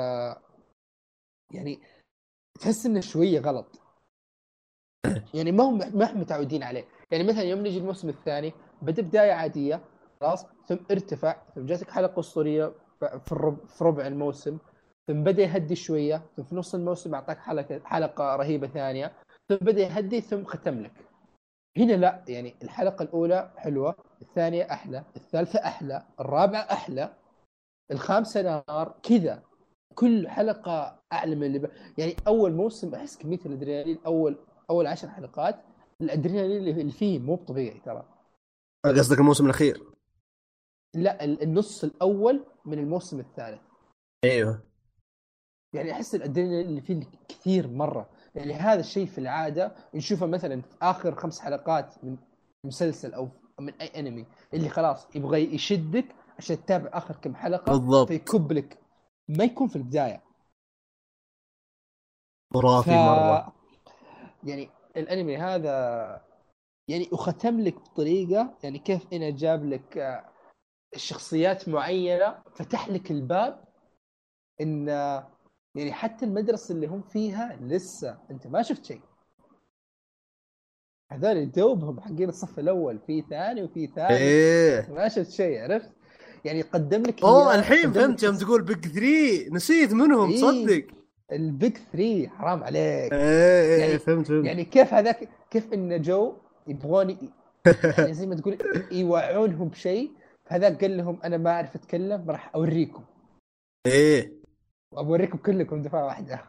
يعني تحس إنه شوية غلط. [COUGHS] يعني ما هم ما هم متعودين عليه. يعني مثلا يوم نجي الموسم الثاني بدأ بداية عادية خلاص ثم ارتفع ثم جاتك حلقة أسطورية في ربع الموسم ثم بدأ يهدي شوية ثم في نص الموسم أعطاك حلقة حلقة رهيبة ثانية ثم بدأ يهدي ثم ختم لك. هنا لا يعني الحلقة الأولى حلوة الثانية أحلى الثالثة أحلى الرابعة أحلى الخامسة نار كذا. كل حلقة أعلى من اللي ب... يعني أول موسم أحس كمية الأدرينالين أول أول عشر حلقات الأدرينالين اللي فيه مو طبيعي ترى. قصدك الموسم الأخير؟ لا ال- النص الأول من الموسم الثالث. أيوه. يعني أحس الأدرينالين اللي فيه كثير مرة. يعني هذا الشيء في العادة نشوفه مثلا في آخر خمس حلقات من مسلسل أو من أي أنمي اللي خلاص يبغى يشدك عشان تتابع آخر كم حلقة بالضبط. فيكب لك ما يكون في البداية. خرافي مرة. يعني الانمي هذا يعني وختم لك بطريقة يعني كيف أنا جاب لك آه، شخصيات معينة فتح لك الباب إن آه، يعني حتى المدرسة اللي هم فيها لسه أنت ما شفت شيء. هذول دوبهم حقين الصف الأول في ثاني وفي ثالث. إيه. ما شفت شيء عرفت؟ يعني قدم لك أوه الحين فهمت يوم تقول Big 3 نسيت منهم إيه. تصدق ال Big 3 حرام عليك. إيه إيه يعني- فهمت فهمت. يعني كيف هذاك كيف إن جو يبغون [LAUGHS] يعني زي ما تقول يوعونهم بشيء هذاك قال لهم أنا ما أعرف أتكلم راح أوريكم. إيه. وبوريكم كلكم دفعة واحدة.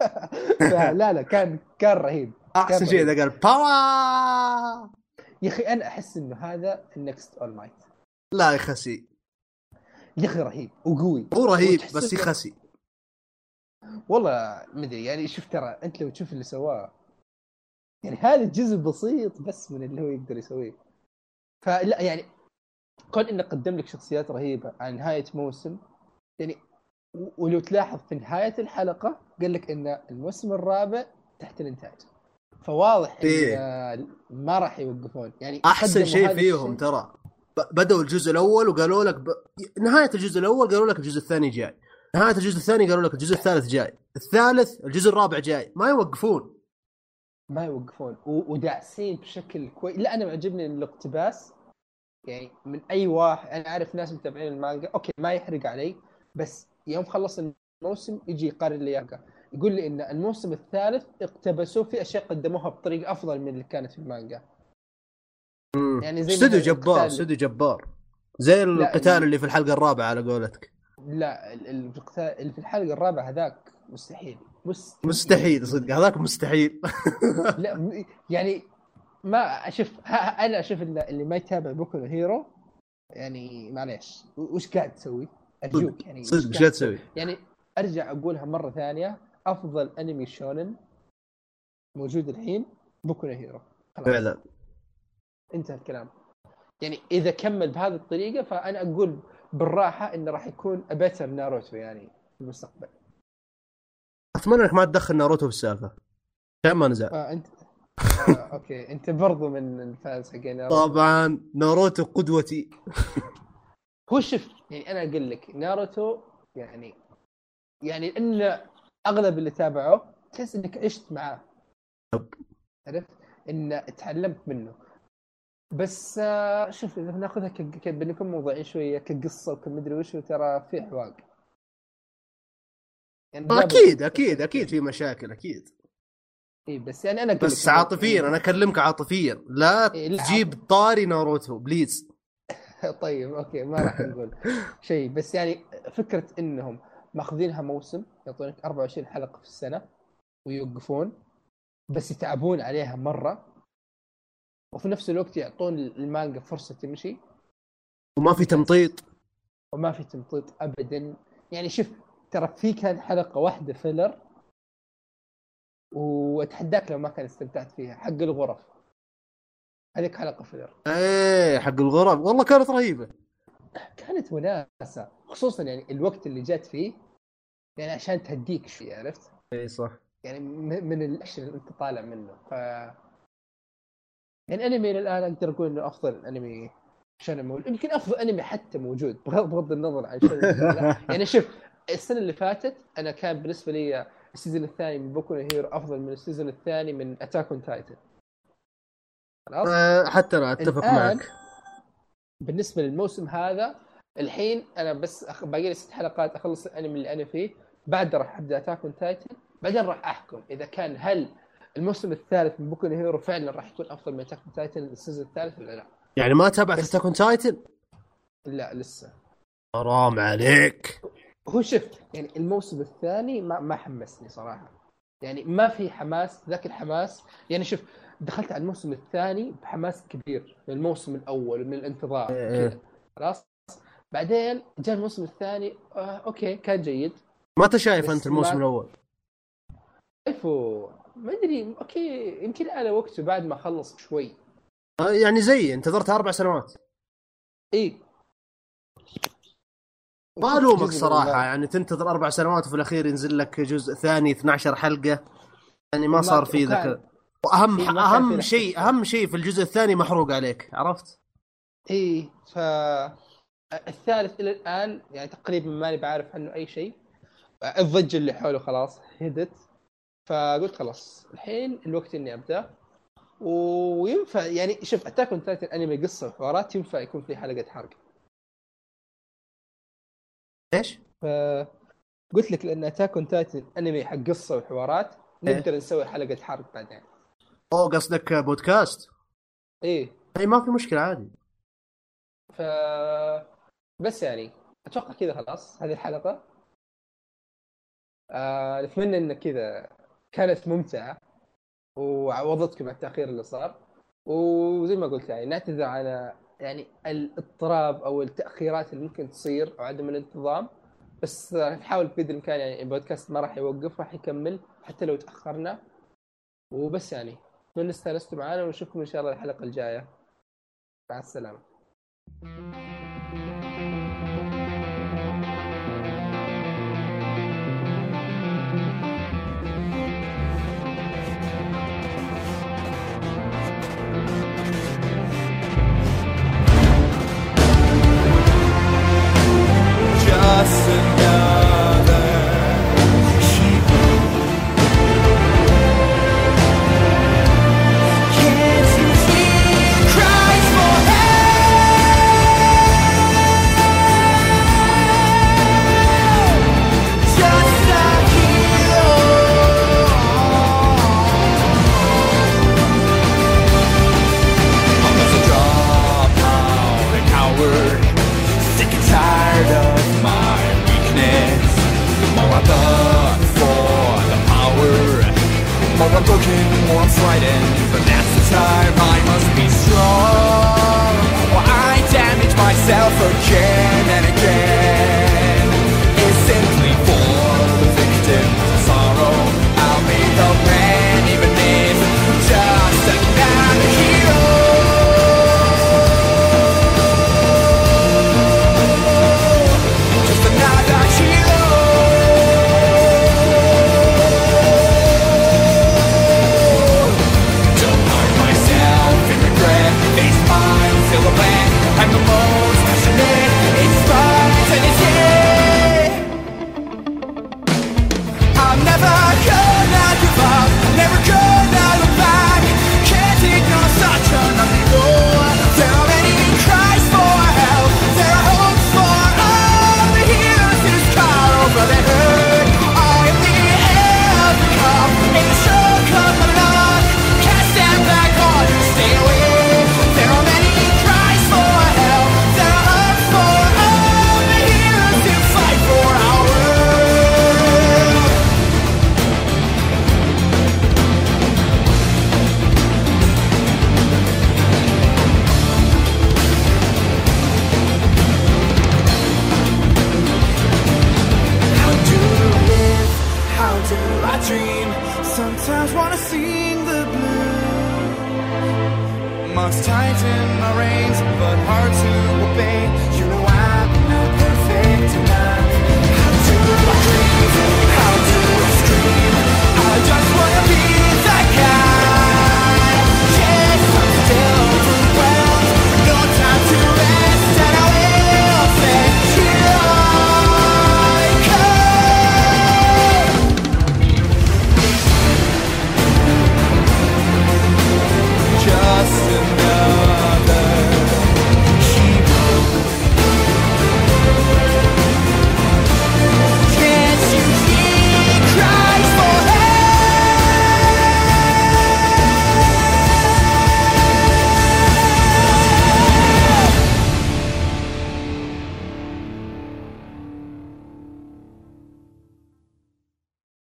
[LAUGHS] فلا لا كان كان رهيب أحسن شيء. إذا قال power يا أخي أنا أحس إنه هذا ال next All Might لا يخسي. يا أخي رهيب وقوي. هو رهيب بس يخسي. والله مدري يعني شوف ترى أنت لو تشوف اللي سواه يعني هذا جزء بسيط بس من اللي هو يقدر يسويه. فلا يعني كون إنه قدم لك شخصيات رهيبة عن نهاية موسم يعني ولو تلاحظ في نهاية الحلقة قال لك إن الموسم الرابع تحت الإنتاج. فواضح إن إيه. آه، ما راح يوقفون. يعني أحسن شيء فيهم ترى. بدأوا الجزء الأول وقالوا لك ب... نهاية الجزء الأول قالوا لك الجزء الثاني جاي. نهاية الجزء الثاني قالوا لك الجزء الثالث جاي. الثالث الجزء الرابع جاي. ما يوقفون. ما يوقفون. و- وداعسين بشكل كويس لا أنا معجبني الاقتباس يعني من أي واحد أنا أعرف ناس متابعين المانجا okay ما يحرق علي بس يوم خلص الموسم يجي يقارن لي إياها. يقول لي إن الموسم الثالث اقتبسوه في أشياء قدموها بطريقة أفضل من اللي كانت في المانجا. يعني زي استوديو جبار استوديو جبار. زي القتال ال- اللي في الحلقة الرابعة على قولتك. لا اللي في الحلقة الرابعة هذاك مستحيل. مستحيل. مستحيل صدق هذاك مستحيل. [LAUGHS] لا يعني ما أشوف أنا أشوف اللي ما يتابع Boku Hero يعني معليش وش قاعد تسوي؟ ارجوك يعني وش صدق إيش قاعد تسوي؟ يعني أرجع أقولها مرة ثانية أفضل أنمي شونن موجود الحين Boku Hero. خلاص. فعلا. انتهى الكلام. يعني إذا كمل بهذه الطريقة فأنا أقول بالراحة إنه راح يكون a better ناروتو يعني في المستقبل. أتمنى إنك ما تدخل ناروتو بالسالفه عشان ما نزعل آه انت آه okay. أنت برضو من ال fans حقين ناروتو طبعا ناروتو قدوتي. هو شوف يعني أنا أقول لك ناروتو يعني يعني إن أغلب اللي تابعوه تحس إنك عشت معاه. عرفت؟ إن تعلمت منه. بس آه، شوف إذا بناخذها ك... بنكون موضوعين شوية كقصة وكمدري وش ترى في حواق يعني أكيد أكيد أكيد في مشاكل أكيد. إي بس يعني أنا بس عاطفيا أنا أكلمك عاطفيا. لا إيه، لا، تجيب طاري ناروتو please. [LAUGHS] طيب okay ما راح نقول [LAUGHS] شيء. بس يعني فكرة إنهم ماخذينها موسم يعطونك 24 حلقة في السنة ويوقفون بس يتعبون عليها مرة. وفي نفس الوقت يعطون المانجا فرصة تمشي. وما في تمطيط. وما في تمطيط ابدا. يعني شوف ترى في كان حلقة واحدة filler وأتحداك لو ما كان استمتعت فيها حق الغرف. هذيك حلقة filler إيه حق الغرف والله كانت رهيبة. كانت وناسة. خصوصا يعني الوقت اللي جات فيه يعني عشان تهديك شوي عرفت؟ اي صح. يعني من الأكشن اللي أنت طالع منه. ف يعني أنمي الآن أقدر أقول إنه أفضل أنمي موجود يمكن أفضل أنمي حتى موجود بغض النظر عن لا. يعني شوف السنة اللي فاتت أنا كان بالنسبة لي ال season الثاني من Boku Hero أفضل من ال season الثاني من Attack on Titan خلاص؟ أه حتى أنا أتفق معك. بالنسبة للموسم هذا الحين أنا بس أخ... باقي لي ست حلقات أخلص الأنمي اللي أنا فيه بعد راح أبدأ Attack on Titan بعدين راح أحكم إذا كان هل الموسم الثالث من Boku Hero فعلا راح يكون أفضل من Attack on Titan ال season الثالث ولا لا؟ يعني ما تابعت Attack Titan؟ لا لسه. حرام عليك. هو شوف يعني الموسم الثاني ما ما حمسني صراحة. يعني ما في حماس ذاك الحماس. يعني شوف دخلت على الموسم الثاني بحماس كبير من الموسم الأول من الانتظار. إيه. خلاص؟ بعدين جاء الموسم الثاني. آه okay كان جيد. ما انت شايف أنت الموسم ما- الأول؟ شايفه ما أدري okay يمكن على وقته بعد ما خلص شوي. أه يعني زي انتظرت أربع سنوات. إي. ما ألومك صراحة يعني تنتظر أربع سنوات وفي الأخير ينزل لك جزء ثاني 12 حلقة. يعني ما صار في ذاك. وأهم أهم شيء. أهم شيء في الجزء الثاني محروق عليك عرفت؟ إي ف الثالث إلى الآن يعني تقريبا ماني بعرف عنه أي شيء. الضجه اللي حوله خلاص هدت. فقلت خلاص الحين الوقت إني أبدأ وينفع يعني شوف Attack on Titan أنمي قصة وحوارات ينفع يكون في حلقة حرق إيش؟ ف قلت لك لأن Attack on Titan أنمي حق قصة وحوارات إيه. نقدر نسوي حلقة حرق بعدين اوه قصدك بودكاست؟ إيه اي ما في مشكلة عادي ف بس يعني أتوقع كذا خلاص هذه الحلقة آه نتمنى ان كذا كانت ممتعة وعوضتكم على التأخير اللي صار. وزي ما قلت يعني نعتذر على يعني الاضطراب أو التأخيرات اللي ممكن تصير أو عدم الانتظام. بس نحاول بقدر الإمكان يعني البودكاست ما راح يوقف راح يكمل حتى لو تأخرنا. وبس يعني اتمنى استانستوا معنا ونشوفكم إن شاء الله الحلقة الجاية. مع السلامة. lesson